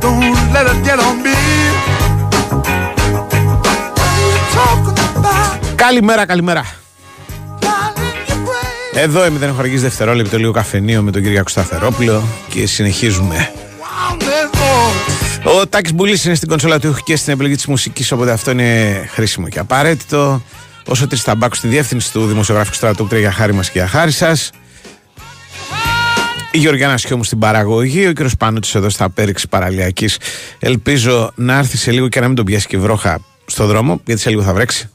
Don't let it get on me. Καλημέρα, καλημέρα. Εδώ είμαι, δεν έχω αργήσει δευτερόλεπτο λίγο καφενείο με τον Κυριακό Σταθερόπουλο και συνεχίζουμε. Ο Τάκης Μπουλής είναι στην κονσόλα του και στην επιλογή της μουσικής οπότε αυτό είναι χρήσιμο και απαραίτητο. Όσο τρεις ταμπάκους στη διεύθυνση του Δημοσιογραφικού Στρατού για χάρη μας και για χάρη σας. Η Γεωργιάνα Σιώμου στην παραγωγή, ο κύριος Πάνωτης εδώ στα πέριξη παραλιακής. Ελπίζω να έρθει σε λίγο και να μην τον πιάσει και βρόχα στο δρόμο, γιατί σε λίγο θα βρέξει.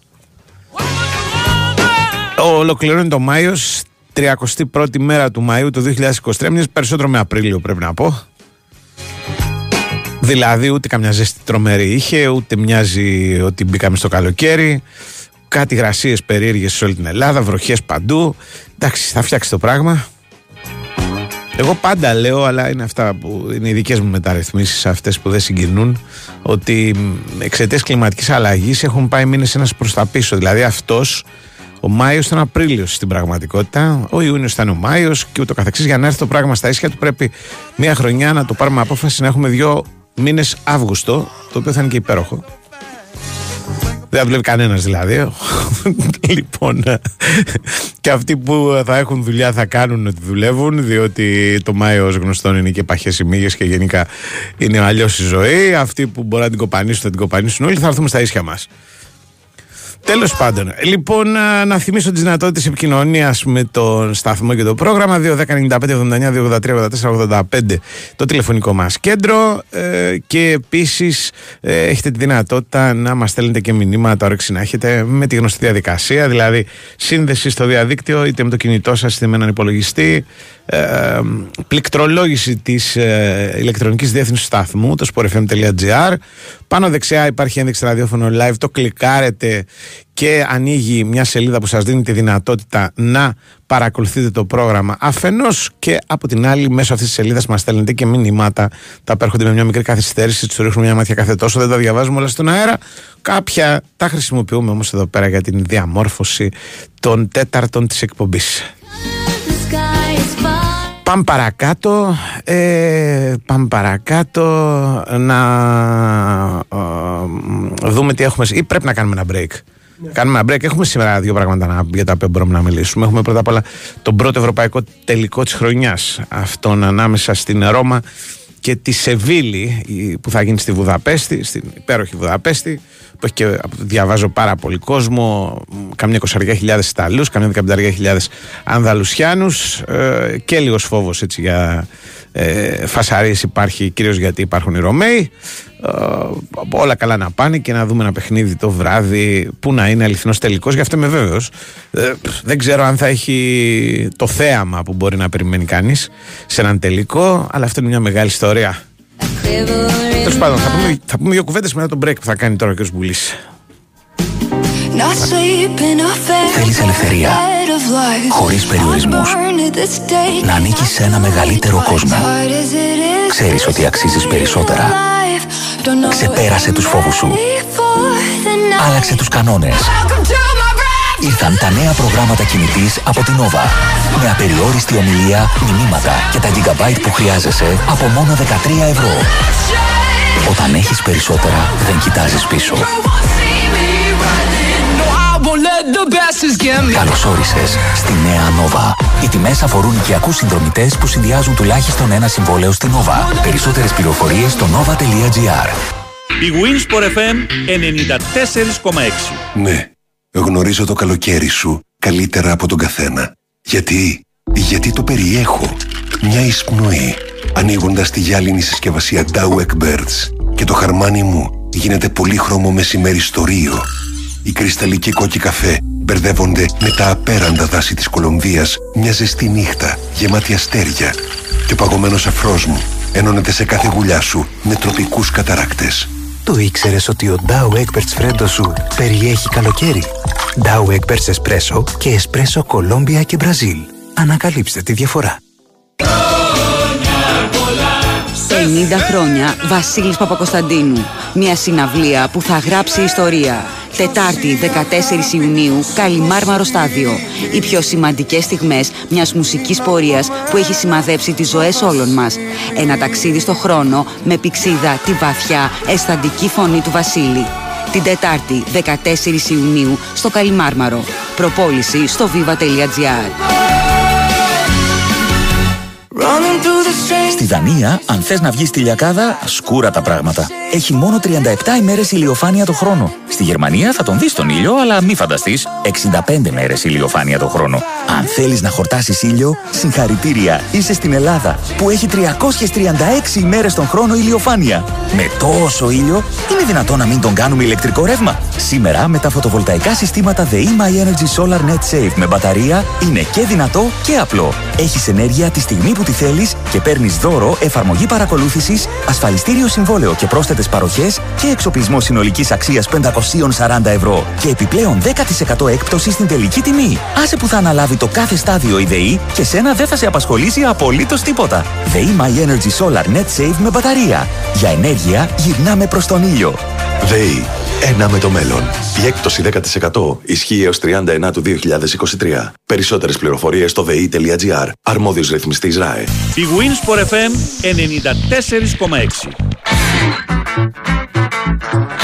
Ολοκληρώνει το Μάιος, 31η μέρα του Μαΐου του 2023, μοιάζει περισσότερο με Απρίλιο πρέπει να πω. Δηλαδή ούτε καμιά ζέστη τρομερή είχε, ούτε μοιάζει ότι μπήκαμε στο καλοκαίρι. Κάτι γρασίες περίεργες σε όλη την Ελλάδα, βροχές παντού. Εντάξει, θα φτιάξει το πράγμα. Εγώ πάντα λέω, αλλά είναι αυτά που είναι οι δικές μου μεταρρυθμίσεις, αυτές που δεν συγκινούν, ότι εξαιτίας κλιματικής αλλαγής έχουν πάει μήνες ένας προς τα πίσω. Δηλαδή αυτός ο Μάιος ήταν Απρίλιο στην πραγματικότητα, ο Ιούνιος ήταν ο Μάιος και ούτω καθεξής. Για να έρθει το πράγμα στα ίσια του, πρέπει μία χρονιά να το πάρουμε απόφαση να έχουμε δύο μήνες Αύγουστο, το οποίο θα είναι και υπέροχο. Δεν θα δουλεύει κανένας δηλαδή. λοιπόν, και αυτοί που θα έχουν δουλειά θα κάνουν ότι δουλεύουν, διότι το Μάιο ως γνωστόν είναι και παχές ημίγε και γενικά είναι αλλιώς η ζωή. Αυτοί που μπορεί να την κοπανίσουν θα την κοπανίσουν όλοι. Θα έρθουμε στα ίσια μας. Τέλος πάντων, λοιπόν, να θυμίσω τις δυνατότητες επικοινωνίας με τον σταθμό και το πρόγραμμα. 2.195.79.283.84.85 το τηλεφωνικό μας κέντρο. Ε, και επίσης ε, έχετε τη δυνατότητα να μας στέλνετε και μηνύματα, όρεξη να έχετε με τη γνωστή διαδικασία. Δηλαδή, σύνδεση στο διαδίκτυο, είτε με το κινητό σας είτε με έναν υπολογιστή. Ε, πληκτρολόγηση της ε, ηλεκτρονικής διεύθυνσης του σταθμού το sportfm.gr πάνω δεξιά υπάρχει ένδειξη ραδιόφωνο live. Το κλικάρετε και ανοίγει μια σελίδα που σας δίνει τη δυνατότητα να παρακολουθείτε το πρόγραμμα. Αφενός και από την άλλη μέσω αυτής της σελίδας μας στέλνετε και μηνύματα. Τα απέρχονται με μια μικρή καθυστέρηση τους ρίχνουμε μια μάτια κάθε τόσο δεν τα διαβάζουμε όλα στον αέρα. Κάποια τα χρησιμοποιούμε όμως εδώ πέρα για την διαμόρφωση των τέταρτων της εκπομπής Πάμε παρακάτω, ε, πάμε παρακάτω να ε, δούμε τι έχουμε ή πρέπει να κάνουμε ένα break. Ναι. Κάνουμε ένα break. Έχουμε σήμερα δύο πράγματα να, για τα οποία μπορούμε να μιλήσουμε. Έχουμε πρώτα απ' όλα τον πρώτο ευρωπαϊκό τελικό της χρονιάς. Αυτόν ανάμεσα στην Ρώμα και τη Σεβίλη που θα γίνει στη Βουδαπέστη, στην υπέροχη Βουδαπέστη που έχει και διαβάζω πάρα πολύ κόσμο, καμιά εικοσαριά χιλιάδες Ιταλούς, καμιά δεκαπενταριά χιλιάδες Ανδαλουσιάνους ε, και λίγος φόβος έτσι για ε, φασαρίες υπάρχει κυρίως γιατί υπάρχουν οι Ρωμαίοι ε, όλα καλά να πάνε και να δούμε ένα παιχνίδι το βράδυ που να είναι αληθινός τελικός γι' αυτό είμαι βέβαιος ε, δεν ξέρω αν θα έχει το θέαμα που μπορεί να περιμένει κανείς σε έναν τελικό αλλά αυτό είναι μια μεγάλη ιστορία Τέλος πάντων, θα πούμε, θα πούμε δύο κουβέντες μετά τον break που θα κάνει τώρα ο κ. Μπουλής. Θέλεις ελευθερία. Χωρίς περιορισμούς. Να ανήκεις σε ένα μεγαλύτερο κόσμο. Ξέρεις ότι αξίζεις περισσότερα. Ξεπέρασε τους φόβους σου. Άλλαξε τους κανόνες. Ήρθαν τα νέα προγράμματα κινητής από την Nova. Με απεριόριστη ομιλία, μηνύματα και τα gigabyte που χρειάζεσαι από μόνο 13 ευρώ. Όταν έχεις περισσότερα, δεν κοιτάζεις πίσω. Καλώς όρισες στη νέα Nova. Οι τιμές αφορούν οικιακούς συνδρομητές που συνδυάζουν τουλάχιστον ένα συμβόλαιο στην Nova. Περισσότερες πληροφορίες στο nova.gr Η Winsport FM 94,6 Ναι, γνωρίζω το καλοκαίρι σου καλύτερα από τον καθένα. Γιατί, γιατί το περιέχω. Μια εισπνοή ανοίγοντας τη γυάλινη συσκευασία Dow Birds και το χαρμάνι μου γίνεται πολύχρωμο μεσημέρι στο Ρίο. Οι κρυσταλλικοί κόκκι καφέ μπερδεύονται με τα απέραντα δάση της Κολομβίας μια ζεστή νύχτα γεμάτη αστέρια και ο παγωμένος αφρός μου ενώνεται σε κάθε γουλιά σου με τροπικούς καταράκτες. Το ήξερες ότι ο Dow Egberts Φρέντο σου περιέχει καλοκαίρι; Dow Egberts Espresso και Espresso Colombia και Μπραζίλ. Ανακαλύψτε τη διαφορά. 50 χρόνια Βασίλης Παπακοσταντίνου. Μια συναυλία που θα γράψει ιστορία. Τετάρτη 14 Ιουνίου, Καλιμάρμαρο Στάδιο. Οι πιο σημαντικές στιγμές μιας μουσικής πορείας που έχει σημαδέψει τις ζωές όλων μας. Ένα ταξίδι στο χρόνο με πηξίδα τη βαθιά, αισθαντική φωνή του Βασίλη. Την Τετάρτη 14 Ιουνίου στο Καλιμάρμαρο. Προπόληση στο viva.gr. Στη Δανία, αν θες να βγεις στη λιακάδα, σκούρα τα πράγματα. Έχει μόνο 37 ημέρες ηλιοφάνεια το χρόνο. Στη Γερμανία θα τον δεις τον ήλιο, αλλά μη φανταστείς, 65 μέρες ηλιοφάνεια το χρόνο. Αν θέλεις να χορτάσεις ήλιο, συγχαρητήρια, είσαι στην Ελλάδα, που έχει 336 ημέρες τον χρόνο ηλιοφάνεια. Με τόσο ήλιο, είναι δυνατόν να μην τον κάνουμε ηλεκτρικό ρεύμα. Σήμερα, με τα φωτοβολταϊκά συστήματα The My Energy Solar Net Save με μπαταρία, είναι και δυνατό και απλό. Έχεις ενέργεια τη στιγμή που τη θέλεις και παίρνεις δώρο εφαρμογή παρακολούθησης, ασφαλιστήριο συμβόλαιο και πρόσθετες παροχές και εξοπλισμό συνολικής αξίας 540 ευρώ. Και επιπλέον 10% έκπτωση στην τελική τιμή. Άσε που θα αναλάβει το κάθε στάδιο η ΔΕΗ και σένα δεν θα σε απασχολήσει απολύτως τίποτα. ΔΕΗ My Energy Solar Net Save με μπαταρία. Για ενέργεια γυρνάμε προς τον ήλιο. ΔΕΗ. Ένα με το μέλλον. Η έκπτωση 10% ισχύει έως 31 του 2023. Περισσότερες πληροφορίες στο vi.gr. Αρμόδιος ρυθμιστής ΡΑΕ. Η Winsport FM 94,6.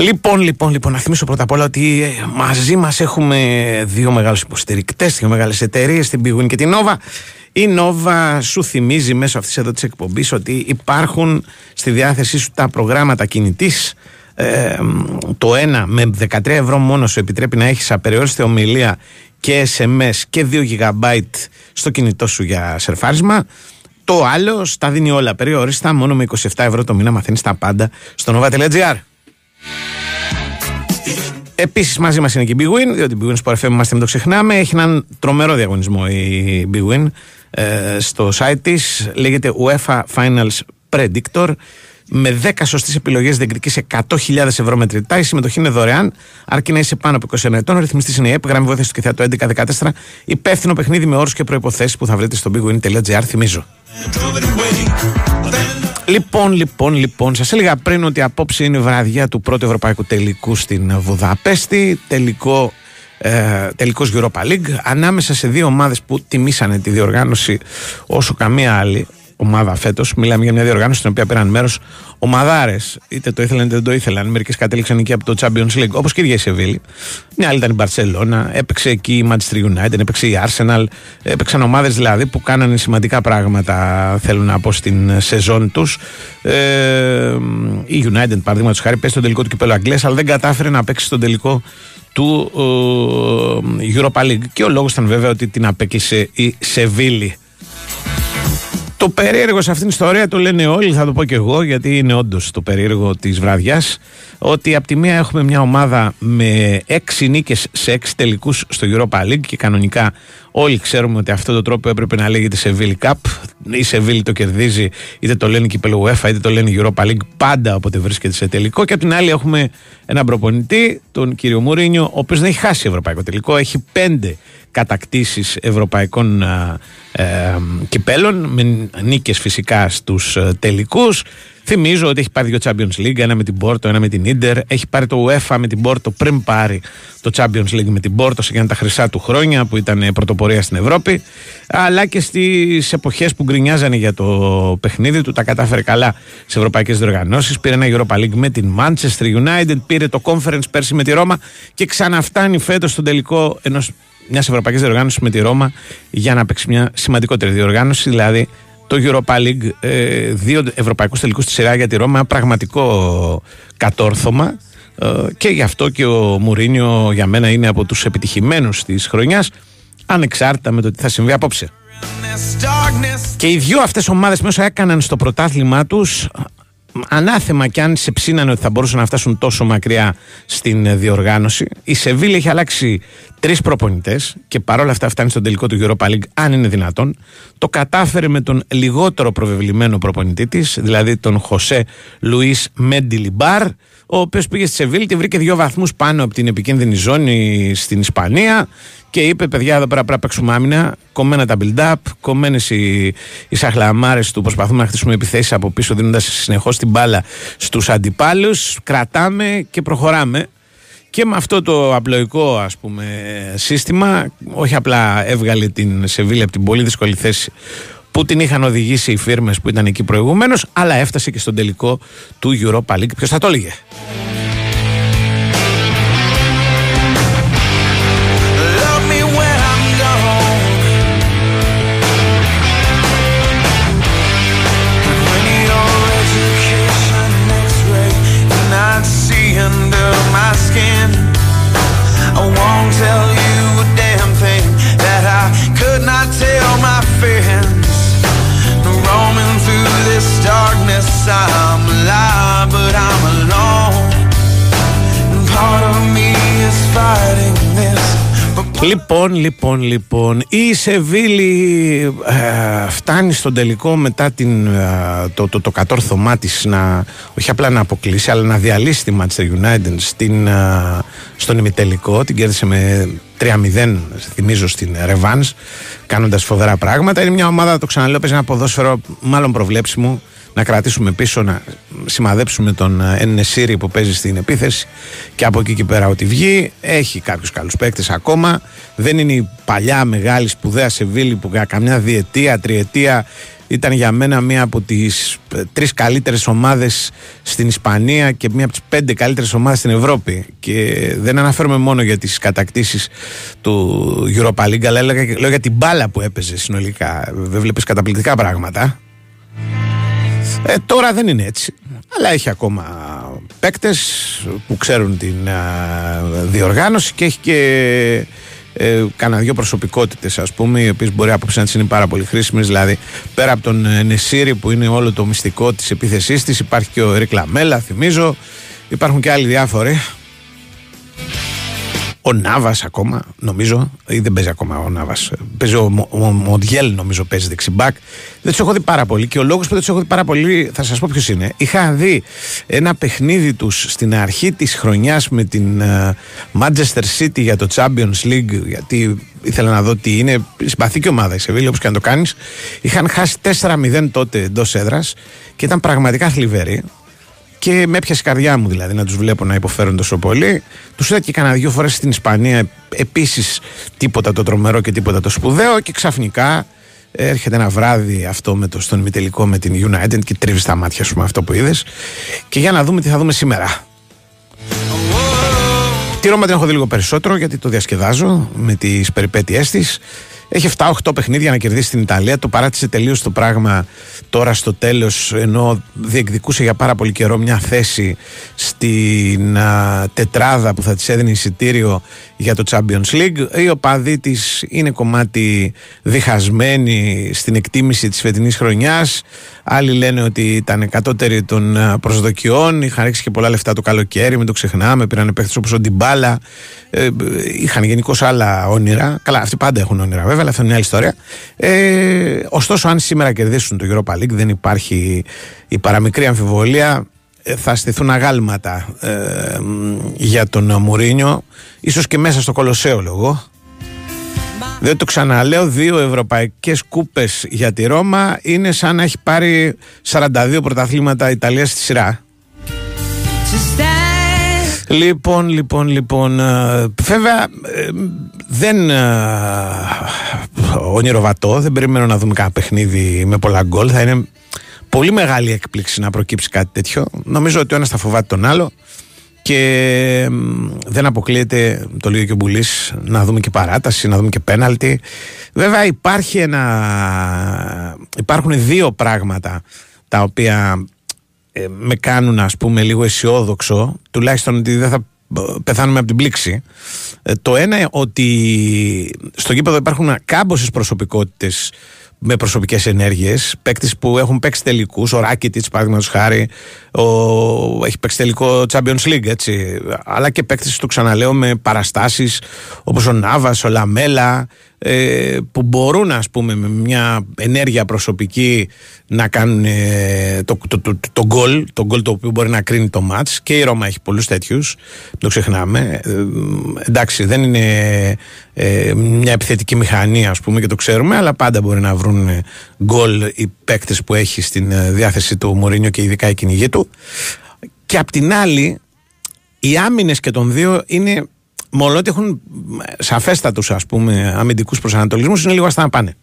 Λοιπόν, λοιπόν, λοιπόν, να θυμίσω πρώτα απ' όλα ότι ε, μαζί μας έχουμε δύο μεγάλους υποστηρικτές, δύο μεγάλες εταιρείες, την Big και την Nova. Η Νόβα σου θυμίζει μέσω αυτής εδώ της εκπομπής ότι υπάρχουν στη διάθεσή σου τα προγράμματα κινητής. Ε, το ένα με 13 ευρώ μόνο σου επιτρέπει να έχεις απεριόριστη ομιλία και SMS και 2 GB στο κινητό σου για σερφάρισμα. Το άλλο στα δίνει όλα περιόριστα μόνο με 27 ευρώ το μήνα μαθαίνεις τα πάντα στο nova.gr Επίσης μαζί μας είναι και η Big Win, διότι η Big Win Sport FM είμαστε, μην το ξεχνάμε. Έχει έναν τρομερό διαγωνισμό η Big Win ε, στο site της. Λέγεται UEFA Finals Predictor. Με 10 σωστές επιλογές διεκδικεί 100.000 ευρώ μετρητά. Η συμμετοχή είναι δωρεάν, αρκεί να είσαι πάνω από 21 ετών. Ο ρυθμιστής είναι η ΕΠ, γραμμή βοήθειας του Κιθάτου 1114. Υπεύθυνο παιχνίδι με όρους και προποθέσει που θα βρείτε στο bigwin.gr. Θυμίζω. Λοιπόν, λοιπόν, λοιπόν, σας έλεγα πριν ότι απόψε είναι η βραδιά του πρώτου ευρωπαϊκού τελικού στην Βουδαπέστη. Τελικό ε, τελικός Europa League ανάμεσα σε δύο ομάδες που τιμήσανε τη διοργάνωση όσο καμία άλλη ομάδα φέτος. Μιλάμε για μια διοργάνωση στην οποία πήραν μέρος ομαδάρες. Είτε το ήθελαν είτε δεν το ήθελαν. Μερικές κατέληξαν εκεί από το Champions League, όπως και η Σεβίλη. Μια άλλη ήταν η Barcelona. Έπαιξε εκεί η Manchester United, έπαιξε η Arsenal. Έπαιξαν ομάδες δηλαδή που κάνανε σημαντικά πράγματα, θέλουν να πω, στην σεζόν τους. Ε, η United, παραδείγματος χάρη, πέσει στον τελικό του κυπέλου Αγγλίας, αλλά δεν κατάφερε να παίξει στον τελικό του ε, Europa League. Και ο λόγος ήταν βέβαια ότι την απέκλεισε η Σεβίλη. Το περίεργο σε αυτήν την ιστορία το λένε όλοι, θα το πω και εγώ, γιατί είναι όντως το περίεργο της βραδιάς. Ότι από τη μία έχουμε μια ομάδα με έξι νίκες σε έξι τελικούς στο Europa League και κανονικά όλοι ξέρουμε ότι αυτό το τρόπο έπρεπε να λέγεται Seville Cup. Η Seville το κερδίζει, είτε το λένε κυπέλο UEFA, είτε το λένε Europa League, πάντα όποτε βρίσκεται σε τελικό. Και από την άλλη έχουμε έναν προπονητή, τον κύριο Μουρίνιο, ο οποίος δεν έχει χάσει ευρωπαϊκό τελικό, έχει πέντε κατακτήσεις ευρωπαϊκών ε, κυπέλων με νίκες φυσικά στους ε, τελικούς Θυμίζω ότι έχει πάρει δύο Champions League, ένα με την Porto, ένα με την Inter. Έχει πάρει το UEFA με την Porto πριν πάρει το Champions League με την Porto σε εκείνα τα χρυσά του χρόνια που ήταν πρωτοπορία στην Ευρώπη. Αλλά και στις εποχές που γκρινιάζανε για το παιχνίδι του, τα κατάφερε καλά σε ευρωπαϊκές διοργανώσεις. Πήρε ένα Europa League με την Manchester United, πήρε το Conference πέρσι με τη Ρώμα και ξαναφτάνει φέτος στον τελικό ενός μιας ευρωπαϊκής διοργάνωσης με τη Ρώμα για να παίξει μια σημαντικότερη διοργάνωση, δηλαδή το Europa League, ε, δύο ευρωπαϊκούς τελικούς στη σειρά για τη Ρώμα, ένα πραγματικό κατόρθωμα. Ε, και γι' αυτό και ο Μουρίνιο για μένα είναι από τους επιτυχημένους της χρονιάς ανεξάρτητα με το τι θα συμβεί απόψε. Και οι δύο αυτές ομάδες μέσα έκαναν στο πρωτάθλημά τους ανάθεμα κι αν σε ψήνανε ότι θα μπορούσαν να φτάσουν τόσο μακριά στην διοργάνωση. Η Σεβίλη έχει αλλάξει τρεις προπονητές και παρόλα αυτά φτάνει στον τελικό του Europa League, αν είναι δυνατόν. Το κατάφερε με τον λιγότερο προβεβλημένο προπονητή της, δηλαδή τον Χωσέ Λουί Μέντιλιμπάρ, ο οποίος πήγε στη Σεβίλη και βρήκε δύο βαθμούς πάνω από την επικίνδυνη ζώνη στην Ισπανία και είπε: Παιδιά, εδώ πέρα πρέπει να παίξουμε άμυνα. Κομμένα τα build-up, κομμένες οι, οι σαχλαμάρες του. Προσπαθούμε να χτίσουμε επιθέσεις από πίσω, δίνοντας συνεχώς την μπάλα στους αντιπάλους. Κρατάμε και προχωράμε. Και με αυτό το απλοϊκό ας πούμε σύστημα όχι απλά έβγαλε την Σεβίλη από την πολύ δύσκολη θέση που την είχαν οδηγήσει οι φίρμες που ήταν εκεί προηγουμένως αλλά έφτασε και στον τελικό του Europa League. Ποιος θα το έλεγε; Λοιπόν, λοιπόν, λοιπόν, η Σεβίλη ε, φτάνει στον τελικό μετά την, ε, το, το, το κατόρθωμά της να, όχι απλά να αποκλείσει, αλλά να διαλύσει τη Manchester United στην, ε, στον ημιτελικό. Την κέρδισε με 3-0, θυμίζω, στην Revans, κάνοντας φοβερά πράγματα. Είναι μια ομάδα, το ξαναλέω, παίζει ένα ποδόσφαιρο μάλλον προβλέψιμο να κρατήσουμε πίσω, να σημαδέψουμε τον Εννεσίρι που παίζει στην επίθεση και από εκεί και πέρα ότι βγει. Έχει κάποιους καλούς παίκτες ακόμα. Δεν είναι η παλιά μεγάλη σπουδαία Σεβίλη που για καμιά διετία, τριετία ήταν για μένα μία από τις ε, τρεις καλύτερες ομάδες στην Ισπανία και μία από τις πέντε καλύτερες ομάδες στην Ευρώπη και δεν αναφέρομαι μόνο για τις κατακτήσεις του Europa League αλλά λέω για την μπάλα που έπαιζε συνολικά δεν βλέπεις καταπληκτικά πράγματα ε, τώρα δεν είναι έτσι. Αλλά έχει ακόμα παίκτες που ξέρουν την διοργάνωση και έχει και ε, κανένα δύο προσωπικότητες ας πούμε οι οποίες μπορεί άποψη να τις είναι πάρα πολύ χρήσιμες. Δηλαδή πέρα από τον ε, Νεσίρη που είναι όλο το μυστικό της επίθεσής της υπάρχει και ο Ερικ Λαμέλα θυμίζω. Υπάρχουν και άλλοι διάφοροι ο Νάβα ακόμα, νομίζω, ή δεν παίζει ακόμα ο Νάβα. Παίζει ο, ο, Μοντιέλ, νομίζω, παίζει δεξιμπάκ. Δεν τους έχω δει πάρα πολύ. Και ο λόγος που δεν τους έχω δει πάρα πολύ, θα σας πω ποιος είναι. Είχα δει ένα παιχνίδι τους στην αρχή της χρονιάς με την uh, Manchester City για το Champions League, γιατί ήθελα να δω τι είναι. Συμπαθήκη ομάδα η Σεβίλη, όπως και να το κάνεις. Είχαν χάσει 4-0 τότε εντός έδρας και ήταν πραγματικά θλιβεροί. Και με έπιασε η καρδιά μου δηλαδή να τους βλέπω να υποφέρουν τόσο πολύ. Τους είδα και κανένα δύο φορές στην Ισπανία επίσης τίποτα το τρομερό και τίποτα το σπουδαίο. Και ξαφνικά έρχεται ένα βράδυ αυτό με το, στον ημιτελικό με την United και τρίβει τα μάτια σου με αυτό που είδες. Και για να δούμε τι θα δούμε σήμερα. Τη Ρώμα την έχω δει λίγο περισσότερο γιατί το διασκεδάζω με τις περιπέτειές της έχει 7-8 παιχνίδια να κερδίσει την Ιταλία. Το παράτησε τελείως το πράγμα τώρα στο τέλος, ενώ διεκδικούσε για πάρα πολύ καιρό μια θέση στην τετράδα που θα της έδινε εισιτήριο για το Champions League. Η οπαδή της είναι κομμάτι διχασμένη στην εκτίμηση της φετινής χρονιάς. Άλλοι λένε ότι ήταν κατώτεροι των προσδοκιών. Είχαν ρίξει και πολλά λεφτά το καλοκαίρι, μην το ξεχνάμε. Πήραν παίχτες όπως ο Ντιμπάλα. Ε, είχαν γενικώ άλλα όνειρα. Καλά, αυτοί πάντα έχουν όνειρα βέβαια, αλλά αυτό είναι μια άλλη ιστορία. Ε, ωστόσο, αν σήμερα κερδίσουν το Europa League, δεν υπάρχει η παραμικρή αμφιβολία. Ε, θα στηθούν αγάλματα ε, για τον Μουρίνιο, ίσως και μέσα στο Κολοσσέο λόγο. Δεν το ξαναλέω, δύο ευρωπαϊκές κούπες για τη Ρώμα είναι σαν να έχει πάρει 42 πρωταθλήματα Ιταλία στη σειρά. Λοιπόν, λοιπόν, λοιπόν. Ε, βέβαια, ε, δεν. Ε, ονειροβατό, δεν περιμένω να δούμε κανένα παιχνίδι με πολλά γκολ. Θα είναι πολύ μεγάλη έκπληξη να προκύψει κάτι τέτοιο. Νομίζω ότι ο ένας θα φοβάται τον άλλο και δεν αποκλείεται, το λέει και ο Μπουλή, να δούμε και παράταση, να δούμε και πέναλτι. Βέβαια, υπάρχει ένα. Υπάρχουν δύο πράγματα τα οποία ε, με κάνουν ας πούμε λίγο αισιόδοξο τουλάχιστον ότι δεν θα πεθάνουμε από την πλήξη ε, το ένα ότι στο γήπεδο υπάρχουν κάμποσες προσωπικότητες με προσωπικές ενέργειες. Παίκτε που έχουν παίξει τελικούς. Ο Ράκιτ, παραδείγματος χάρη, ο... έχει παίξει τελικό Champions League, έτσι. Αλλά και παίκτε, το ξαναλέω, με παραστάσεις όπως ο Νάβα, ο Λαμέλα, ε, που μπορούν, ας πούμε, με μια ενέργεια προσωπική να κάνουν ε, το, το, το, το, γκολ, το γκολ το οποίο μπορεί να κρίνει το μάτς και η Ρώμα έχει πολλούς τέτοιους, το ξεχνάμε. Ε, εντάξει δεν είναι ε, μια επιθετική μηχανή ας πούμε και το ξέρουμε αλλά πάντα μπορεί να βρουν γκολ οι παίκτες που έχει στην διάθεση του Μωρίνιο και ειδικά η κυνηγή του. Και απ' την άλλη οι άμυνες και των δύο είναι μόνο ότι έχουν σαφέστατους ας πούμε αμυντικούς προσανατολισμούς είναι λίγο άστα να πάνε.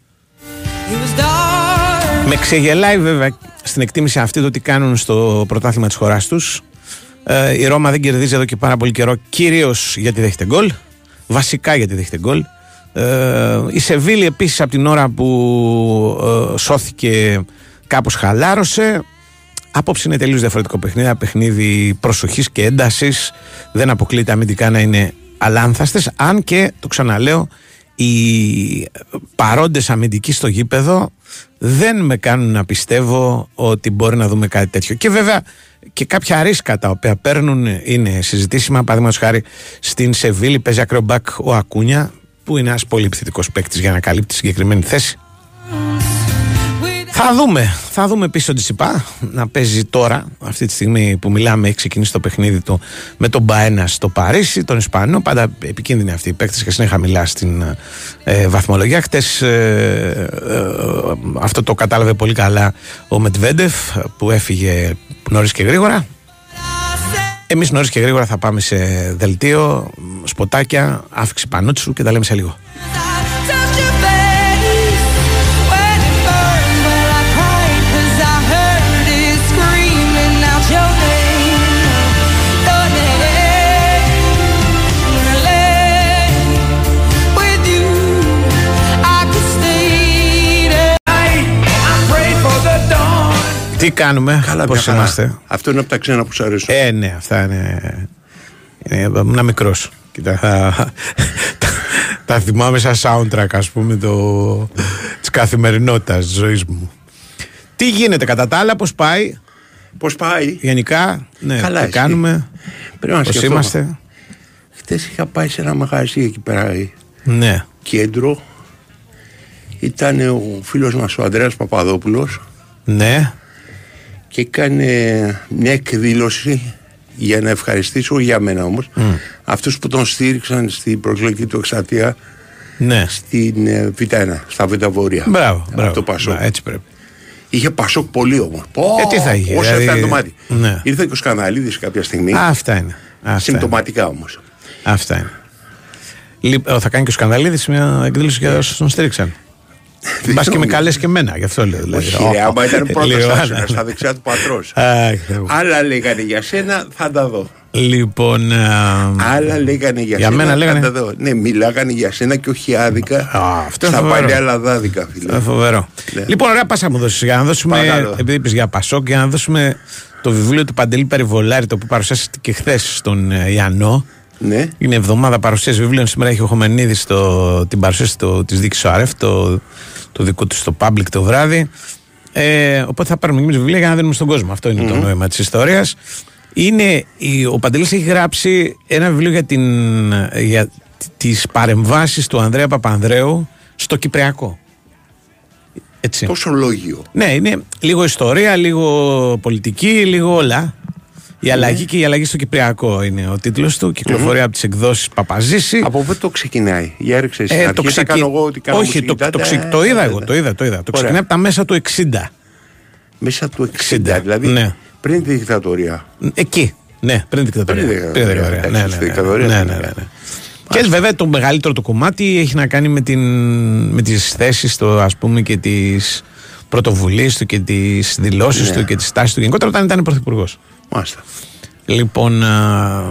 Με ξεγελάει βέβαια στην εκτίμηση αυτή το τι κάνουν στο πρωτάθλημα της χώρας τους. Ε, η Ρώμα δεν κερδίζει εδώ και πάρα πολύ καιρό κυρίως γιατί δέχεται γκολ. Βασικά γιατί δέχεται γκολ. Ε, η Σεβίλη επίσης από την ώρα που ε, σώθηκε κάπως χαλάρωσε. Απόψε είναι τελείως διαφορετικό παιχνίδι, ένα παιχνίδι προσοχής και έντασης. Δεν αποκλείται αμυντικά να είναι αλάνθαστες αν και το ξαναλέω οι παρόντες αμυντικοί στο γήπεδο δεν με κάνουν να πιστεύω ότι μπορεί να δούμε κάτι τέτοιο. Και βέβαια και κάποια ρίσκα τα οποία παίρνουν είναι συζητήσιμα. Παραδείγματος χάρη στην Σεβίλη παίζει ακρομπάκ ο Ακούνια, που είναι ένας πολύ επιθετικός παίκτης για να καλύπτει συγκεκριμένη θέση. Θα δούμε. Θα δούμε πίσω τη ΣΥΠΑ να παίζει τώρα, αυτή τη στιγμή που μιλάμε, έχει ξεκινήσει το παιχνίδι του με τον Μπαένα στο Παρίσι, τον Ισπανό. Πάντα επικίνδυνη αυτή η παίκτη και συνέχεια μιλά στην ε, βαθμολογία. Χτες ε, ε, αυτό το κατάλαβε πολύ καλά ο Μετβέντεφ που έφυγε νωρίς και γρήγορα. Εμείς νωρίς και γρήγορα θα πάμε σε δελτίο, σποτάκια, άφηξη πανούτσου και τα λέμε σε λίγο. Τι κάνουμε, Καλά, πώς είμαστε; Αυτό είναι από τα ξένα που σου αρέσουν. Ε, ναι, αυτά είναι. είναι ένα μικρός. Κοίτα, τα, τα θυμάμαι σαν soundtrack, ας πούμε, το, της καθημερινότητας της ζωής μου. Τι γίνεται κατά τα άλλα, πώς πάει; Πώς πάει; Γενικά, ναι, Καλά, τι εσύ. κάνουμε; Πρέπει να Πώς σκεφτώ. είμαστε; Χθες είχα πάει σε ένα μαγαζί εκεί πέρα Ναι. κέντρο. Ήταν ο φίλος μας ο Ανδρέας Παπαδόπουλος Ναι. Και έκανε μια εκδήλωση για να ευχαριστήσω για μένα όμως αυτούς που τον στήριξαν στην προεκλογική του εξαρτία Ναι. στην ε, Β1, στα Β' Βόρεια. Μπράβο, Από μπράβο. το Πασόκ. Μπράβο, Έτσι πρέπει. Είχε Πασόκ πολύ όμως. Πω, Ε, τι θα είχε, Όσο δηλαδή- έφτανε το μάτι. Ναι. Ήρθε και ο Σκαναλίδης κάποια στιγμή. Α, αυτά είναι. Αυτά είναι. Συμπτωματικά όμως. Αυτά είναι. Λοιπόν, θα κάνει και ο Σκανδαλίδης μια εκδήλωση για όσους τον στήριξαν. Μπας και με καλές και εμένα, γι' αυτό λέω. δηλαδή. Όχι, ρε, άμα ήταν πρώτος Λίγο, άξονας ναι. στα δεξιά του πατρός. Αχ, Θεέ μου. Άλλα λέγανε για σένα, θα τα δω. Λοιπόν. α, Άλλα λέγανε για, Για σένα, μένα λέγανε. θα τα δω. Ναι, μιλάγανε για σένα και όχι άδικα. Α, αυτό είναι στα φοβερό. παλιά λαδάδικα, φίλε. ε, Φοβερό. Ναι. Λοιπόν, ωραία, πάσα μου δώσεις. Για να δώσουμε. Παρακαλώ. Επειδή είπες για Πασόκ, για να δώσουμε το βιβλίο του Παντελή Περιβολάρη, το οποίο παρουσιάστηκε και χθες στον ε, Ιαννό. Ναι. Είναι εβδομάδα παρουσίαση βιβλίων. Σήμερα έχει ο Χομενίδη την παρουσίαση της δίκης ΟΑΡΕΦ, το, το δικό του στο public το βράδυ. Ε, οπότε θα πάρουμε και εμείς βιβλία για να δίνουμε στον κόσμο. Αυτό είναι το νόημα της ιστορίας. Είναι, η- ο Παντελής έχει γράψει ένα βιβλίο για, την, για τις παρεμβάσεις του Ανδρέα Παπανδρέου στο Κυπριακό. Έτσι. Τόσο λόγιο. Ναι, είναι λίγο ιστορία, λίγο πολιτική, λίγο όλα. Η αλλαγή και η αλλαγή στο Κυπριακό είναι ο τίτλος του. Κυκλοφορεί από τις εκδόσεις Παπαζήση. Από πού το ξεκινάει. Για ρίξε εσύ. Ε, Ε, το το ξεκι- κάνω εγώ ότι κάνω Όχι, μουσική. το, το, Τα- ξε- τα- το είδα τα- εγώ, τα- το είδα, το είδα. Το Ωραία. ξεκινάει από τα μέσα του 60. Μέσα του 60, 60, δηλαδή ναι. πριν τη δικτατορία. Εκεί. Ναι, πριν την δικτατορία. Πριν την δικτατορία, Ναι, εντάξει, ναι, στη ναι, δικτατορία ναι, δεν ναι, ναι, είναι. ναι. Και βέβαια το μεγαλύτερο το κομμάτι έχει να κάνει με, την, με τις θέσεις του ας πούμε και τις πρωτοβουλίες του και τις δηλώσεις Ναι. του και τις τάσεις του γενικότερα όταν ήταν πρωθυπουργός. Μάλιστα. Λοιπόν, α,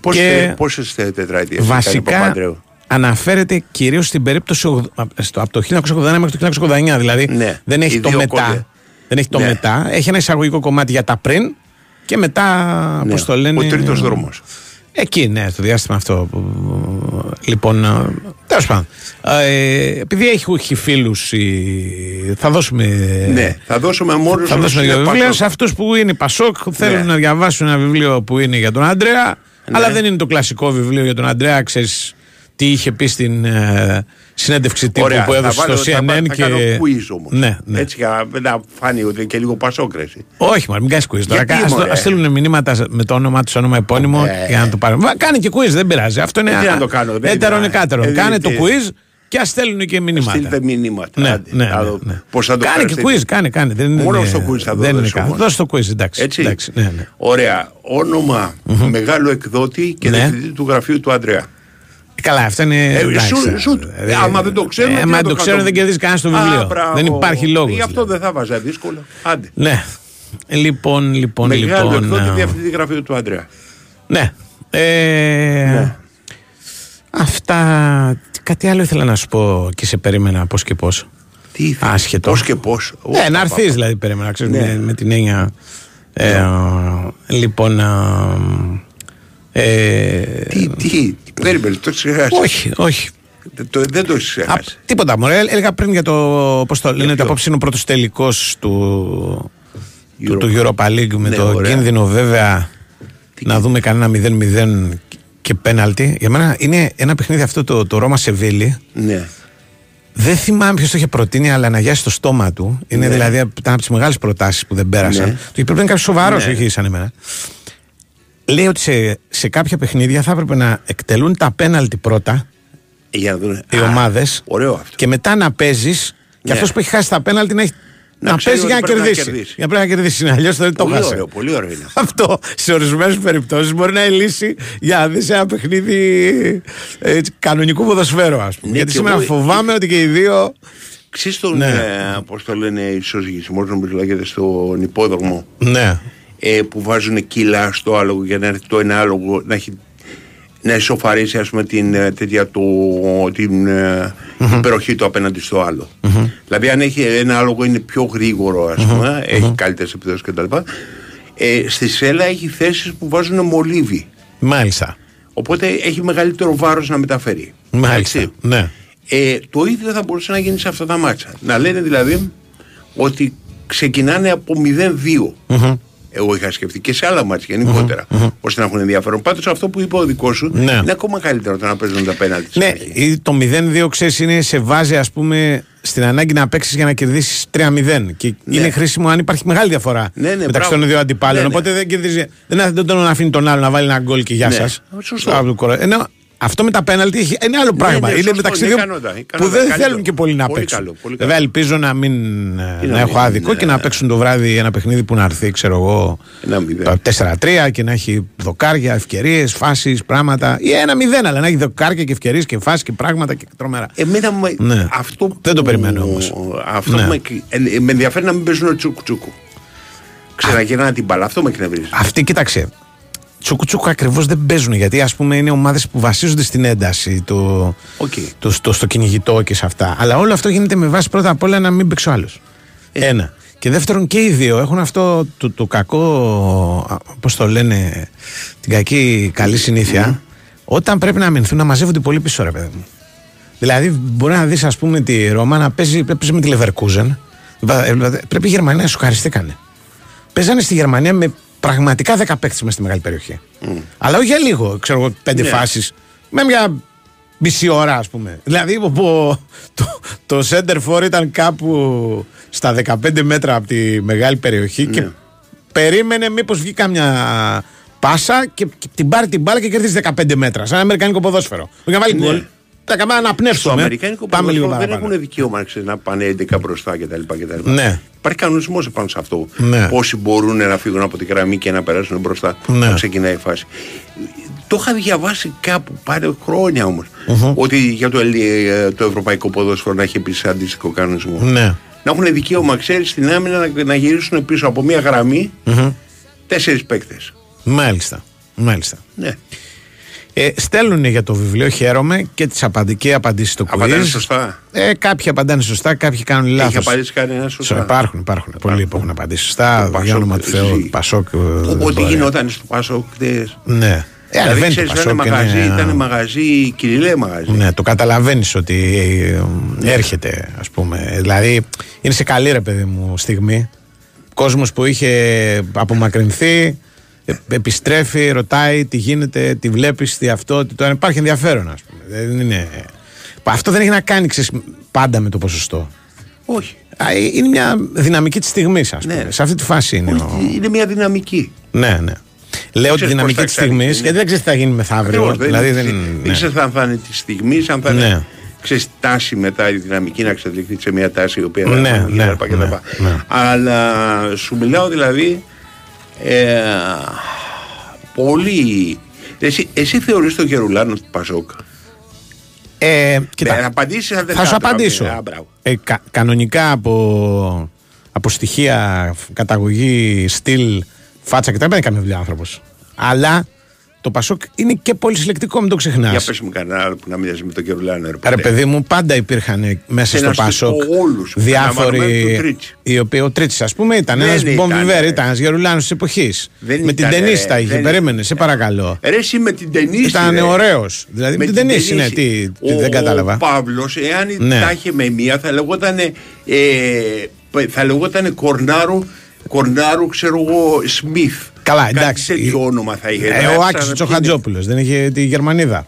Πόσε και πόσες τετραετίες βασικά έκανε ο Παπανδρέου; αναφέρεται κυρίως στην περίπτωση ογδ- α, στο- από το 1981 μέχρι το 1989 δηλαδή Ναι, δεν έχει οι το δύο μετά κόλλια. δεν έχει το Ναι. μετά έχει ένα εισαγωγικό κομμάτι για τα πριν και μετά Ναι. πώς το λένε Ο τρίτος δρόμος. Εκεί, ναι, το διάστημα αυτό. που- Λοιπόν, ε, τέλος πάντων. Ε, επειδή έχει φίλους, θα δώσουμε. Ναι, θα δώσουμε μόνος Θα δώσουμε δύο βιβλία σε αυτούς που είναι Πασόκ, θέλουν Ναι. να διαβάσουν ένα βιβλίο που είναι για τον Αντρέα, αλλά δεν είναι το κλασικό βιβλίο για τον Αντρέα. Ξέρεις τι είχε πει στην ε, συνέντευξη τύπου Ωραία, που θα έδωσε βάλω- στο θα, CNN. βάλω- θα και... κάνω quiz όμως. Ναι, ναι. Έτσι για να φάνει ότι είναι και λίγο πασόκρεση. Όχι, μωρέ, μην κάνεις quiz τώρα. Γιατί, Ας, μωρέ; ας στείλουν μηνύματα με το όνομά τους, όνομα επώνυμο Ε. για να το πάρουν. Μα, Κάνε και quiz, δεν πειράζει. Αυτό είναι Ε, τι να το κάνω, δεν έτερον είναι- εκάτερον. ε, Κάνε ε, το τι- quiz και ας στέλνουν και μηνύματα. Στείλτε μηνύματα. Ναι, Άντε, ναι, να ναι, δω ναι. Πώς θα το Κάνε και ευχαριστήσω. quiz, κάνε, κάνε. Δεν είναι, Μόνο στο quiz θα το δεν είναι δώσω κάτι. μόνο. Δώσ' το quiz, εντάξει. Έτσι. εντάξει ναι, ναι. Ωραία. Όνομα μεγάλου εκδότη και Ναι. διευθυντή του γραφείου του Αντρέα. Καλά, αυτά είναι. Ε, εντάξει, σου- σου- ε, άμα δεν το ξέρουν, ε, τι άμα να δεν το το ξέρουν, κάνουμε. δεν κερδίζει κανένας το Α, βιβλίο. μπράβο. Δεν υπάρχει λόγος. Γι' αυτό δεν θα βάζα δύσκολο. Άντε. Ναι. Λοιπόν, λοιπόν, Μεγάλο λοιπόν. εκδότη ε, διευθυντή γραφείου του Αντρέα. Ναι. Ε, Αυτά. Κάτι άλλο ήθελα να σου πω και σε περίμενα πώς και πώς. Τι ήθελες; Άσχετο. Πώς και πώς; Ναι, να έρθεις δηλαδή, περίμενα. Ξέρεις, Ναι. με, με την έννοια. Ε, λοιπόν. Ε, ε, Τι, τι, τι περίμενε, το ξεχάσεις. όχι, όχι. Το, δεν το Α, ξεχάσει. τίποτα μωρέ. Έλεγα πριν για το. Πώς το λένε, ποιο; το απόψε είναι ο πρώτος τελικός του, του, Europa. του Europa League με Ναι, το ωραία. κίνδυνο βέβαια να δούμε κανένα 0-0 και πέναλτι. Για μένα είναι ένα παιχνίδι αυτό το, το Ρώμα Σεβίλη. Ναι. Δεν θυμάμαι ποιος το είχε προτείνει, αλλά να γιάσει το στόμα του. Είναι Ναι. δηλαδή ήταν από τις μεγάλες προτάσεις που δεν πέρασαν. Ναι. Το είχε πρέπει να είναι κάποιος σοβαρός, Ναι. όχι σαν εμένα. Λέει ότι σε, σε κάποια παιχνίδια θα έπρεπε να εκτελούν τα πέναλτι πρώτα Για να δούμε. οι Α, ομάδες Ωραίο αυτό. και μετά να παίζεις και Ναι. αυτός που έχει χάσει τα πέναλτι να, έχει, Να να, ξέρει παίζει για να ότι πρέπει να κερδίσει. κερδίσει. Για να πρέπει να κερδίσει. Αλλιώς δεν το Πολύ χάσει. ωραίο, πολύ ωραίο είναι. Αυτό σε ορισμένες περιπτώσεις μπορεί να είναι λύση για να δεις ένα παιχνίδι έτσι, κανονικού ποδοσφαίρου, ας πούμε. Ναι, Γιατί και σήμερα εγώ- φοβάμαι ότι και οι δύο. Ξέρεις τον, Ναι. ε, πώς το λένε, ισοζυγισμός νομίζω λέγεται στον υπόδρομο Ναι. Ε, που βάζουν κιλά στο άλογο για να έρθει το ένα άλογο να έχει να ισοφαρίσει ας πούμε την, ε, τέτοια του, την ε, υπεροχή του απέναντι στο άλλο. Δηλαδή αν έχει ένα άλογο είναι πιο γρήγορο ας πούμε, έχει καλύτερες επιδόσεις κτλ. Ε, στη σέλα έχει θέσεις που βάζουν μολύβι. Μάλιστα. Οπότε έχει μεγαλύτερο βάρος να μεταφέρει. Μάλιστα. Έτσι. Ναι. Ε, το ίδιο θα μπορούσε να γίνει σε αυτά τα μάτσα. Να λένε δηλαδή ότι ξεκινάνε από 0-2. Εγώ είχα σκεφτεί και σε άλλα μάτια γενικότερα, ώστε να έχουν ενδιαφέρον. Πάντως αυτό που είπε ο δικός σου Ναι. είναι ακόμα καλύτερο το να παίζουν τα πέναλτι. Ναι, ή το 0-2 ξέρεις είναι σε βάζει ας πούμε στην ανάγκη να παίξεις για να κερδίσεις 3-0. Και Ναι. είναι χρήσιμο αν υπάρχει μεγάλη διαφορά Ναι, ναι, μεταξύ μπράβο. των δύο αντιπάλων. Ναι, ναι. Οπότε δεν κερδίζει. Δεν, δεν τον αφήνει τον άλλο να βάλει ένα γκολ και γεια Ναι. σας. Σωστό. Ενώ αυτό με τα πέναλτι έχει- είναι άλλο πράγμα. ναι, είναι σωστό, μεταξύ είναι δύο ικανότητα, που ικανότητα, δεν καλύτερο. θέλουν και πολύ να Πολύ παίξουν. καλό, πολύ καλό. Βέβαια ελπίζω να μην ε, να να έχω μην, άδικο ναι. και να παίξουν το βράδυ ένα παιχνίδι που να έρθει, ξέρω εγώ, Ένα μηδέν. τα 4-3 και να έχει δοκάρια, ευκαιρίες, φάσεις, πράγματα. Ή ένα 0, αλλά να έχει δοκάρια και ευκαιρίες και φάσεις και πράγματα και τρομερά. Εμένα με- Ναι. αυτό που, Δεν το περιμένω όμως. Αυτό Ναι. που με, ε, με ενδιαφέρει να μην παίζουν τσούκου τσούκου. Ξαναγυρνάνε την μπάλα. Αυτό με εκνευρίζει. Αυτοί, κοίταξε. Τσουκουτσούκου ακριβώς δεν παίζουν γιατί ας πούμε είναι ομάδες που βασίζονται στην ένταση, το, Οκ. το, στο, στο κυνηγητό και σε αυτά. Αλλά όλο αυτό γίνεται με βάση πρώτα απ' όλα να μην παίξει ο άλλος. Ε. Ένα. Και δεύτερον και οι δύο έχουν αυτό το, το κακό, πώς το λένε, την κακή καλή συνήθεια. Όταν πρέπει να αμυνθούν να μαζεύονται πολύ πίσω, ρε παιδί μου. Δηλαδή, μπορεί να δεις, ας πούμε, τη Ρώμα να παίζει, παίζει με τη Leverkusen. Δηλαδή, Πρέπει η Γερμανία να σου χαριστήκανε. Παίζανε στη Γερμανία με πραγματικά 10 παίκτες μέσα στη μεγάλη περιοχή. Αλλά όχι για λίγο, ξέρω εγώ, πέντε Ναι. φάσεις. Με μια μισή ώρα, ας πούμε. Δηλαδή, όπου το, το center for ήταν κάπου στα 15 μέτρα από τη μεγάλη περιοχή και περίμενε μήπως βγει κάμια πάσα και, και την πάρει την μπάλα και κερδίσει 15 μέτρα. Σαν ένα αμερικάνικο ποδόσφαιρο. Όχι να βάλει Ναι. γκολ. Τα καμά να Στο πνεύσουμε. Αμερικάνικο Πάμε λίγο ποδόσφαιρο δεν παραπάνω. έχουν δικαίωμα ξέρεις, να πάνε 11 μπροστά κτλ. κτλ. Ναι. Υπάρχει κανονισμός επάνω σε αυτό. Ναι. Πόσοι μπορούν να φύγουν από τη γραμμή και να περάσουν μπροστά Ναι. να ξεκινάει η φάση. Το είχα διαβάσει κάπου πάλι χρόνια όμως, Ότι για το, Ελλη- ε, το ευρωπαϊκό ποδόσφαιρο να έχει επίσης αντίστοιχο κανονισμό. Ναι. Να έχουν δικαίωμα, ξέρεις, στην άμυνα να, να γυρίσουν πίσω από μια γραμμή τέσσερις παίκτες. Μάλιστα. Μάλιστα. Ναι. Ε, στέλνουν για το βιβλίο, χαίρομαι και τις απαντικέ απαντήσεις στο quiz. Απαντάνε σωστά. Ε, κάποιοι απαντάνε σωστά, κάποιοι κάνουν λάθος. Έχει απαντήσει κανένα σωστά. Υπάρχουν, υπάρχουν. Πολλοί που έχουν απαντήσει σωστά. Το Για όνομα του Πασόκ Θεού, ζει. Πασόκ. ε, Ό- δεν Ό,τι μπορεί. γινόταν στο Πάσο χτες. Ναι. Ε, δηλαδή ανεβαίνει το ξέρεις, ήταν Πασόκ, μαγαζί, είναι- ήταν μαγαζί, κυριλέ μαγαζί. Ναι, το καταλαβαίνεις ότι ε, έρχεται, ας πούμε. Δηλαδή, είναι σε καλή ρε παιδί μου στιγμή. Κόσμος που είχε απομακρυνθεί, ε, επιστρέφει, ρωτάει τι γίνεται, τι βλέπεις, τι αυτό, τι το άλλο. Υπάρχει ενδιαφέρον, ας πούμε. Δεν είναι... Αυτό δεν έχει να κάνει ξέρεις, πάντα με το ποσοστό. Όχι. Α, ε, Είναι μια δυναμική της στιγμής, ας πούμε. Ναι. Σε αυτή τη φάση είναι. ο- Είναι μια δυναμική. Ναι, ναι. Λέω τη ξέρεις δυναμική πώς τη θα εξελιχθεί, στιγμής, ναι. γιατί δεν ξέρεις τι θα γίνει μεθαύριο. Ακριβώς, Δηλαδή δεν, δεν. δεν, ναι. ξέρεις αν θα είναι της στιγμής, αν θα είναι Ναι. ξέρεις, τάση μετά η δυναμική να εξελιχθεί σε μια τάση η οποία Ναι, θα ναι, είναι κτλ. ναι, ναι. Αλλά σου μιλάω δηλαδή ε, πολύ. Εσύ, εσύ θεωρείς τον Γερουλάνο του Πασόκ; Ε, κοίτα, Ναι, απαντήσεις αν δεν θα σου θα ήθελα, απαντήσω. ναι, α, μπράβο. Ε, κα- κανονικά από, από στοιχεία, καταγωγή, στυλ, φάτσα κτλ. Δεν έκανε καμία δουλειά άνθρωπος. Αλλά το Πασόκ είναι και πολύ συλλεκτικό, μην το ξεχνάς. Για πες μου κανένα άλλο που να μοιάζει με τον Γερουλάνο. Ρε, Ρε πατέρα. παιδί μου, πάντα υπήρχαν μέσα Και να στο σου πω Πασόκ όλους, διάφοροι. περιλαμβανομένου του Τρίτσι. Οι οποίοι ο Τρίτσι, ας πούμε, ήταν Δεν ένας ήταν, μπομπιβέρ, ρε. ήταν ένας γερουλάνο της εποχής. Δεν Με την ήταν, ταινίστα ρε, είχε, δεν- περίμενε, σε παρακαλώ. Ρε, εσύ με την ταινίστα. Ήταν ρε. ωραίος. Δηλαδή με την ταινίστα, ναι, ταινίση. τι, τι, Ο- δεν κατάλαβα. Ο Παύλος, εάν Ναι. τα είχε με μία, θα λεγόταν. Ε, θα λεγόταν Κορνάρου, Κορνάρου, ξέρω εγώ, Σμιθ. Καλά, Κάτι εντάξει. τέτοιο όνομα θα είχε. Ε, Δηλαδή, ο άκουσα Άκης να ο ποιοι Τσοχατζόπουλος δεν είχε τη Γερμανίδα.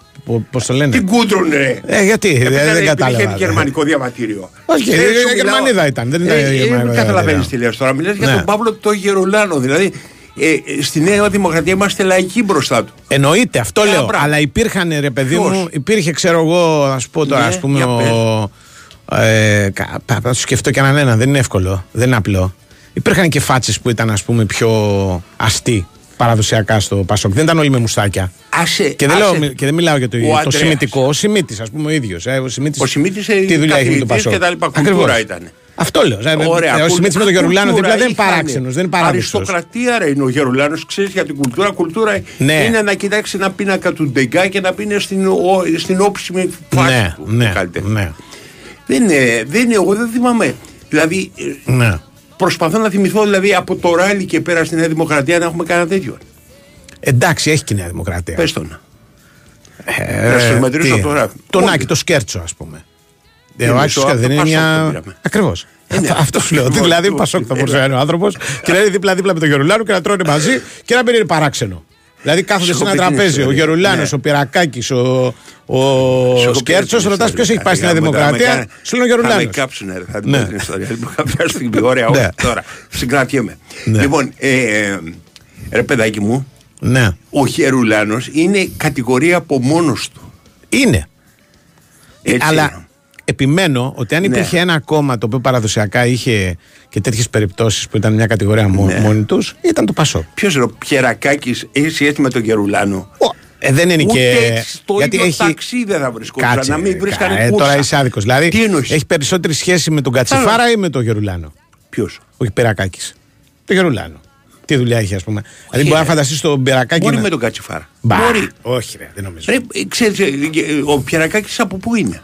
Πώς το λένε; είναι. Την κούτρον, ρε. Ε, γιατί, Επειδή δεν, ήταν- δεν επειδή κατάλαβα. Είχε γερμανικό διαβατήριο. Όχι, Ε, η- σου η μιλάω- Γερμανίδα ήταν, δεν ήταν Ε, η ε, Γερμανικό Δεν καταλαβαίνεις διαβατήριο. τι λες τώρα. Μιλάς για Ναι. τον Παύλο το Γερολάνο. Δηλαδή, ε, στη Νέα Δημοκρατία είμαστε λαϊκοί μπροστά του. Εννοείται, αυτό Ε, λέω. μπράβο. Αλλά υπήρχαν, ρε παιδί Ποιος; μου, υπήρχε, ξέρω εγώ, ας πω τώρα, Ναι, ας πούμε, για ο. Ε, κα- θα θα σου σκεφτώ και έναν έναν, δεν είναι εύκολο, δεν είναι απλό. Υπήρχαν και φάτσες που ήταν, ας πούμε, πιο αστεί παραδοσιακά στο Πασόκ. Δεν ήταν όλοι με μουστάκια. Άσε, Και δεν, άσε- λέω, και δεν μιλάω για το, ο το Ανδρέας. σημητικό. Ο Σιμίτη, ας πούμε, ο ίδιος. Ε, ο Σιμίτης, Ο Σιμίτης, ε, τι δουλειά έχει με το καθηγητής Πασόκ. και τα λοιπά, Ακριβώς. κουλτούρα ήταν. Αυτό λέω. Ε, Ωραία. ε, Ο Σιμίτη με τον Γερουλάνο Κουλτούρα δίπλα δεν είναι είχανε. παράξενος, δεν είναι παράδοξο. Αριστοκρατία ρε είναι ο Γερουλάνος, ξέρεις για την κουλτούρα. Κουλτούρα Ναι. είναι να κοιτάξει ένα πίνακα του Ντεγκά και να πει στην, ο- στην όψιμη φάση Ναι, του. ναι, του καλλιτέχνη. ναι, Δεν είναι, δεν είναι, εγώ δεν θυμάμαι. Δηλαδή, ε, ναι. Προσπαθώ να θυμηθώ δηλαδή από το ράλι και πέρα στη Νέα Δημοκρατία να έχουμε κανένα τέτοιο. Εντάξει, έχει και η Νέα Δημοκρατία. Πες το να. Ε, Να σας μετρήσω τι, τώρα. Τον Όλοι. Άκη, το Σκέρτσο, ας πούμε. Ε, Είναι ο Άκης το- Σκέρτσο δεν από είναι το Πασόκ το μια. πήραμε. Ακριβώς. ναι. Αυτό σου λέω. Λοιπόν, Δηλαδή, του- Πασόκ θα μπορούσε ε, να είναι ο άνθρωπος και να είναι δίπλα-δίπλα με τον Γερουλάνο και να τρώνε μαζί και να μην είναι παράξενο. Δηλαδή κάθονται Σου σε ένα έχω πει την τραπέζι ο ιστορία. Γερουλάνο, Ναι. ο Πυρακάκης, ο, ο Σου έχω πει Σκέρτσος, την ρωτάς ιστορία. ποιος έχει πάει στη Νέα Θα με Δημοκρατία. κάνε- Σου λέει ο Θα με Γερουλάνο. κάψουνε, ρε, θα την Ναι. πω την ιστορία. Λοιπόν, κάποια στιγμή, ωραία, Ναι. όχι τώρα. Συγκρατιέμαι. Ναι. Λοιπόν, ε, ρε παιδάκι μου, Ναι. ο Χερουλάνος είναι κατηγορία από μόνος του. Είναι. Έτσι. Αλλά επιμένω ότι αν Ναι. υπήρχε ένα κόμμα το οποίο παραδοσιακά είχε και τέτοιες περιπτώσεις που ήταν μια κατηγορία μό- Ναι. μόνη τους, ήταν το Πασόκ. Ποιος είναι ο Πιερακάκης, έχει έτσι με τον Γερουλάνο; Ε, δεν είναι Ούτε και. στο ίδιο ταξί δεν θα βρισκόταν, Κάτσε, να μην ρε, βρίσκανε κα- ε, κούρσα. Τώρα είσαι άδικος. Δηλαδή, Τι εννοείς; έχει περισσότερη σχέση με τον Κατσιφάρα ή με τον Γερουλάνο; Ποιος; Όχι Περακάκη. Το Γερουλάνο. Τι δουλειά έχει, ας πούμε. Δηλαδή, μπορεί να φανταστείς τον Περακάκη. Μπορεί να- με τον Κατσιφάρα. Μπα, Μπορεί. Όχι, ρε, δεν νομίζω. Ρε, ε, ξέρεις, ε, ε, ο Πιερακάκης από πού είναι;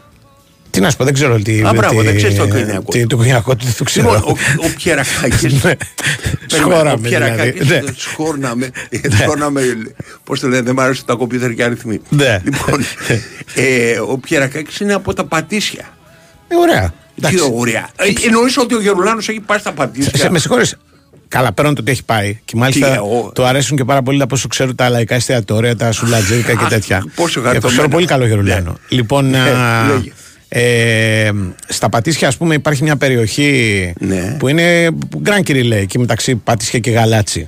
Τι να σου πω, δεν ξέρω τι. Α, μπράβο, τι- δεν ξέρεις το οικογενειακό τι- Το οικογενειακό του, δεν το ξέρω. Λοιπόν, ο, ο Πιερακάκης. Ναι. Περίμενε, Σχόραμε, Ο Πιερακάκης δηλαδή. Ναι. σχόρναμε. σχόρναμε πώς το λένε, δεν μ' άρεσε τα κομπιούτερ και αριθμοί. Ναι. Λοιπόν, ε, ο Πιερακάκης είναι από τα Πατήσια. Ε, ωραία. Τι Εντάξει. ωραία. Ε, Εννοείς ότι ο Γερουλάνος έχει πάει στα Σε- Πατήσια. Με συγχωρείς. Καλά, πέραν το ότι έχει πάει. Και μάλιστα Τι, εγώ- του αρέσουν και πάρα πολύ από όσο ξέρω τα λαϊκά εστιατόρια, τα σουλατζίρικα και Αχ, τέτοια. πόσο Ε, χαριτωμένα. Ξέρω πολύ καλό Γερουλάνο. Ναι. Λοιπόν, Ε, α, λέγε. ε, στα Πατήσια, ας πούμε, υπάρχει μια περιοχή Ναι. που είναι γκραν λέει, εκεί μεταξύ Πατήσια και Γαλάτσι.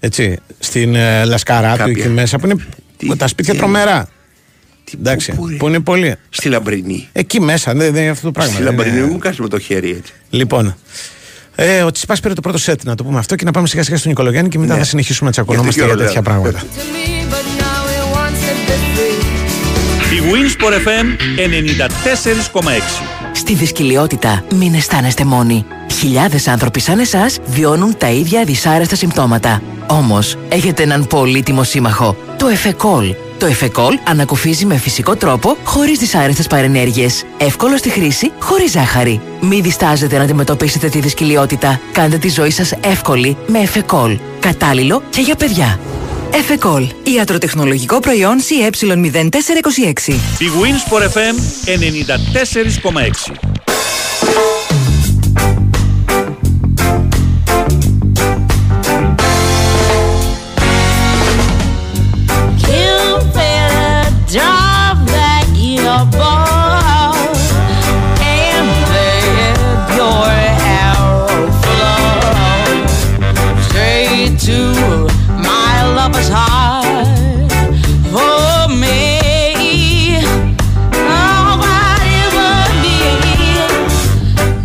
Έτσι, στην ε, Λασκαράτου Κάποια. εκεί μέσα, που είναι Τι- τα σπίτια τι- τρομερά. Τι- Εντάξει, πού- πού, ρε. που είναι πολύ. Στη Λαμπρινή. Εκεί μέσα, δεν, δεν είναι αυτό το πράγμα. Στη δεν Λαμπρινή είναι- μου κάνεις με το χέρι έτσι. Λοιπόν, ε, ο Τσιπάς πήρε το πρώτο σετ, να το πούμε αυτό, και να πάμε σιγά σιγά στον Νικολογιάννη και μετά Ναι. θα συνεχίσουμε να τσακωνόμαστε Γιατί για τέτοια Γερουλάνο. πράγματα. Η Winsport FM 94,6. Στη δυσκολιότητα μην αισθάνεστε μόνοι. Χιλιάδες άνθρωποι σαν εσάς βιώνουν τα ίδια δυσάρεστα συμπτώματα. Όμως, έχετε έναν πολύτιμο σύμμαχο, το Εφεκόλ. Το Εφεκόλ ανακουφίζει με φυσικό τρόπο, χωρίς δυσάρεστες παρενέργειες. Εύκολο στη χρήση, χωρίς ζάχαρη. Μην διστάζετε να αντιμετωπίσετε τη δυσκολιότητα. Κάντε τη ζωή σας εύκολη με Εφεκόλ. Κατάλληλο και για παιδιά. Εφεκόλ. Ιατροτεχνολογικό προϊόν CE0426. Η Wins for FM 94,6.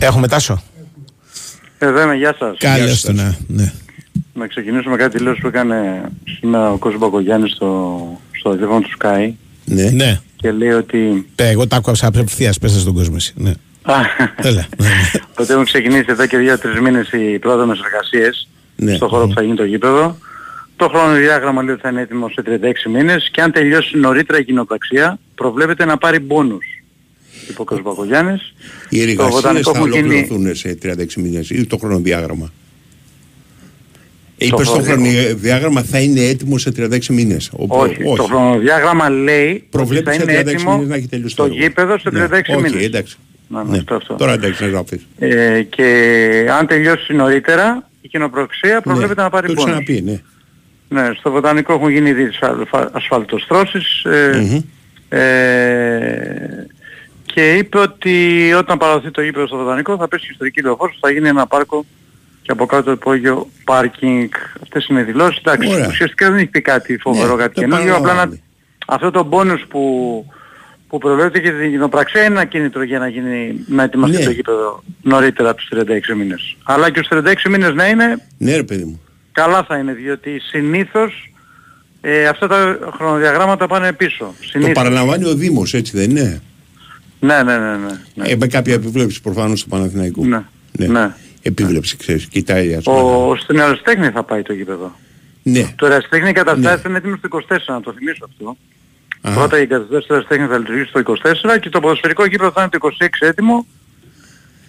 Έχουμε τάσο; Εδώ είμαι, γεια σας. Καλώς το να. Ναι. Να ξεκινήσουμε κάτι δηλώσεις που έκανε σήμερα ο Κώσος Μπακογιάννης στο, στο τηλέφωνο του Sky Ναι. ναι. και λέει ότι... Πέ, εγώ τα άκουσα απευθείας, πέσα στον κόσμο εσύ. Ναι. Έλα. ναι, ναι. ότι έχουν ξεκινήσει εδώ και δύο-τρεις μήνες οι πρόδομες εργασίες Ναι. στο χώρο που θα γίνει το γήπεδο. Το χρονοδιάγραμμα λέει ότι θα είναι έτοιμο σε 36 μήνες και αν τελειώσει νωρίτερα η κοινοπραξία προβλέπεται να πάρει μπόνους. Είπε ο Κώσος Μπακογιάννης. Οι Το εργασίες βοτανικό θα έχουν γίνει- ολοκληρωθούν σε 36 μήνες ή το χρονοδιάγραμμα. Το Είπες το χρονοδιάγραμμα. χρονοδιάγραμμα θα είναι έτοιμο σε 36 μήνες. Οπό- Όχι, το χρονοδιάγραμμα λέει ότι Προβλέπεις θα σε είναι 36 έτοιμο μήνες να έχει τελειώσει το έργο. γήπεδο σε 36 ναι. μήνες. Όχι, εντάξει. Να, Ναι. αυτό, αυτό. Τώρα εντάξει να γράφεις. Ε, και αν τελειώσει νωρίτερα η κοινοπροξία προβλέπεται να πάρει Ναι. Το πόνους. ξαναπεί, ναι. Ναι, στο βοτανικό έχουν γίνει ήδη τις ασφα- ασφαλτοστρώσεις ε, Μμμ. ε, και είπε ότι όταν παραδοθεί το γήπεδο στο βοτανικό θα πέσει η ιστορική λεωφόρος, θα γίνει ένα πάρκο και από κάτω το υπόγειο πάρκινγκ. Αυτές είναι οι δηλώσεις. Εντάξει, Ωραία. ουσιαστικά δεν έχει πει κάτι φοβερό, Ναι, κάτι το καινούργιο. Απλά να, παραλαμβάνει. αυτό το μπόνους που, που προβλέπεται και την κοινοπραξία είναι ένα κίνητρο για να, γίνει, να ετοιμαστεί Ναι. το γήπεδο νωρίτερα από τους 36 μήνες. Αλλά και στους 36 μήνες να είναι Ναι ρε παιδί μου. καλά θα είναι διότι συνήθως ε, αυτά τα χρονοδιαγράμματα πάνε πίσω. Το Συνήθως. παραλαμβάνει ο Δήμος, έτσι δεν είναι; Ναι, ναι, ναι. ναι, ναι. Ε, με κάποια επιβλέψη προφανώς του Παναθηναϊκού. Ναι. Ναι. Επιβλέψη, ξέρεις. Κοιτάει ας πούμε. Ο, στην Αεραστέχνη θα πάει το γήπεδο. Ναι. Το Αεραστέχνη καταστάσεις Ναι. είναι έτοιμος στο 24, να το θυμίσω αυτό. Αχα. Πρώτα η καταστάση του Αεραστέχνη θα λειτουργήσει στο 24 και το ποδοσφαιρικό γήπεδο θα είναι το 26 έτοιμο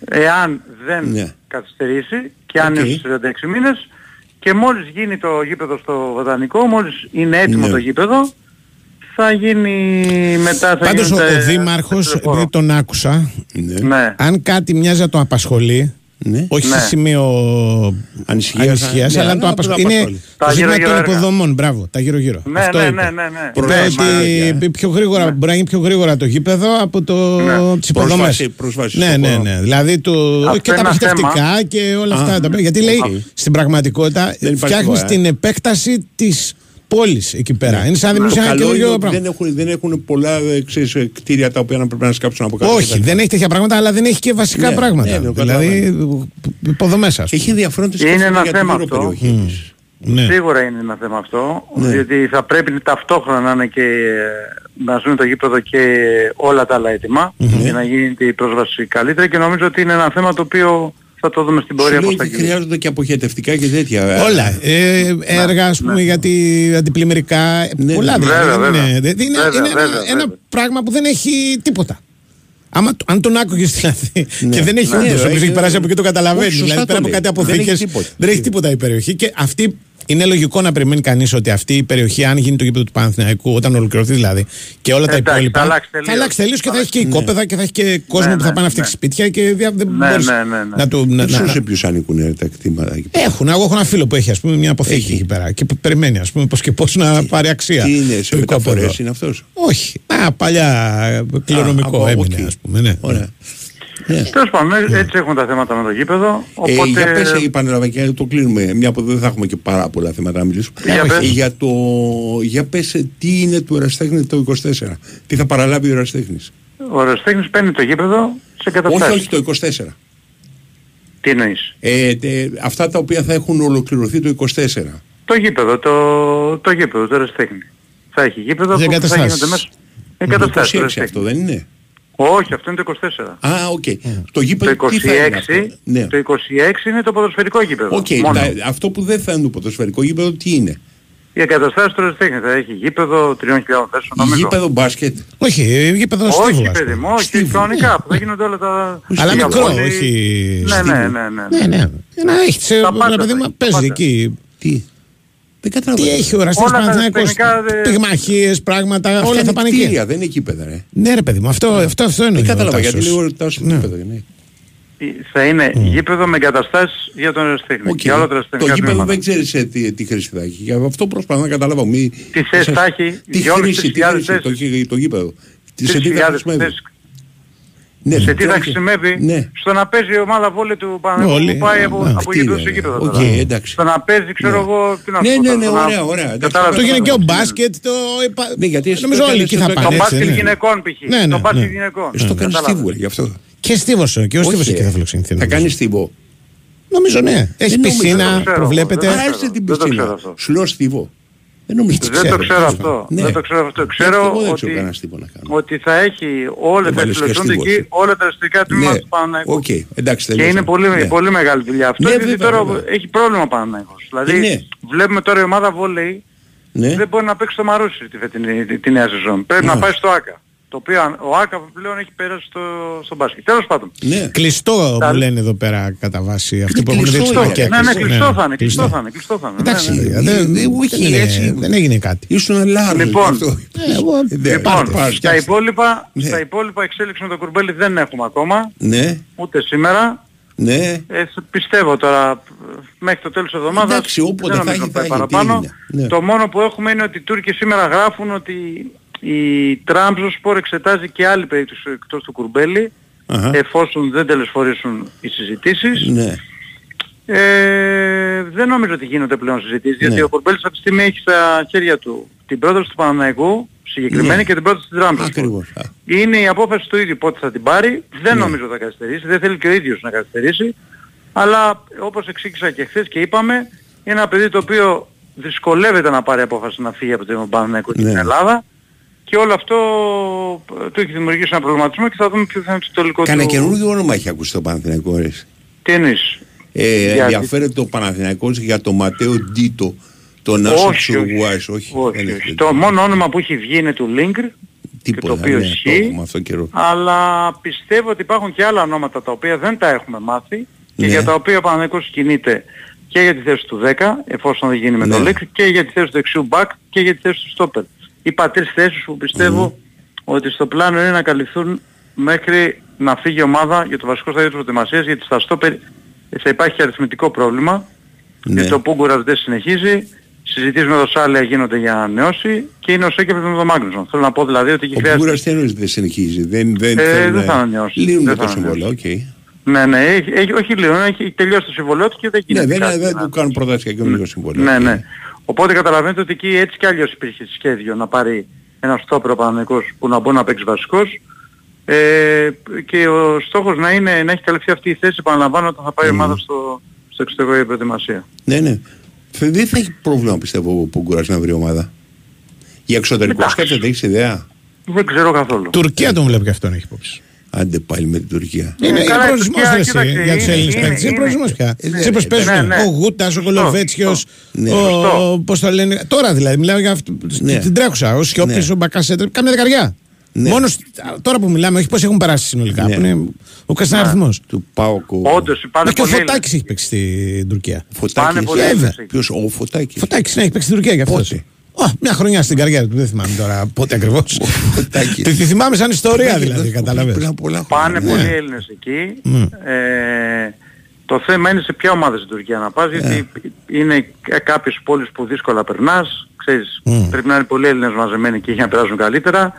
εάν δεν Ναι. καθυστερήσει και αν Οκ. είναι στους 36 μήνες και μόλις γίνει το γήπεδο στο Βοτανικό, μόλις είναι έτοιμο Ναι. το γήπεδο θα γίνει μετά θα Πάντως ο, γίνουν τα- ο Δήμαρχος, τα- επειδή τον άκουσα, Ναι. Ναι. αν κάτι μοιάζει να τον απασχολεί, Ναι. όχι Ναι. σε σημείο Ανησυχίας, ανησυχίας, ναι, αλλά αλλά το το απασχολεί. Είναι απασχολεί. Τα το ζήτημα γύρω-γύρω των έργα. υποδομών. Μπράβο, τα γύρω-γύρω. Ναι, Αυτό ναι, είπε. ναι, ναι, ναι. Είπε Ναι, ότι μα- πιο γρήγορα, μπορεί να γίνει πιο γρήγορα το γήπεδο από το, Ναι. τις υποδομές. Πρόσβαση- πρόσβαση ναι, στο ναι, χώρο. ναι. Δηλαδή το, Αυτό και τα είναι ένα μαχητευτικά και όλα αυτά. Α, τα, γιατί λέει οκ. στην πραγματικότητα Δεν υπάρχει φτιάχνεις τίποτα, ε. την επέκταση της πόλης εκεί πέρα. Είναι σαν να Το δημιουργήσει ένα καλό είναι καινούργιο ότι πράγμα. δεν έχουν, δεν έχουν πολλά ε, ξέρεις, ε, κτίρια τα οποία να πρέπει να σκάψουν από κάτω. Όχι, δεν έχει τέτοια πράγματα, αλλά δεν έχει και βασικά Ναι, πράγματα. ναι, ναι, δηλαδή υποδομές, ας πούμε. Έχει ενδιαφέροντες Είναι και ένα για τη θέμα γύρω αυτό. περιοχή της. Ναι. Σίγουρα είναι ένα θέμα αυτό, Ναι. διότι θα πρέπει ταυτόχρονα να είναι και ε, να ζουν το γήπεδο και όλα τα άλλα έτοιμα για να γίνει η πρόσβαση καλύτερα και νομίζω ότι είναι ένα θέμα το οποίο θα το δούμε στην πορεία Σου πώς λέει θα ότι γίνει. χρειάζονται και αποχετευτικά και τέτοια. Όλα. Ε, έργα, ας πούμε, για τη αντιπλημμυρικά. ε, Ναι, πολλά ναι. δηλαδή. Βέβαια, δεν βέβαια. είναι, δεν- είναι, Βέβαια, είναι ένα, βέβαια, ένα βέβαια. πράγμα που δεν έχει τίποτα. Άμα, το- αν τον άκουγες δηλαδή και δεν έχει Ναι, όντως, ναι, όποιος έχει έχει- περάσει από εκεί το καταλαβαίνεις. Όχι, σωστά Δηλαδή το πέρα από λέει. κάτι Δεν έχει αποθήκες τίποτα. δεν έχει τίποτα η περιοχή. Και αυτή είναι λογικό να περιμένει κανείς ότι αυτή η περιοχή, αν γίνει το γήπεδο του Παναθηναϊκού, όταν ολοκληρωθεί δηλαδή και όλα τα Εντάξει, υπόλοιπα. θα αλλάξει τελείως. Θα αλλάξει τελείως και θα έχει και οικόπεδα και θα έχει και κόσμο Ναι, που θα ναι, πάει να φτιάξει ναι. σπίτια και δια- δεν Ναι, μπορείς ναι, ναι, ναι. να του. να- Δεν να- ξέρω σε ποιους ανήκουν ε, τα κτήματα. εκεί πέρα. έχουν. Εγώ έχω ένα φίλο που έχει ας πούμε, μια αποθήκη Έχει. εκεί πέρα και που περιμένει ας πούμε, πώς και πώς να πάρει αξία. Τι είναι, σε το οικόπεδο. μεταφορές είναι αυτός; Όχι. Α, παλιά κληρονομικό από- έμεινε, οκ. ας πούμε. Ναι. Ωραία. Ναι. Τέλος πάντων, ε, έτσι έχουν τα θέματα με το γήπεδο, Ε, οπότε... για πες, ε, επαναλαμβάνω, το κλείνουμε, μια που δεν θα έχουμε και πάρα πολλά θέματα να μιλήσουμε. Για Ε, πες. για, το, για πες ε, τι είναι του Εραστέχνη το 24. Τι θα παραλάβει ο Εραστέχνης; Ο Ρεστέχνης παίρνει το γήπεδο σε καταστάσεις. Όχι, όχι το 24. Τι εννοείς; Ε, τε- αυτά τα οποία θα έχουν ολοκληρωθεί το 24. Το γήπεδο, το, το γήπεδο, το Ρεστέχνη. Θα έχει γήπεδο Για που θα εγκαταστάσεις. γίνονται μέσα. Το Εγκαταστάσεις, το 26 Ρεστέχνη. αυτό δεν είναι; Όχι, αυτό είναι το 24. Α, οκ. Το Το γήπεδο τι θα είναι 26, αυτό; Ναι. το 26 είναι το ποδοσφαιρικό γήπεδο. Οκ, μόνο. τα- αυτό που δεν θα είναι το ποδοσφαιρικό γήπεδο τι είναι; Η εγκαταστάση του Ρεστέχνη θα έχει γήπεδο 3.000 θέσεων νομίζω. Γήπεδο μπάσκετ. Όχι, γήπεδο στίβου. Όχι ας παιδί πούμε. μου, όχι, Στίβου. κανονικά που θα γίνονται όλα τα... Αλλά για μικρό, βόλεϊ. όχι. Ναι, στίβου. ναι, ναι, ναι. Ναι, ναι. Να έχει, σε- Τα πάντα ένα παιδί θα μου έχει, παίζει πάντα. εκεί. Τι; Δεν κατάλαβα. Τι έχει ο Ραστή Όλα τα Παναθηναϊκός, τεχνικά, δε- Πυγμαχίες, πράγματα, Αυτά όλα είναι θα πάνε εκεί. κτίρια, δεν είναι κήπεδα, ρε. Ναι, ρε παιδί μου, αυτό, αυτό, αυτό είναι. Δεν ο κατάλαβα Τάσος. γιατί λίγο τάσος Ναι. κήπεδο. ναι. Θα είναι γήπεδο με εγκαταστάσεις για τον ερασιτέχνη. Οκ. Και όλα τα Το ερασιτεχνικά γήπεδο τμήματα. δεν ξέρεις σε τι, τι χρήση θα έχει. Γι' αυτό προσπαθώ να καταλάβω. Μη, Τι θέση θα έχει, Τι δυόμισι χρήση, τις χιλιάδες χρήση, το, θέσεις. γη- το γήπεδο. Τι- Σε τι θα 3.000 χρησιμεύει. θέσεις. Ναι, Σε τι θα τώρα- χρησιμεύει; Ναι. στο να παίζει η ομάδα βόλη του Παναγιώτου Όλοι, που πάει από, ναι. από γήπεδο σε Κτίρια, γήπεδο. οκ, τώρα. εντάξει. Στο να παίζει, ξέρω Ναι. εγώ, τι να Ναι, σου πω ναι, τώρα, ναι, στο να- ωραία, ωραία, εντάξει. Κατάλαβες Το τι γίνεται και ο θέλω να πω. μπάσκετ. Το... Ναι, γιατί εσύ Νομίζω το όλοι έκανες εκεί θα στο- πάνε. Το έτσι, μπάσκετ ναι. γυναικών π.χ. Ναι, ναι, Το μπάσκετ ναι. γυναικών. Εσύ το κάνεις Κατάλαβες. στίβο, γι' αυτό. Και Στίβος και ο Όχι, Στίβος εκεί ε. θα φιλοξενηθεί. Θα νομίζω. κάνεις στίβο. Νομίζω ναι. Έχει Δεν νομίζω, πισίνα, το ξέρω, προβλέπετε. δεν Άρα ξέρω. είσαι την Δεν το πισίνα. ξέρω αυτό. Σου λέω στίβο. Δεν νομίζω ότι Δεν το ξέρω, ξέρω τέλος αυτό. Ναι. Δεν το ξέρω αυτό. Εγώ Ξέρω δεν ξέρω ότι, κανένας στίβο να κάνω. ότι θα έχει όλα Δεν τα βάλεις και συλλογιούνται στίβο, εκεί, εσύ. όλα τα αριστερικά τμήματα Ναι, του Παναναϊκού. οκ, εντάξει, Και τελείωσα. είναι πολύ, Ναι. πολύ μεγάλη δουλειά αυτό, Ναι, γιατί βέβαια, τώρα βέβαια. έχει πρόβλημα ο Παναναϊκός. Δηλαδή, Ε, ναι. βλέπουμε τώρα η ομάδα βόλεϊ Ναι. δεν μπορεί να παίξει το Μαρούσι τη, φετινή- τη, τη νέα σεζόν. Πρέπει Ναι. να πάει στο ΆΚΑ. Το οποίο αν- ο ΆΚΑ πλέον έχει περάσει στο, στο μπάσκετ. Τέλος πάντων. Ναι. Κλειστό Τα- μου λένε εδώ πέρα κατά βάση. Αυτοί που έχουν κλειστό δει τις είναι. πακέτες. Ναι, ναι, Ναι, κλειστό ναι, θα είναι, κλειστό θα είναι, κλειστό θα είναι. Εντάξει, Ναι, ναι, ναι. δεν- Ε, ε, όχι, δεν είναι- έτσι. δεν έγινε κάτι. Ήσουν λάρος. Λοιπόν. γι' αυτό. Ε, εγώ- Ναι, Λοιπόν, πάρ' το, στα φτιάξτε. υπόλοιπα, Ναι. στα υπόλοιπα εξέλιξη με το κουρμπέλι δεν έχουμε ακόμα, Ναι, ούτε σήμερα. ναι. Ε, σ- πιστεύω τώρα ε, μέχρι το τέλος της εβδομάδας Εντάξει, όποτε δεν θα νομίζω έχει, να πάει θα έχει. Τι παραπάνω. έγινε. Ναι. Το μόνο που έχουμε είναι ότι οι Τούρκοι σήμερα γράφουν ότι η Τραμπζοσπορ εξετάζει και άλλη περίπτωση εκτός του κουρμπέλι Αχα. εφόσον δεν τελεσφορήσουν οι συζητήσεις. Ναι. Ε, δεν νομίζω ότι γίνονται πλέον συζητήσεις γιατί Ναι. ο Κουρμπέλης αυτή τη στιγμή έχει στα χέρια του την πρόταση του Παναναϊκού συγκεκριμένη Ναι. και την πρόταση της Τραμπζοσπορ. Ακριβώς. Α. Είναι η απόφαση του ίδιου πότε θα την πάρει. Δεν Ναι. νομίζω θα καθυστερήσει. Δεν θέλει και ο ίδιος να καθυστερήσει. Αλλά όπως εξήγησα και χθες και είπαμε, είναι ένα παιδί το οποίο δυσκολεύεται να πάρει απόφαση να φύγει από τον Παναθηναϊκό και Ναι. την Ελλάδα. Και όλο αυτό ε, του έχει δημιουργήσει ένα προβληματισμό και θα δούμε ποιο θα είναι το τελικό Κάνα του... καινούργιο όνομα έχει ακούσει το Παναθηναϊκός. ρε. Τι εννοείς; Ε, Γιατί; ενδιαφέρεται ο Παναθηναϊκός για τον Ματέο Ντίτο, τον Άσο της όχι, όχι. Ουρουγουάης. Όχι, όχι, δεν όχι. έχει. Το μόνο όνομα που έχει βγει είναι του Λίγκρ Τίποτα, το οποίο ναι, το ισχύει. έχουμε αυτόν καιρό. αλλά πιστεύω ότι υπάρχουν και άλλα ονόματα τα οποία δεν τα έχουμε μάθει και Ναι. για τα οποία ο Παναθηναϊκός κινείται και για τη θέση του 10 εφόσον δεν γίνει με Ναι. το Λινγκρ και για τη θέση του δεξιού μπακ και για τη θέση του στόπερ. Είπα τρεις θέσεις που πιστεύω ότι στο πλάνο είναι να καλυφθούν μέχρι να φύγει η ομάδα για το βασικό στάδιο της προετοιμασίας γιατί στα στόπερ θα υπάρχει αριθμητικό πρόβλημα Ναι. γιατί ο Πούγγουρας δεν συνεχίζει, συζητήσεις με το Σάρλια γίνονται για ανανέωση και είναι ο Σένκεφελντ με τον Μάγνουσον. Θέλω να πω δηλαδή ότι εκεί Ο χρειάζεται... Πούγγουρας τι εννοείς δεν συνεχίζει. Δεν, δεν, Ε, θέλουν δεν θα να- ανανεώσει. Λύνουν Δεν το θα συμβόλαιο, οκ. Ναι, ναι, έχει, έχει, όχι λίγο, έχει τελειώσει το συμβόλαιο του και δεν Ναι, γίνεται δεν, κάτι δεν να- του κάνουν προτάσεις για καινούργιο συμβόλαιο. Ναι, οκ. ναι. Οπότε καταλαβαίνετε ότι εκεί έτσι κι αλλιώς υπήρχε σχέδιο να πάρει ένας στόπερ ο Παναγικός που να μπορεί να παίξει βασικός ε, και ο στόχος να είναι να έχει καλυφθεί αυτή η θέση επαναλαμβάνω όταν θα πάει η ομάδα στο, στο εξωτερικό για προετοιμασία. Ναι, ναι. Θα- Δεν θα έχει πρόβλημα πιστεύω ο Πούγκουρας να βρει ομάδα. Για εξωτερικό Εντάξει. σκέφτεται, έχεις ιδέα. Δεν ξέρω καθόλου. Τουρκία τον βλέπει και αυτόν έχει υπόψη. Άντε πάλι με την Τουρκία. Είναι, καλά, είναι η προορισμός Τουρκία, ρε, εσύ, κοίταξε, για τους είναι- Έλληνες είναι- παίκτες. Είναι είναι- προορισμός πια. ναι, Σε πως ναι, παίζουν ναι, ναι. ο Γούτας, ο Σωστό, Κολοβέτσιος, σωστό. Ναι. ο... Σωστό. Πώς το λένε. Τώρα δηλαδή, μιλάω για αυτό, Ναι. την τρέχουσα. Ο Σιώπης, Ναι. ο Μπακασέτρε, κάμια δεκαριά. Ναι. Μόνο σ- τώρα που μιλάμε, όχι πώς έχουν περάσει συνολικά. Ναι. Που είναι ο Κασταναριθμός. Του Πάοκο. Όντως πάνε Και ο πολύ Φωτάκης έχει παίξει στην Τουρκία. Φωτάκης. Πάνε πολύ Βέβαια. Έλληνες εκεί. Ποιος, ο Φωτάκης. Φωτάκης, ναι, έχει παίξει στην Τουρκία κι αυτός. Πότε; Ω, μια χρονιά στην καριέρα του, δεν θυμάμαι τώρα πότε ακριβώς. Φωτάκης. Τη θυμάμαι σαν ιστορία Φωτάκης, δηλαδή, δεν- κατάλαβες. Πριν από πολλά Πάνε χρόνια. πολλοί Ναι. Έλληνες εκεί. Ναι. Ε, το θέμα είναι σε ποια ομάδα στην Τουρκία να πας, γιατί είναι κα- κάποιες πόλεις που δύσκολα περνάς, ξέρεις, Μμ. πρέπει να είναι πολλοί Έλληνες μαζεμένοι εκεί για να περάσουν καλύτερα.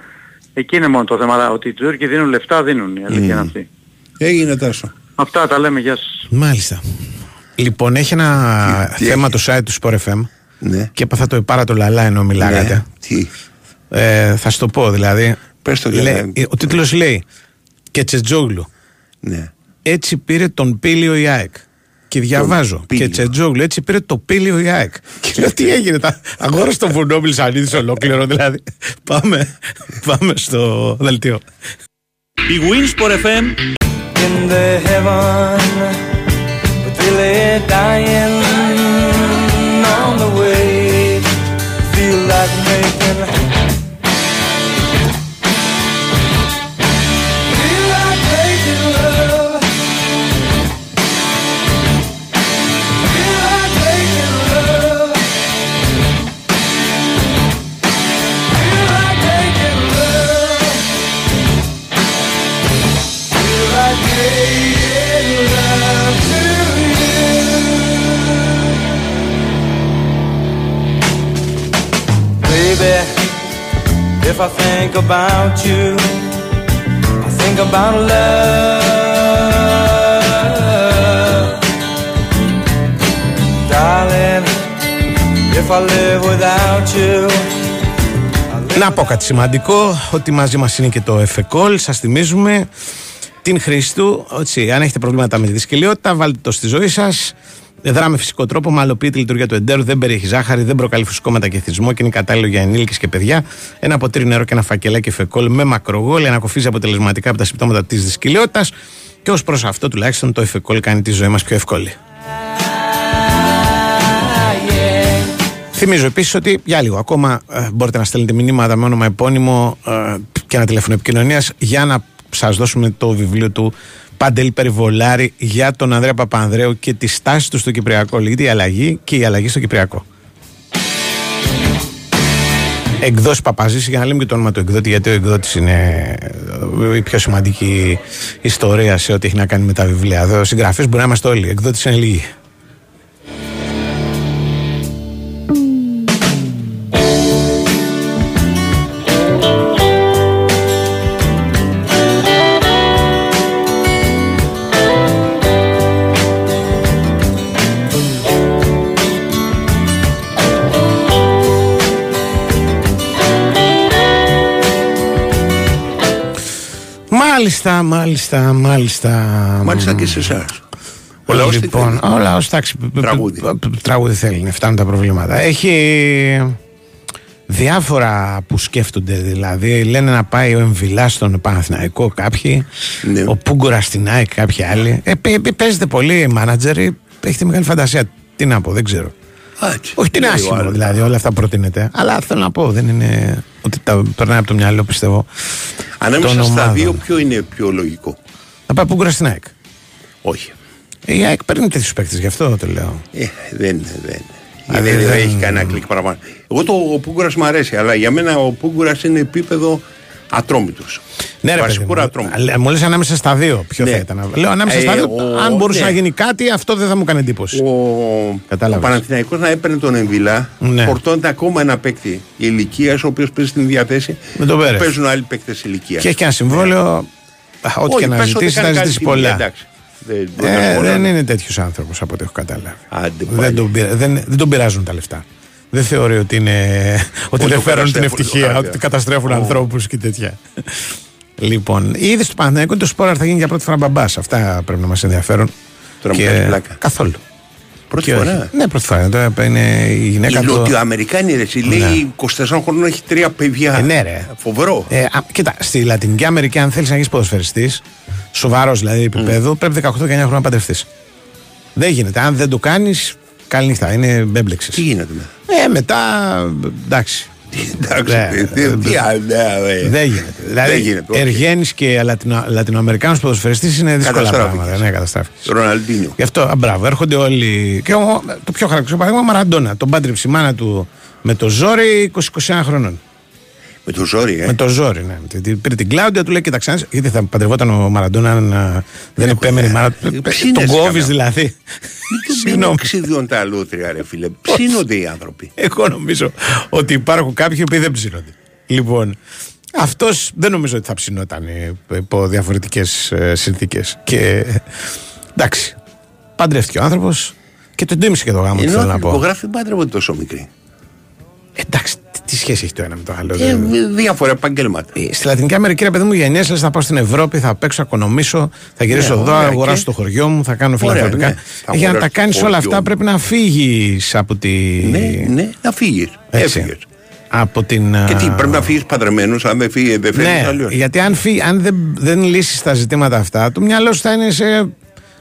Εκεί είναι μόνο το θέμα, αλλά ότι οι Τούρκοι δίνουν λεφτά, δίνουν, η αλήθεια είναι αυτή. Έγινε τάσο. Αυτά τα λέμε, γεια σας. Μάλιστα. Λοιπόν, έχει ένα Τι θέμα έχει; το site του Sport FM Ναι. και έπαθα το πάρα το λαλά ενώ μιλάγατε. Ναι. Τι; Ε, θα σου το πω δηλαδή. Πες το για Λέει- να- Ο τίτλος λέει «Και Τσετζόγλου, Ναι. έτσι πήρε τον Πίλιο η ΑΕΚ». Και διαβάζω. Πήλιο. Και Τσετζόγλου, έτσι πήρε το Πίλιο η ΑΕΚ. Και λέω τι έγινε. Τα... Αγόρασε το βουνό Μιλσανίδης ολόκληρο δηλαδή. πάμε, πάμε στο δελτίο. Η Winsport FM in the heaven, but they lay dying بعد ما يفرح. Baby, if I think about you, I think about love. Darling, if I live without you. Να πω κάτι σημαντικό, ότι μαζί μας είναι και το εφεκόλ, σας θυμίζουμε την χρήση του, έτσι, αν έχετε προβλήματα με τη δυσκολιότητα, βάλτε το στη ζωή σας, Δρά με φυσικό τρόπο, μαλοποιεί τη λειτουργία του εντέρου, δεν περιέχει ζάχαρη, δεν προκαλεί φυσικό μετακεθισμό και είναι κατάλληλο για ενήλικες και παιδιά. Ένα ποτήρι νερό και ένα φακελάκι εφεκόλ με μακρογόλ ανακοφίζει αποτελεσματικά από τα συμπτώματα της δυσκολιότητα και ως προς αυτό τουλάχιστον το εφεκόλ κάνει τη ζωή μας πιο εύκολη. Θυμίζω επίσης ότι για λίγο ακόμα ε, μπορείτε να στέλνετε μηνύματα με όνομα επώνυμο ε, και ένα τηλέφωνο επικοινωνίας για να σας δώσουμε το βιβλίο του Παντελή Περιβολάρη για τον Ανδρέα Παπανδρέου και τη στάση του στο Κυπριακό. Λέγεται η αλλαγή και η αλλαγή στο Κυπριακό. Εκδόση Παπαζήση, για να λέμε και το όνομα του εκδότη, γιατί ο εκδότης είναι ε, η πιο σημαντική ιστορία σε ό,τι έχει να κάνει με τα βιβλία. Εδώ συγγραφείς μπορεί να είμαστε όλοι. Εκδότη είναι λίγοι. Μάλιστα, μάλιστα, μάλιστα. Μάλιστα και σε εσάς. Ο λαός λοιπόν, ο λαός, εντάξει. Τραγούδι. Τραγούδι θέλει, ναι, φτάνουν τα προβλήματα. Έχει διάφορα που σκέφτονται δηλαδή. Λένε να πάει ο Εμβιλά στον Παναθηναϊκό κάποιοι, Ναι. ο Πούγκορα στην ΑΕΚ κάποιοι άλλοι. Ε, παι- παι- παίζετε πολύ μάνατζερ, έχετε μεγάλη φαντασία. Τι να πω, δεν ξέρω. Όχι την Λέει ο άσχημο άλλος. δηλαδή, όλα αυτά προτείνεται. Αλλά θέλω να πω, δεν είναι ότι τα περνάει από το μυαλό, πιστεύω. Ανάμεσα των στα ομάδων. δύο, ποιο είναι πιο λογικό; Να πάει Πούγκορα στην ΑΕΚ. Όχι. Η ΑΕΚ παίρνει τέτοιους παίκτες, γι' αυτό το λέω. Ε, δεν, δεν. Α, δεν, δεν- δεν έχει κανένα κλικ παραπάνω. Εγώ το ο Πούγκουρας μου αρέσει, αλλά για μένα ο Πούγκουρας είναι επίπεδο ατρόμητος. Ναι, ρε παιδί μου. Βασικούρα ατρόμητο. Αλλά Μου λε ανάμεσα στα δύο. Ποιο Ναι. θα ήταν. Λέω ανάμεσα Ε, στα δύο. ο- αν μπορούσε ναι. να γίνει κάτι, αυτό δεν θα μου κάνει εντύπωση. Ο, ο Κατάλαβες. Παναθηναϊκός να έπαιρνε τον Εμβιλά, Ναι. φορτώνεται ακόμα ένα παίκτη ηλικίας, ο οποίος παίζει στην ίδια θέση. Με τον που Πέρεθ. Παίζουν άλλοι παίκτες ηλικίας. Και έχει και ένα συμβόλαιο. α, Ό,τι Όχι, και να πες ότι ζητήσει, θα κάνει κάτι ζητήσεις τιμή, πολλά. εντάξει. Δεν, δεν Ε, ασχολούμαι. δεν είναι τέτοιος άνθρωπος από ό,τι έχω κατάλαβει. Άντε, Δεν πάλι. τον, πειρα- δεν, δεν τον πειράζουν τα λεφτά. Δεν θεωρεί ότι, είναι, ότι Ότι δεν το φέρουν την καταστρέφουν, ευτυχία, άντε. ότι καταστρέφουν Ω. ανθρώπους και τέτοια. λοιπόν, η είδηση του Παναθηναϊκού είναι το σπόρα θα γίνει για πρώτη φορά μπαμπάς. Αυτά πρέπει να μας ενδιαφέρουν. Τώρα μου κάνεις πλάκα. Καθόλου. Πρώτη Και όχι. φορά. Ναι, πρώτη φορά. Τώρα είναι η γυναίκα Οι του. Νοτιοαμερικάνοι ρε, εσύ, λέει 24 χρόνων έχει τρία παιδιά. Ε, ναι, ρε. Φοβερό. Ε, α, κοίτα, στη Λατινική Αμερική, αν θέλεις να γίνεις ποδοσφαιριστής, σοβαρός δηλαδή επίπεδο, πρέπει 18-19 χρόνια να παντρευτείς. Δεν γίνεται. Αν δεν το κάνεις, καλή νύχτα. Είναι μπέμπλεξη. Τι γίνεται με. Ε, μετά. Εντάξει. Εντάξει, Ναι, τι- τι- ε, τι άλλο, ε. Δεν γίνεται. Δηλαδή, Δεν γίνεται, όχι. Εργένης και Λατινο, Λατινοαμερικάνος ποδοσφαιριστής είναι δύσκολα Καταστράφηκε. πράγματα. Ναι, καταστράφηκε. Ροναλντίνιο. Γι' αυτό, α, μπράβο, έρχονται όλοι. Και ο, το πιο χαρακτηριστικό παράδειγμα, Μαραντόνα. Τον πάντρεψε η μάνα του με το ζόρι 20-21 χρονών. Με το ζόρι, ε. Με το ζόρι, ναι. Τι- τι- Πήρε την Κλάουντια, του λέει: Κοίταξε, αν- γιατί θα παντρευόταν ο Μαραντόνα αν α, δεν επέμενε η μάνα του. ε, ψήνεσαι Τον κόβεις κανένα. δηλαδή. Μην Συγγνώμη. ξυδιών τα αλούτρια, ρε φίλε. Ψήνονται οι άνθρωποι. Εγώ νομίζω ότι υπάρχουν κάποιοι που δεν ψήνονται. Λοιπόν, αυτός δεν νομίζω ότι θα ψινόταν ε, υπό διαφορετικές συνθήκες. Και εντάξει, παντρεύτηκε ο άνθρωπος και τον τίμησε και το γάμο του, Ενώ θέλω να οι πω. υπογράφοι δεν παντρεύονται τόσο μικροί. Εντάξει, τι- τι σχέση έχει το ένα με το άλλο. Ε, δεν- διάφορα επαγγέλματα. Ε, Στη Λατινική Αμερική, ρε παιδί μου, γενιέ λε θα πάω στην Ευρώπη, θα παίξω, θα οικονομήσω, θα γυρίσω Ναι, εδώ, ωραία, θα αγοράσω και- το χωριό μου, θα κάνω Ωραία, φιλανθρωπικά. ναι. Θα Ε, Για να τα αγοράσεις κάνεις το όλα χωριό αυτά μου. πρέπει να φύγεις από τη. Ναι, ναι, να φύγεις. Έτσι. Έφυγες. Από την. Και τι, α, πρέπει να φύγεις παντρεμένος, αν δεν φύγεις, δεν φύγει. Ναι, γιατί αν, φύγει, αν δεν, δεν λύσεις τα ζητήματα αυτά, το μυαλό σου θα είναι σε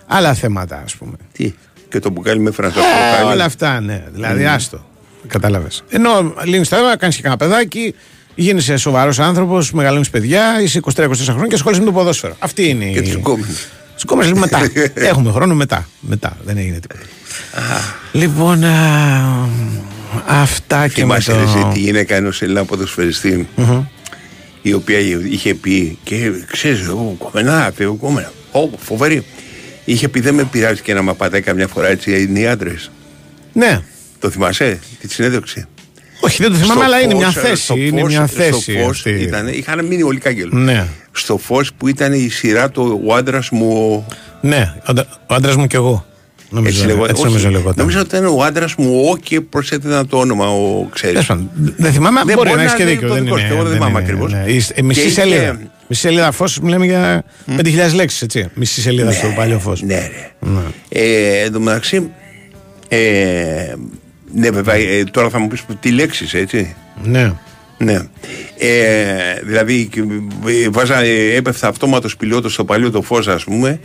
άλλα θέματα, ας πούμε. Τι, και το μπουκάλι με Ε, φρανσακό όλα αυτά, ναι. Δηλαδή, άστο. Κατάλαβες. Ενώ λύνεις το αίμα, κάνεις και κανένα παιδάκι, γίνεσαι σοβαρός άνθρωπος, μεγαλώνεις παιδιά, είσαι 23-24 χρόνια και ασχολείσαι με το ποδόσφαιρο. Αυτή είναι Και η. του κόβει. Τους κόμμες λίγο μετά. Έχουμε χρόνο μετά. Μετά. Δεν έγινε τίποτα. λοιπόν, α, αυτά και με Θυμάσαι το. ρε, εσύ, τη γυναίκα ενό Έλληνα ποδοσφαιριστή, η οποία είχε πει και ξέρεις, εγώ κομμενά, εγώ κομμενά. Ω, φοβερή. Είχε πει δεν με πειράζει και να με πατάει καμιά φορά έτσι είναι οι άντρες. Ναι. Το θυμάσαι, τη συνέντευξη; Όχι, δεν το θυμάμαι, Στο αλλά είναι φως, μια στο θέση. Είναι φως, μια στο θέση. φως αυτή. Ήταν, είχαν μείνει όλοι κάγκελο. Ναι. Στο φως που ήταν η σειρά το ο άντρας μου. Ναι, ο άντρα- ο άντρας μου κι εγώ. Νομίζω, Έτσι λεγόταν. έτσι Όχι, νομίζω λεγόταν. Νομίζω ότι ήταν ο άντρας μου ο και προσέθεταν το όνομα, ο ξέρεις. Τέλος πάντων, Δεν θυμάμαι, Δεν μπορεί μπορεί να έχεις να και είναι δίκιο. το Δεν δικό είναι. σου, εγώ δεν δεν θυμάμαι είναι, ακριβώς. ναι. Η- η Μισή Και είχε- σελίδα. Μισή σελίδα φως, μιλάμε για 5.000 λέξεις, έτσι. Μισή σελίδα στο παλιό φως. Ναι, ρε. Ε, εν τω μεταξύ. Ε, ναι, βέβαια, ε, τώρα θα μου πεις τι λέξεις, έτσι. Ναι. Ναι. Ε, δηλαδή, και, ε, βάζα, ε, έπεφτα αυτόματος πιλότος στο παλιό το φως, ας πούμε,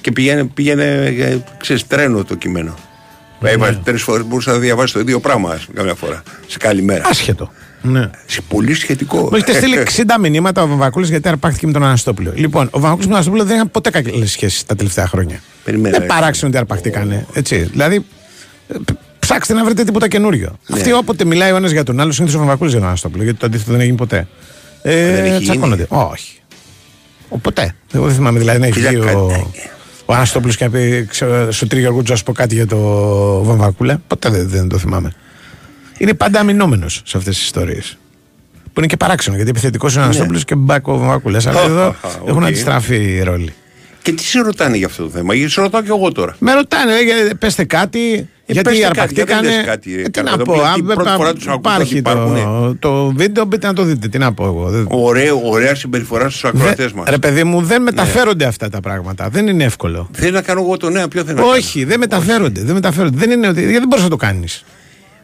και πήγαινε, πήγαινε ε, ξέρεις, τρένο το κείμενο. Ναι. Έβαζε τρεις φορές μπορούσα να διαβάσει το ίδιο πράγμα, ας πούμε, καμιά φορά. Σε καλή μέρα. Άσχετο. Ναι. Σε πολύ σχετικό. Μου έχετε στείλει 60 μηνύματα ο Βαμβακούλης γιατί αρπάχτηκε με τον Αναστόπουλο. Λοιπόν, ο Βαμβακούλης με τον Αναστόπουλο δεν είχαν ποτέ καλές σχέσεις τα τελευταία χρόνια. Περιμένε, δεν ρε. παράξενο ότι αρπαχτήκανε. Έτσι. Δηλαδή, ε, π- ψάξτε να βρείτε τίποτα καινούριο. Ναι. Αυτοί όποτε μιλάει ο ένας για τον άλλο, συνήθως ο Βαμβακούλη για τον Αναστόπουλο. Γιατί το αντίθετο δεν έγινε ποτέ. Ε, Δεν έχει τσακώνονται. Όχι. Ο, ποτέ. Εγώ δεν θυμάμαι δηλαδή να έχει Κοίτα, βγει κάτι- ο, ο Αναστόπουλος και να πει ξέρω, σου τρίγει Γιώργο, να σου πω κάτι για το Βαμβακούλα. Ποτέ δεν, δεν το θυμάμαι. Είναι πάντα αμυνόμενος σε αυτές τις ιστορίες. Που είναι και παράξενο γιατί επιθετικός είναι ο Αναστόπουλος και μπακ ο Βαμβακούλας. Αλλά Ναι. Χα, εδώ χα, χα, έχουν οκ. αντιστραφεί οι ρόλοι. Και τι σε ρωτάνε για αυτό το θέμα, γιατί σε ρωτάω και εγώ τώρα. Με ρωτάνε, ε, πέστε κάτι. γιατί πέστε κάτι, γιατί αρπαχτήκανε. δεν λες κάτι, ρε, Ε, τι καλά, να εδώ πω, πέρα, αν την πρώτη πα- φορά τους ακούω υπάρχει ότι υπάρχουνε. το, το βίντεο, μπείτε να το δείτε. Τι να πω εγώ. Δεν- Ωραίο, ωραία συμπεριφορά στους δεν- ακροατές μας. Ρε παιδί μου, δεν μεταφέρονται αυτά τα πράγματα. Δεν είναι εύκολο. Θέλω να κάνω εγώ το νέο, ποιο θέλω να κάνω; Όχι, δεν μεταφέρονται. Δεν μεταφέρονται. Δεν είναι ότι. Γιατί δεν μπορείς να το κάνεις.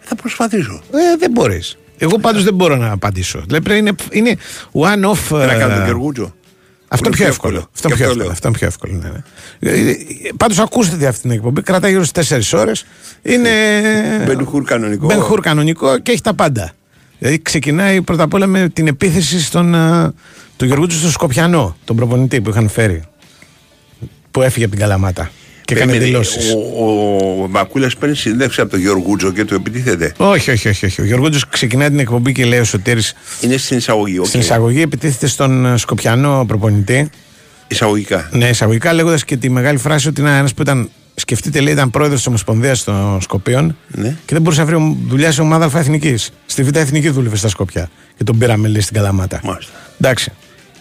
Θα προσπαθήσω. Ε, δεν μπορείς. Εγώ πάντως δεν μπορώ να απαντήσω. Δηλαδή πρέπει να είναι, είναι one-off. Θέλω να κάνω ε, τον Κεργούτζο. Αυτό Που πιο είναι εύκολο. Αυτό Και πιο αυτό εύκολο. λέω. Αυτό πιο εύκολο. Ναι, ναι. Πάντως ακούστε αυτή την εκπομπή. Κρατάει γύρω στι 4 ώρες. Είναι. Μπενχούρ κανονικό. Μπενχούρ κανονικό και έχει τα πάντα. Δηλαδή ξεκινάει πρώτα απ' όλα με την επίθεση στον. α, τον Γεωργούτσο στο Σκοπιανό, τον προπονητή που είχαν φέρει. Που έφυγε από την Καλαμάτα. Και έκανε Περίμενε, δηλώσεις. Ο, ο Μακούλας παίρνει συνέντευξη από τον Γεωργούτζο και του επιτίθεται. Όχι, όχι, όχι, όχι. Ο Γεωργούτσο ξεκινάει την εκπομπή και λέει ο Σωτήρης Είναι στην εισαγωγή. οκ. Στην εισαγωγή επιτίθεται στον ε, Σκοπιανό προπονητή. Εισαγωγικά. Ναι, εισαγωγικά λέγοντας και τη μεγάλη φράση ότι είναι ένας που ήταν. Σκεφτείτε, λέει, ήταν πρόεδρος της Ομοσπονδίας των Σκοπίων Ναι. και δεν μπορούσε να βρει δουλειά σε ομάδα Αλφα Εθνικής. Στη Β' Εθνική δούλευε στα Σκοπιά. Και τον πήραμε, λέει, στην Καλαμάτα. Μάλιστα. Εντάξει.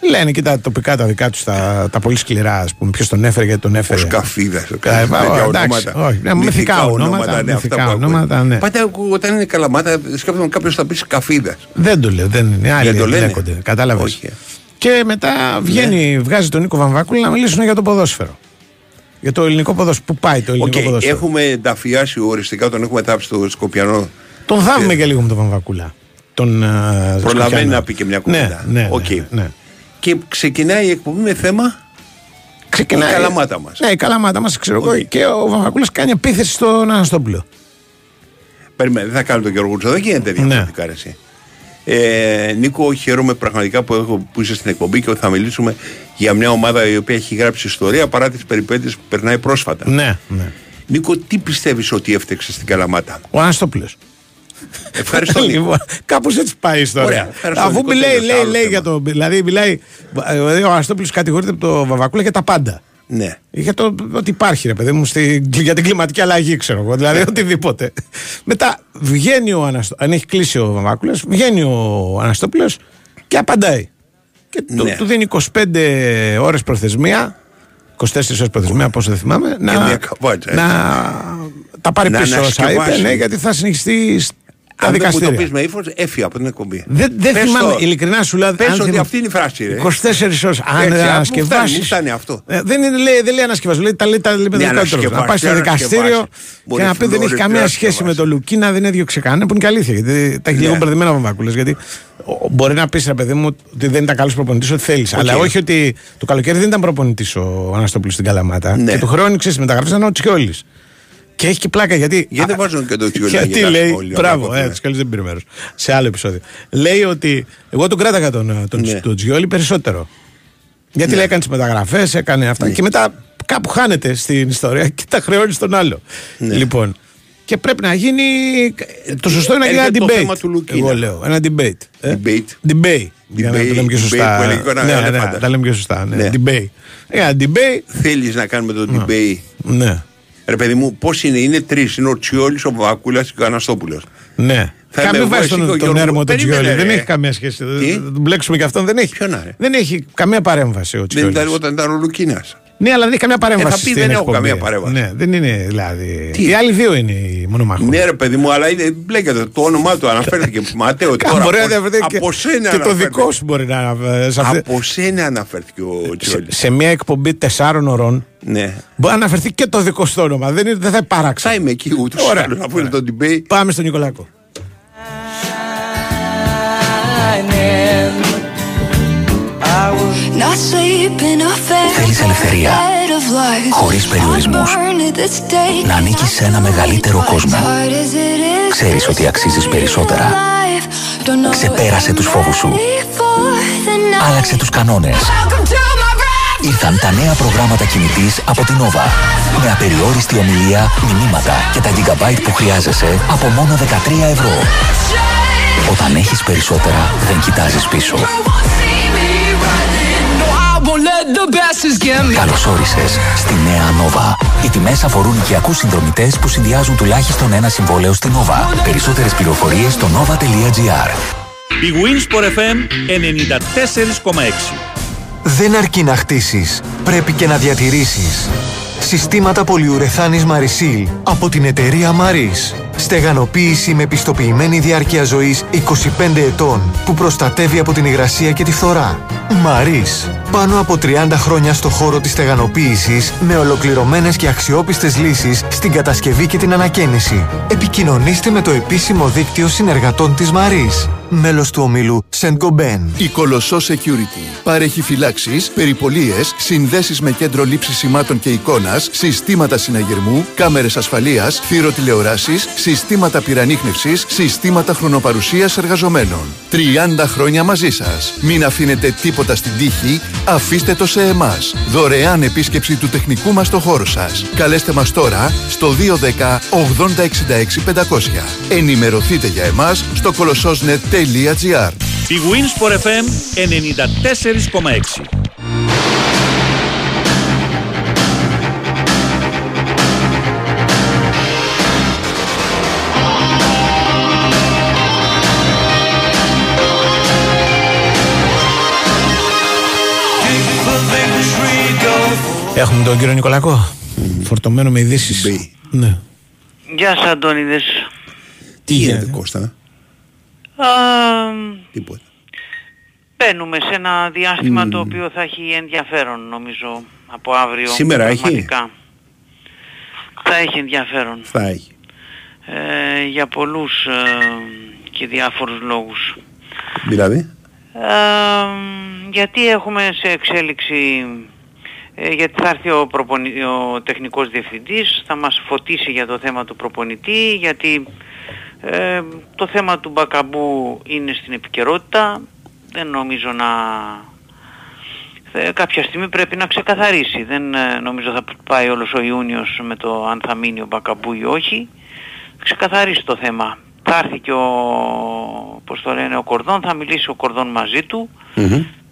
Λένε και τα τοπικά τα δικά τους, τα, τα πολύ σκληρά, ας πούμε. Ποιος τον έφερε, γιατί τον Ο έφερε. Σκαφίδας. Ε, εντάξει, όχι, ναι, μυθικά ονόματα, ναι, μυθικά αυτά που ονόματα, ακούγονται. ναι. Πάντα όταν είναι καλαμάτα, σκέφτομαι κάποιος θα πει Σκαφίδας. Δεν το λέω, δεν είναι. Άλλοι Δεν το λένε. εμπλέκονται. Κατάλαβες. Όχι. Και μετά βγαίνει, βγάζει τον Νίκο Βαμβάκουλη να μιλήσουν για το ποδόσφαιρο. Για το ελληνικό ποδόσφαιρο. Πού πάει το ελληνικό Οκ, ποδόσφαιρο. Έχουμε ενταφιάσει οριστικά, τον έχουμε θάψει στο Σκοπιανό. Τον θάβουμε και λίγο με τον Βαμβακούλα. Τον, α, Προλαβαίνει Σκοπιανό. να πει και μια κουβέντα. Ναι, ναι, Οκ. ναι, ναι. Και ξεκινάει η εκπομπή με θέμα Ξεκινάει. η καλαμάτα μας. Ναι, η καλαμάτα μας, ξέρω εγώ. Και ο Βαμβακούλας κάνει επίθεση στον Αναστόπουλο. Περιμένε, δεν θα κάνω τον Γεωργούτζο, δεν γίνεται Ναι. διαφορετικά ρε εσύ. Ε, Νίκο, χαίρομαι πραγματικά που, έχω, που είσαι στην εκπομπή και ότι θα μιλήσουμε για μια ομάδα η οποία έχει γράψει ιστορία παρά τις περιπέτειες που περνάει πρόσφατα. Ναι, ναι. Νίκο, τι πιστεύεις ότι έφταιξε στην Καλαμάτα; Ο Αναστόπουλος. Ευχαριστώ. Νίκο. Λοιπόν, κάπως έτσι πάει η ιστορία. Ωραία, ευχαριστώ, Αφού Νίκο, μιλάει, τέλος, λέει, άλλο λέει θέμα. για το. Δηλαδή, μιλάει. δηλαδή, Ο Αναστόπουλος κατηγορείται από το Βαμβακούλα για τα πάντα. ναι. Για το ότι υπάρχει ρε παιδί μου στη, για την κλιματική αλλαγή, ξέρω εγώ. Δηλαδή οτιδήποτε. Μετά βγαίνει ο Αναστόπουλο. Αν έχει κλείσει ο Βαμβάκουλα, βγαίνει ο Αναστόπουλος και απαντάει. Και του, Ναι. του δίνει 25 ώρες προθεσμία. 24 ώρες προθεσμία, πόσο δεν θυμάμαι. Να, μια καβάτσα, έτσι. να τα πάρει Να πίσω όσα είπε, ανασκευάσει. ναι, γιατί θα συνεχιστεί στα Αν δεν μου το δικαστήρια. πει με ύφος, έφυγε από την εκπομπή. Δεν, δεν Πες θυμάμαι, το. ειλικρινά σου λέω. Πες αν ότι θυμάμαι- αυτή είναι η φράση, ρε. 24 ώρες. Αν Έτσι, δεν α, μου ανασκευάσει. φτάνει, μου φτάνει αυτό. δεν, είναι, λέει, δεν λέει ανασκευάσει. Λέει, τα λέει, τα λέει με Ναι, δικό τρόπο. Να πάει στο ανασκευάσει, δικαστήριο ανασκευάσει. και να πει δεν Μπορεί, έχει Φλόρε, καμία τι σχέση με ανασκευάσει. το Λουκίνα, δεν έδιωξε κανένα. Που είναι και αλήθεια. Γιατί τα έχει Ναι. λίγο μπερδεμένα ο Βαμβάκουλα. Γιατί ο- μπορεί να πεις, ρε παιδί μου, ότι δεν ήταν καλός προπονητής, ότι θέλεις. Αλλά όχι ότι το καλοκαίρι δεν ήταν προπονητής ο Αναστόπουλος στην Καλαμάτα. Ναι. Και του χρόνου ξέρεις μεταγραφή ήταν ο Τσιόλη. Και έχει και πλάκα γιατί. Γιατί δεν Α, βάζουν και το Τσιόλι να Γιατί γελάσουμε λέει. όλοι, να Μπράβο, πούμε. ε, το Τσιόλι δεν πήρε μέρος. Σε άλλο επεισόδιο. Λέει ότι. Εγώ τον κράταγα τον, τον, Ναι. τον Τσιόλι περισσότερο. Γιατί λέει έκανε τις μεταγραφές, έκανε αυτά. Και μετά κάπου χάνεται στην ιστορία και τα χρεώνει στον άλλο. Ναι. Λοιπόν. Και πρέπει να γίνει. Το σωστό είναι να γίνει ένα Έρχεται το debate. θέμα του Λουκίνα. Εγώ λέω. Ένα debate. Ε; Debate. Debate. Για να Debate- τα λέμε πιο debate σωστά. που έλεγε ο Ναι, ναι, Ελεφάντας. τα λέμε πιο σωστά. Ναι. Ναι. Debate. Ε, debate. Θέλεις να κάνουμε το debate; Ναι. Ρε παιδί μου, πώς είναι, είναι τρεις, είναι ο Τσιόλης, ο Βακούλας και ο Αναστόπουλος. Ναι. Θα είμαι Καμία εγώ, βάση εσύ και τον, ο τον Γιώργος. έρμο τον Περίμενε, Τσιόλη. Δεν ρε. έχει καμία σχέση. Τι; Θα τον μπλέξουμε και αυτόν. Δεν έχει. Ποιον να, ρε; Δεν έχει καμία παρέμβαση ο Δεν Τσιόλης. ήταν όταν ήταν ο Λουκίνας. Ναι, αλλά δεν έχει καμία παρέμβαση. Ε, θα πει, στην δεν έχω εκπομπή. καμία παρέμβαση. Ναι, δεν είναι δηλαδή. Τι; Οι άλλοι δύο είναι οι μονομαχοί. Ναι, ρε παιδί μου, αλλά είναι, μπλέκεται. Το όνομά του αναφέρθηκε. Ματέο, τώρα Μπορεί να από, αναφερθεί και, από σένα και το αναφέρθηκε. δικό σου μπορεί να αναφερθεί. σε αυτή- Από σένα αναφέρθηκε ο σε, Τσιόλης. σε μια εκπομπή τεσσάρων ωρών Ναι. μπορεί να αναφερθεί και το δικό σου το όνομα. Δεν, είναι, δεν θα υπάρξει. Θα είμαι εκεί ούτως ή Ωραία. άλλως, αφού είναι το debate. Πάμε στον Νικολάκο. Θέλεις ελευθερία, χωρίς περιορισμούς. Να ανήκεις σε ένα μεγαλύτερο κόσμο. Ξέρεις ότι αξίζεις περισσότερα. Ξεπέρασε τους φόβους σου. Άλλαξε τους κανόνες. Ήρθαν τα νέα προγράμματα κινητής από την Nova. Με απεριόριστη ομιλία, μηνύματα και τα gigabyte που χρειάζεσαι από μόνο 13 ευρώ. Όταν έχεις περισσότερα, δεν κοιτάζεις πίσω. Καλώς όρισες στη νέα Nova. Οι τιμές αφορούν οικιακούς συνδρομητές που συνδυάζουν τουλάχιστον ένα συμβόλαιο στην Nova. Περισσότερες πληροφορίες στο nova.gr. Η Winsport FM 94,6. Δεν αρκεί να χτίσεις, πρέπει και να διατηρήσεις. Συστήματα πολυουρεθάνης Marisil από την εταιρεία Maris. Στεγανοποίηση με πιστοποιημένη διάρκεια ζωής 25 ετών που προστατεύει από την υγρασία και τη φθορά. Maris. Πάνω από 30 χρόνια στο χώρο της στεγανοποίησης με ολοκληρωμένες και αξιόπιστες λύσεις στην κατασκευή και την ανακαίνιση. Επικοινωνήστε με το επίσημο δίκτυο συνεργατών της Maris. Μέλος του ομίλου Saint Gobain. Η Κολοσσό Security παρέχει φυλάξεις, περιπολίες, συνδέσεις με κέντρο λήψης σημάτων και εικόνας, συστήματα συναγερμού, κάμερες ασφαλείας, θηροτηλεοράσει, συστήματα πυρανίχνευση, συστήματα χρονοπαρουσίας εργαζομένων. 30 χρόνια μαζί σας. Μην αφήνετε τίποτα στην τύχη, αφήστε το σε εμάς. Δωρεάν επίσκεψη του τεχνικού μας στο χώρο σας. Καλέστε μας τώρα στο 210 8066 500. Ενημερωθείτε για εμάς στο κολοσσόσnet.gr. Η Winsport FM 94,6. Έχουμε τον κύριο Νικολάκο. Φορτωμένο με ειδήσεις. Ναι. Γεια σας Αντώνιδες. Τι γίνεται, Κώστα; Α, Τίποτα. μπαίνουμε σε ένα διάστημα Μμμ. το οποίο θα έχει ενδιαφέρον νομίζω από αύριο. Σήμερα έχει; πραγματικά. Θα έχει ενδιαφέρον. Θα έχει. Ε, για πολλούς ε, και διάφορους λόγους. Δηλαδή; Ε, γιατί έχουμε σε εξέλιξη, ε, γιατί θα έρθει ο, προπονη, ο τεχνικός διευθυντής, θα μας φωτίσει για το θέμα του προπονητή, γιατί ε, το θέμα του Μπακαμπού είναι στην επικαιρότητα, δεν νομίζω να... ε, κάποια στιγμή πρέπει να ξεκαθαρίσει, δεν ε, νομίζω θα πάει όλος ο Ιούνιος με το αν θα μείνει ο Μπακαμπού ή όχι, ξεκαθαρίσει το θέμα. Θα έρθει και ο, πώς το λένε, ο Κορδόν, θα μιλήσει ο Κορδόν μαζί του,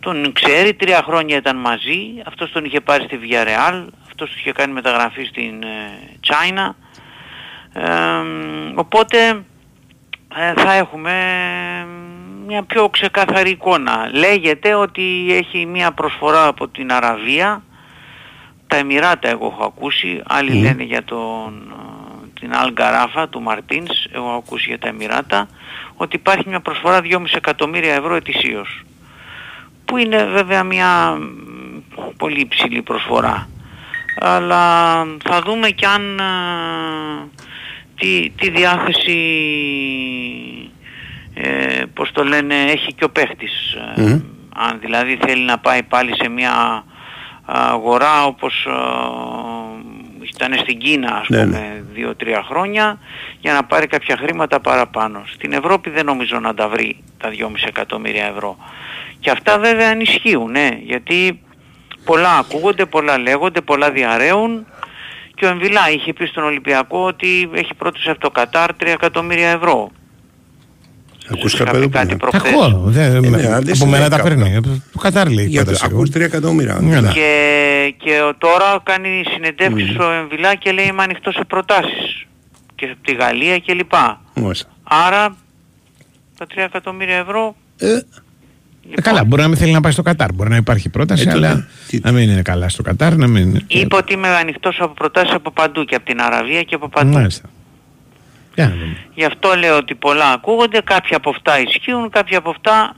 τον ξέρει, τρία χρόνια ήταν μαζί, αυτός τον είχε πάρει στη Villarreal, αυτός τους είχε κάνει μεταγραφή στην ε, China. Ε, οπότε ε, θα έχουμε μια πιο ξεκάθαρη εικόνα. Λέγεται ότι έχει μια προσφορά από την Αραβία, τα Εμμυράτα εγώ έχω ακούσει, άλλοι λένε για τον, ε, την Αλγκαράφα του Μαρτίνς, εγώ έχω ακούσει για τα Εμμυράτα, ότι υπάρχει μια προσφορά 2,5 εκατομμύρια ευρώ ετησίως που είναι βέβαια μια μ, πολύ υψηλή προσφορά. Αλλά θα δούμε και αν ε, τι, τι διάθεση ε, πώς το λένε έχει και ο παίχτης. Ε, Αν δηλαδή θέλει να πάει πάλι σε μια αγορά όπως ε, ήταν στην Κίνα ας Ναι, πούμε δύο-τρία χρόνια για να πάρει κάποια χρήματα παραπάνω. Στην Ευρώπη δεν νομίζω να τα βρει τα 2,5 εκατομμύρια ευρώ. Και αυτά βέβαια ανισχύουν, ναι, γιατί πολλά ακούγονται, πολλά λέγονται, πολλά διαραίουν και ο Εμβιλά είχε πει στον Ολυμπιακό ότι έχει πρώτος από το Κατάρ 3 εκατομμύρια ευρώ. Ακούς είχα κάποιο πει εδώ κάτι που- προχθές. Ακούω. δεν- Ε, ναι, με- αλλά δεν από μένα τα συνέβη παίρνει. Το Κατάρ λέει. η Για το- πρόταση. ακούς 3 εκατομμύρια. Ναι, ναι. Και, και ο- τώρα κάνει συνεντεύξεις ο Εμβιλά και λέει είμαι ανοιχτός σε προτάσεις. Και από τη Γαλλία κλπ. Μάλιστα. Άρα τα 3 εκατομμύρια ευρώ Ε, καλά, μπορεί να μην θέλει να πάει στο Κατάρ. Μπορεί να υπάρχει πρόταση, Ε, τότε, αλλά να μην είναι καλά στο Κατάρ. Να μην... είπε ότι είμαι ανοιχτός από προτάσεις από παντού και από την Αραβία και από παντού. Μάλιστα. Για να δούμε. Γι' αυτό λέω ότι πολλά ακούγονται, κάποια από αυτά ισχύουν, κάποια από αυτά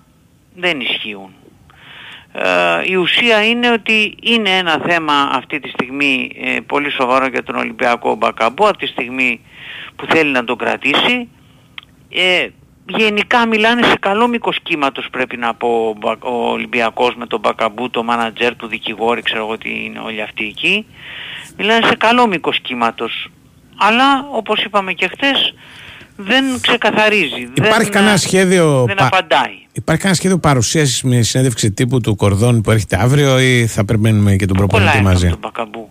δεν ισχύουν. Ε, η ουσία είναι ότι είναι ένα θέμα αυτή τη στιγμή ε, πολύ σοβαρό για τον Ολυμπιακό Μπακαμπού, από τη στιγμή που θέλει να τον κρατήσει. Ε, γενικά μιλάνε σε καλό μήκος κύματος πρέπει να πω ο Μπα- ο Ολυμπιακός με τον Μπακαμπού, το μάνατζερ του δικηγόρη, ξέρω εγώ τι είναι όλοι αυτοί εκεί. Μιλάνε σε καλό μήκος κύματος. Αλλά όπως είπαμε και χθες δεν ξεκαθαρίζει. Υπάρχει δεν, κανένα σχέδιο. δεν πα- απαντάει. Υπάρχει κανένα σχέδιο παρουσίασης με συνέντευξη τύπου του Κορδόν που έρχεται αύριο ή θα περιμένουμε και τον προπονητή Πολλά μαζί; έκανε τον Μπακαμπού.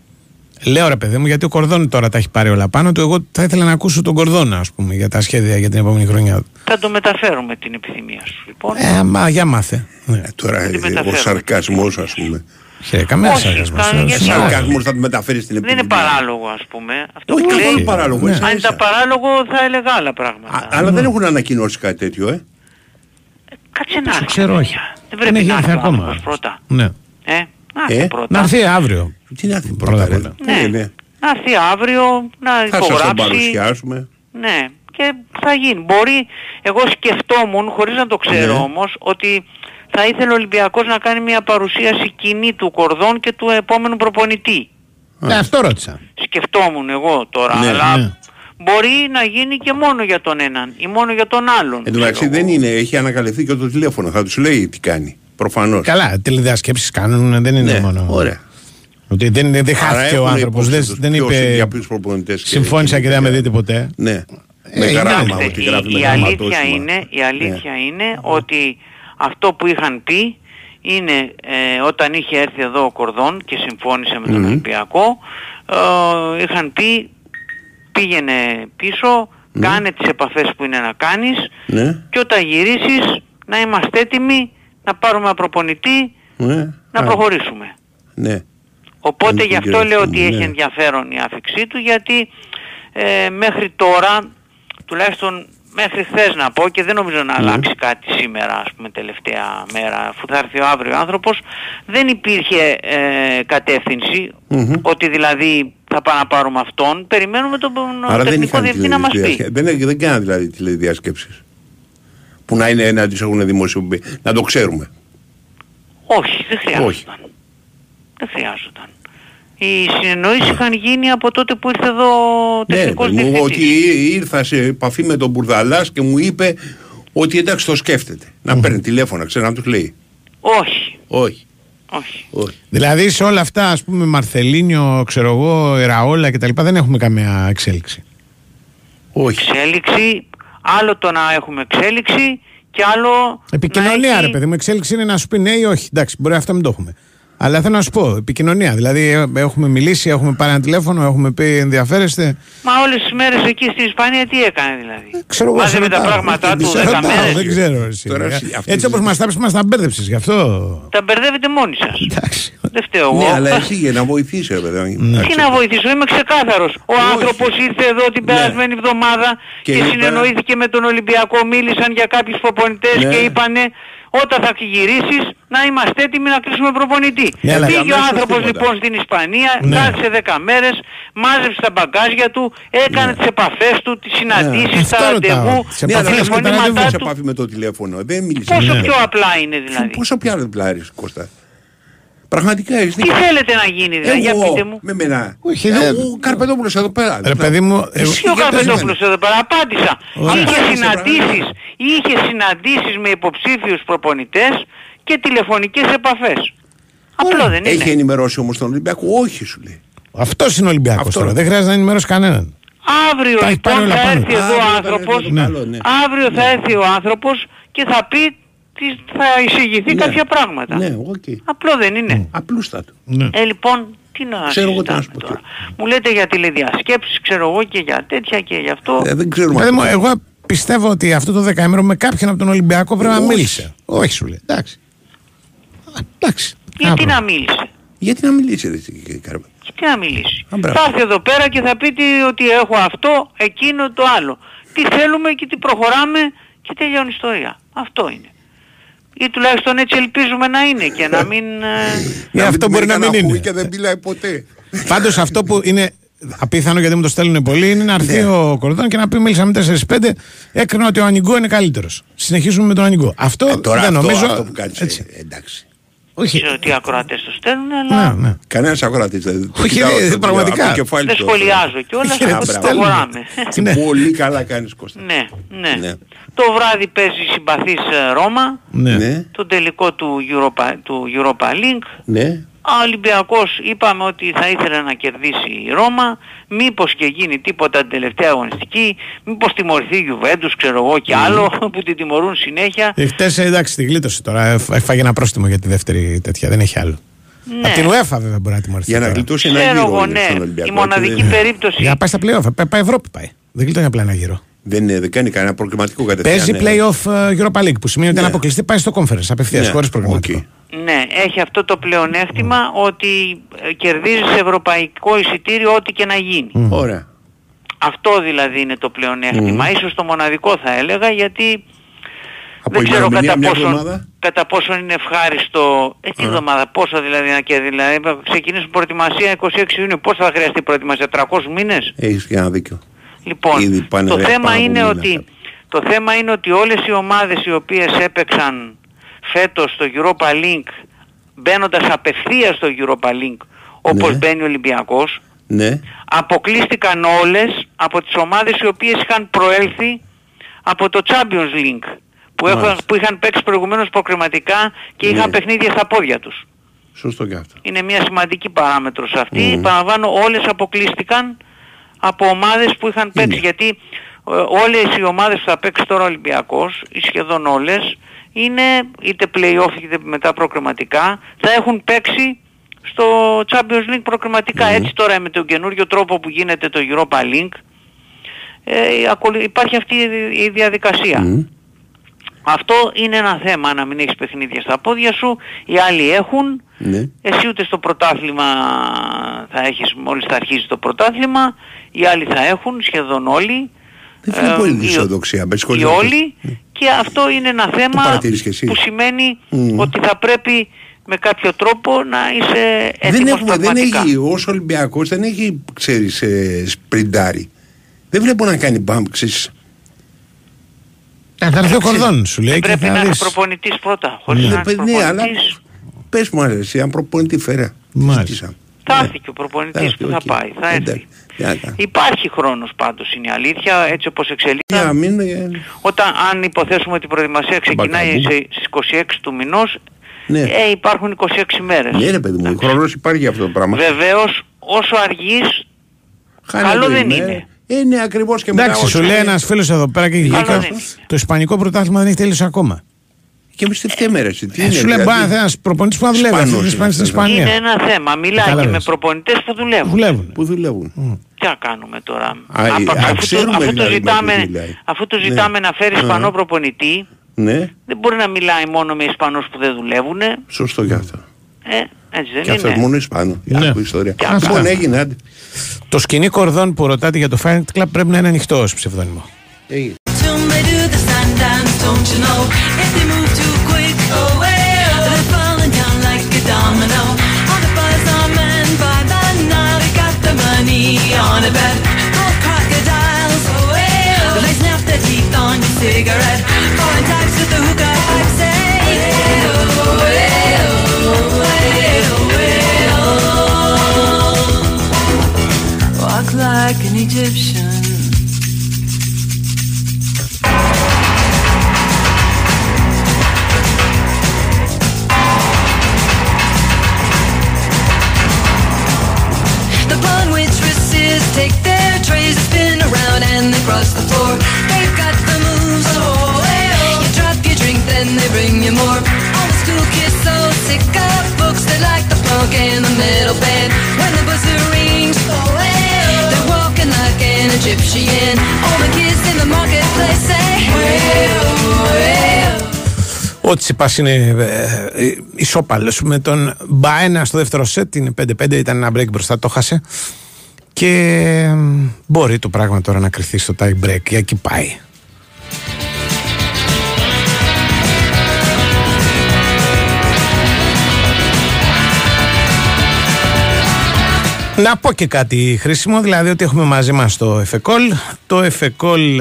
Λέω ρε παιδί μου, γιατί ο Κορδόν τώρα τα έχει πάρει όλα πάνω του. Εγώ θα ήθελα να ακούσω τον Κορδόν, ας πούμε, για τα σχέδια για την επόμενη χρονιά. Θα το μεταφέρουμε την επιθυμία σου λοιπόν. Ε, μα για μάθε. Ναι. Τώρα ε, ο μεταφέρω. σαρκασμός ας πούμε. Ε, καμία Όχι, σαρκασμός. κάνει γιατί- Ο σαρκασμός θα το μεταφέρεις στην Δεν επιθυμία. είναι παράλογο ας πούμε. Αυτό Όχι, που καθόλου λέει, παράλογο. Ναι. ίσα αν ίσα. ήταν παράλογο θα έλεγα άλλα πράγματα. Α, Αλλά δεν έχουν ανακοινώσει κάτι τέτοιο, ε. Κάτσε να έρθει. Ξέρω, όχι. Δεν πρέπει Δεν να έχει έρθει ο ακόμα. άνθρωπος πρώτα. Ναι. Ε, να έρθει Ε, πρώτα. Να έρθει αύριο. Τι να έρθει Πρώτα πρώτα, απ' ρε. όλα. Ναι. Ναι, ναι. Να έρθει αύριο, να Θα σας τον υπογράψει. παρουσιάσουμε. Ναι, και θα γίνει. Μπορεί, εγώ σκεφτόμουν, χωρίς να το ξέρω Ναι. όμως, ότι θα ήθελε ο Ολυμπιακός να κάνει μια παρουσίαση κοινή του Κορδόν και του επόμενου προπονητή. Ναι, αυτό ρώτησα. Σκεφτόμουν εγώ τώρα, Ναι, αλλά ναι. μπορεί να γίνει και μόνο για τον έναν ή μόνο για τον άλλον. Εν τω μεταξύ ξέρω δεν εγώ. είναι, έχει ανακαλυφθεί και το τηλέφωνο. Θα τους λέει τι κάνει. Προφανώς. Καλά, τηλεδιασκέψει κάνουν, δεν είναι Ναι, μόνο. ωραία. Ότι δεν, δεν Άρα χάθηκε ο έχουν άνθρωπος. υπόψη Δεν, τους δεν ποιος- είπε. για ποιους προπονητές και- Συμφώνησα και δεν με δείτε ποτέ. Ναι. Με Ε, γράμμα, Κοιτάξτε, ότι η, γράφει με η αλήθεια γραμματόσημα. είναι, η αλήθεια είναι ότι αυτό που είχαν πει είναι ε, όταν είχε έρθει εδώ ο Κορδόν και συμφώνησε με τον Μμμ. Ολυμπιακό ε, είχαν πει πήγαινε πίσω, κάνε τις επαφές που είναι να κάνεις Ναι. και όταν γυρίσεις να είμαστε έτοιμοι να πάρουμε ένα προπονητή Ναι. να Α, προχωρήσουμε. Ναι. Οπότε Είναι γι' τον αυτό λέω ότι κυριαρχείο, έχει ναι. ενδιαφέρον η άφηξή του γιατί ε, μέχρι τώρα, τουλάχιστον μέχρι χθες να πω και δεν νομίζω Ναι. να αλλάξει κάτι σήμερα ας πούμε τελευταία μέρα αφού θα έρθει ο αύριο άνθρωπος δεν υπήρχε ε, κατεύθυνση Μμμ. ότι δηλαδή θα πάμε να πάρουμε αυτόν περιμένουμε τον Άρα δεν τεχνικό είχαν διευθυντή να μας πει τηλεδιασκέψεις. Δεν, δεν κάναν δηλαδή τηλεδιασκέψεις. Που να είναι να τις έχουν δημοσιοποιήσει. Να το ξέρουμε. όχι δεν χρειάζονταν Όχι. δεν χρειάζονταν οι συνεννοήσεις είχαν γίνει από τότε που ήρθε εδώ ο Ναι, τεχνικός παιδί μου, διευθυντής. ότι ήρθα σε επαφή με τον Μπουρδαλάς και μου είπε ότι εντάξει το σκέφτεται. Να παίρνει τηλέφωνα, ξέρω να τους λέει. όχι Όχι. όχι Όχι. Δηλαδή σε όλα αυτά, ας πούμε, Μαρθελίνιο, ξέρω εγώ, Ραόλα κτλ. δεν έχουμε καμία εξέλιξη. Όχι. εξέλιξη, άλλο το να έχουμε εξέλιξη και άλλο Επικοινωνία, να έχει... ρε παιδί μου. Εξέλιξη είναι να σου πει ναι ή όχι. Εντάξει, μπορεί αυτό να μην το έχουμε. Αλλά θέλω να σου πω, επικοινωνία. Δηλαδή, ε, έχουμε μιλήσει, έχουμε πάρει ένα τηλέφωνο, έχουμε πει ενδιαφέρεστε. Μα όλες τις μέρες εκεί στην Ισπανία τι έκανε δηλαδή; Ε, Ξέρω εγώ, Μάζευε σε τα ρωτάω. πράγματά του Σε 10 ρωτάω, μέρες. Δεν ξέρω. Εσύ, Τώρα, ε. εσύ, αυτή Έτσι τη- όπως μας τα πεις, μας τα μπέρδεψες γι' αυτό. Τα μπερδεύετε μόνοι σας. Εντάξει. Δεν φταίω εγώ. Ναι, αλλά εσύ για να βοηθήσει, ρε παιδί. μου. Ναι. Τι να βοηθήσω, είμαι ξεκάθαρος. Ο άνθρωπος ήρθε εδώ την Ναι. περασμένη εβδομάδα Και και, είπε- συνεννοήθηκε με τον Ολυμπιακό, μίλησαν για κάποιους προπονητές Ναι. και είπανε όταν θα γυρίσεις να είμαστε έτοιμοι να κλείσουμε προπονητή. Ναι, αλλά- Πήγε ο αμέσως άνθρωπος τίποτα. λοιπόν στην Ισπανία, Ναι. κάθισε 10 μέρες, μάζεψε τα μπαγκάζια του, έκανε τις επαφές του, τις συναντήσεις, Αυτό τα ρωτάω. ραντεβού, Τις τα Ναι, αλλά επαφές δεν και τα τηλεφωνήματά ραντεβού. σε του. επαφή με το τηλέφωνο. Δεν μίλησε. Πόσο Ναι. πιο απλά είναι δηλαδή. Πόσο πια δεν πλάρεις, Κώστα; Πραγματικά έχεις Τι δίκιο. θέλετε να γίνει δηλαδή, για πείτε Εγώ, μου. με μένα. Όχι, Ε, δεν- Ο Καρπετόπουλος εδώ πέρα. Ρε παιδί μου, εγώ- Εσύ ο γιατί Καρπετόπουλος εδώ πέρα, απάντησα. Ωραία. Είχε Απάντησε, συναντήσεις, είχε συναντήσεις με υποψήφιους προπονητές και τηλεφωνικές επαφές. Απλό δεν Έχει είναι. ενημερώσει όμως τον Ολυμπιακό; Όχι, σου λέει. Αυτός είναι ο Ολυμπιακός Αυτό. τώρα. Δεν χρειάζεται να ενημερώσει κανέναν. Αύριο Τα έχει πάρει λοιπόν όλα θα πάνω. έρθει εδώ Αύριο ο θα άνθρωπος, έρθει το καλό, ναι. αύριο θα έρθει ο άνθρωπος και θα πει, τι- θα εισηγηθεί Ναι. κάποια πράγματα. Ναι, οκ. Απλό δεν είναι. Απλούστατο. Ναι. Ε, λοιπόν, τι να Ξέρω εγώ τι να συζητάμε σου πω τώρα. Μου λέτε για τηλεδιασκέψεις, ξέρω εγώ και για τέτοια και για αυτό. Ε, δεν ξέρουμε. Παιδί μου, αυτό. εγώ πιστεύω ότι αυτό το δεκαήμερο με κάποιον από τον Ολυμπιακό πρέπει να μίλησε. Όχι, σου λέει. Εντάξει. Εντάξει. Γιατί να μίλησε; Γιατί να μιλήσει, ρε, κύριε Κάρμα. Τι να μιλήσει; Α, μπράβο. Θα έρθει εδώ πέρα και θα πει τι- ότι έχω αυτό, εκείνο, το άλλο. Τι θέλουμε και τι προχωράμε και τελειώνει η ιστορία. Αυτό είναι. Ή τουλάχιστον έτσι ελπίζουμε να είναι και να μην... ε, Ε, αυτό μπορεί να μην ακούει είναι. και δεν μιλάει ποτέ. Πάντως αυτό που είναι απίθανο γιατί μου το στέλνουν πολλοί είναι να έρθει Ναι. ο Κορδόν και να πει μίλησαμε 4-5. Έκρινα ότι ο Ανιγκό είναι καλύτερος. Συνεχίζουμε με τον Ανιγκό. Αυτό Ε, Τώρα δεν αυτό, νομίζω. αυτό που κάνεις, έτσι. ε, εντάξει. Όχι. ξέρω τι ακροατές το στέλνουν, αλλά Ναι, ναι. Κανένας αγοράτη δεν το Όχι, κοιτάω, ε, το- πραγματικά. από το κεφάλι δεν του. σχολιάζω κιόλας, Ε, αλλά μπράβο. προχωράμε. Ναι. Πολύ καλά κάνεις Κώστα. ναι, ναι, Ναι. Το βράδυ παίζει συμπαθής ε, Ρώμα, Ναι. Ναι, το τελικό του Europa, του Europa League. ναι. Ο Ολυμπιακός είπαμε ότι θα ήθελε να κερδίσει η Ρώμα, μήπως και γίνει τίποτα την τελευταία αγωνιστική, μήπως τιμωρηθεί η Juventus, ξέρω εγώ και άλλο, που την τιμωρούν συνέχεια. Ε, Χτες, ε, εντάξει, τη γλίτωσε τώρα. Ε, Έφαγε ένα πρόστιμο για τη δεύτερη τέτοια. Δεν έχει άλλο. Ναι. Από την UEFA βέβαια μπορεί να τιμωρηθεί. Για να τώρα. γλιτώσει ένα Ξέρω γύρο εγώ, είναι ναι. στον Ολυμπιακό. Η μοναδική και δεν- περίπτωση Για να πάει στα playoff. Πάει, πάει Ευρώπη πάει. Δεν γλιτώνει απλά ένα γύρο. Δεν, είναι- δεν κάνει κανένα προκριματικό κατευθείαν. Παίζει ναι. playoff ε, Europa League που σημαίνει ότι Ναι. αν αποκλειστεί πάει στο conference απευθείας Ναι, χωρίς προκριματικό. οκ. Ναι, έχει αυτό το πλεονέκτημα ότι ε, κερδίζει σε ευρωπαϊκό εισιτήριο ό,τι και να γίνει. Ωραία. Αυτό δηλαδή είναι το πλεονέκτημα. Ίσως το μοναδικό θα έλεγα γιατί Από δεν ξέρω ημερομηνία κατά μια πόσο, εβδομάδα; κατά πόσο είναι ευχάριστο. Ε, τι εβδομάδα, πόσο δηλαδή να κερδίσει. Δηλαδή θα ξεκινήσουν προετοιμασία 26 Ιουνίου. Πόσο θα χρειαστεί προετοιμασία, 300 μήνες; Έχεις και ένα δίκιο. Λοιπόν, Ήδη πάνε το ρε, θέμα, πάνω από είναι μήνα. ότι, το θέμα είναι ότι όλες οι ομάδες οι οποίες έπαιξαν φέτος στο Europa League μπαίνοντας απευθείας στο Europa League όπως Ναι. μπαίνει ο Ολυμπιακός Ναι. αποκλείστηκαν όλες από τις ομάδες οι οποίες είχαν προέλθει από το Champions League που, έχουν, Μάλιστα. που είχαν παίξει προηγουμένως προκριματικά και είχαν Ναι. παιχνίδια στα πόδια τους. Σωστό και αυτό. Είναι μια σημαντική παράμετρος αυτή. Μμμ. Παραλαμβάνω όλες αποκλείστηκαν από ομάδες που είχαν παίξει. Είναι. Γιατί ε, όλες οι ομάδες που θα παίξει τώρα ο Ολυμπιακός, ή σχεδόν όλες, είναι είτε play-off είτε μετά προκριματικά, θα έχουν παίξει στο Champions League προκριματικά. Έτσι τώρα με τον καινούριο τρόπο που γίνεται το Europa League, ε, ακολου- υπάρχει αυτή η- η διαδικασία. Μμ. Αυτό είναι ένα θέμα να μην έχεις παιχνίδια στα πόδια σου, οι άλλοι έχουν, Ναι. εσύ ούτε στο πρωτάθλημα θα έχεις μόλις θα αρχίσει το πρωτάθλημα, οι άλλοι θα έχουν, σχεδόν όλοι. Δεν βλέπω Ε, πολύ οι- ισοδοξία. Με Οι συγχωρείτε. όλοι και αυτό είναι ένα θέμα παρατηρείς και εσύ. που σημαίνει Μμμ. ότι θα πρέπει με κάποιο τρόπο να είσαι Δεν, έτοιμος έχουμε, δεν πραγματικά. έχει, ως Ολυμπιακός δεν έχει, ξέρεις, ε, σπριντάρι. Δεν βλέπω να κάνει μπαμπ, ξέρεις. Ε, Θα έρθει ο Κορντόν σου λέει και Πρέπει να θα είναι δεις. προπονητής πρώτα. Χωρίς Ναι, να παι- είναι ναι, αλλά προπονητής, πες μου αρέσει, αν προπονητή φέρε. Μάλιστα. Ζήτησα. θα Ναι. έρθει και ο Θα προπονητής έρθει, που θα οκ. πάει. Θα έρθει. Εντάξει. Τι να κάνω. Υπάρχει χρόνος πάντως είναι η αλήθεια, έτσι όπως εξελίσσεται. Για να μην, ε, Όταν αν υποθέσουμε ότι η προετοιμασία ξεκινάει Μπακαμπού. σε, στις 26 του μηνός, Ναι. ε, υπάρχουν 26 μέρες. Ναι ρε παιδί μου, χρόνος υπάρχει για αυτό το πράγμα. Βεβαίως, όσο αργείς, Χάνει καλό το δεν ημέρα. Είναι. Ε, ναι, ακριβώς και μετά Εντάξει, όσο σου λέει είναι- ένας φίλος εδώ πέρα και έχει Καλό δίκιο. δεν είναι. Το Ισπανικό πρωτάθλημα δεν έχει τελειώσει ακόμα. Και εμείς τι φταίμε ρε, εσύ, τι Ε, είναι, Σου λέει δηλαδή; μπα ένας προπονητής που να δουλεύει. Ισπανός Αυτή τη είναι στην αυτός. Ισπανία. είναι ένα θέμα. Μιλάει και Κατάλαβες. με προπονητές που δουλεύουν. Δουλεύουν. Που δουλεύουν. Τι να κάνουμε τώρα; Α, Απ- α, αφού, ξέρουμε το, αφού, το δηλαδή με ζητάμε, ποιους μιλάει. αφού το Ναι. ζητάμε να φέρει Α. Ισπανό προπονητή, Ναι, δεν μπορεί να μιλάει μόνο με Ισπανούς που δεν δουλεύουν. Ε, σωστό και αυτό. Έτσι δεν Και αυτό είναι. μόνο Ισπανό. Ναι. Άκου ιστορία. Και αυτά. Λοιπόν έγινε, άντε. Το σκηνή κορδόν που ρωτάτε για το Fight Club πρέπει να είναι ανοιχτό ως ψευδόνιμο. Έγινε. Ο Τσιπά είναι ε, ισόπαλος με τον Μπαένα στο δεύτερο σετ. Είναι 5-5, ήταν ένα break μπροστά, το χάσε. Και ε, μπορεί το πράγμα τώρα να κρυθεί στο tie break. Και εκεί πάει. Να πω και κάτι χρήσιμο, δηλαδή ότι έχουμε μαζί μας το εφεκόλ. Το εφεκόλ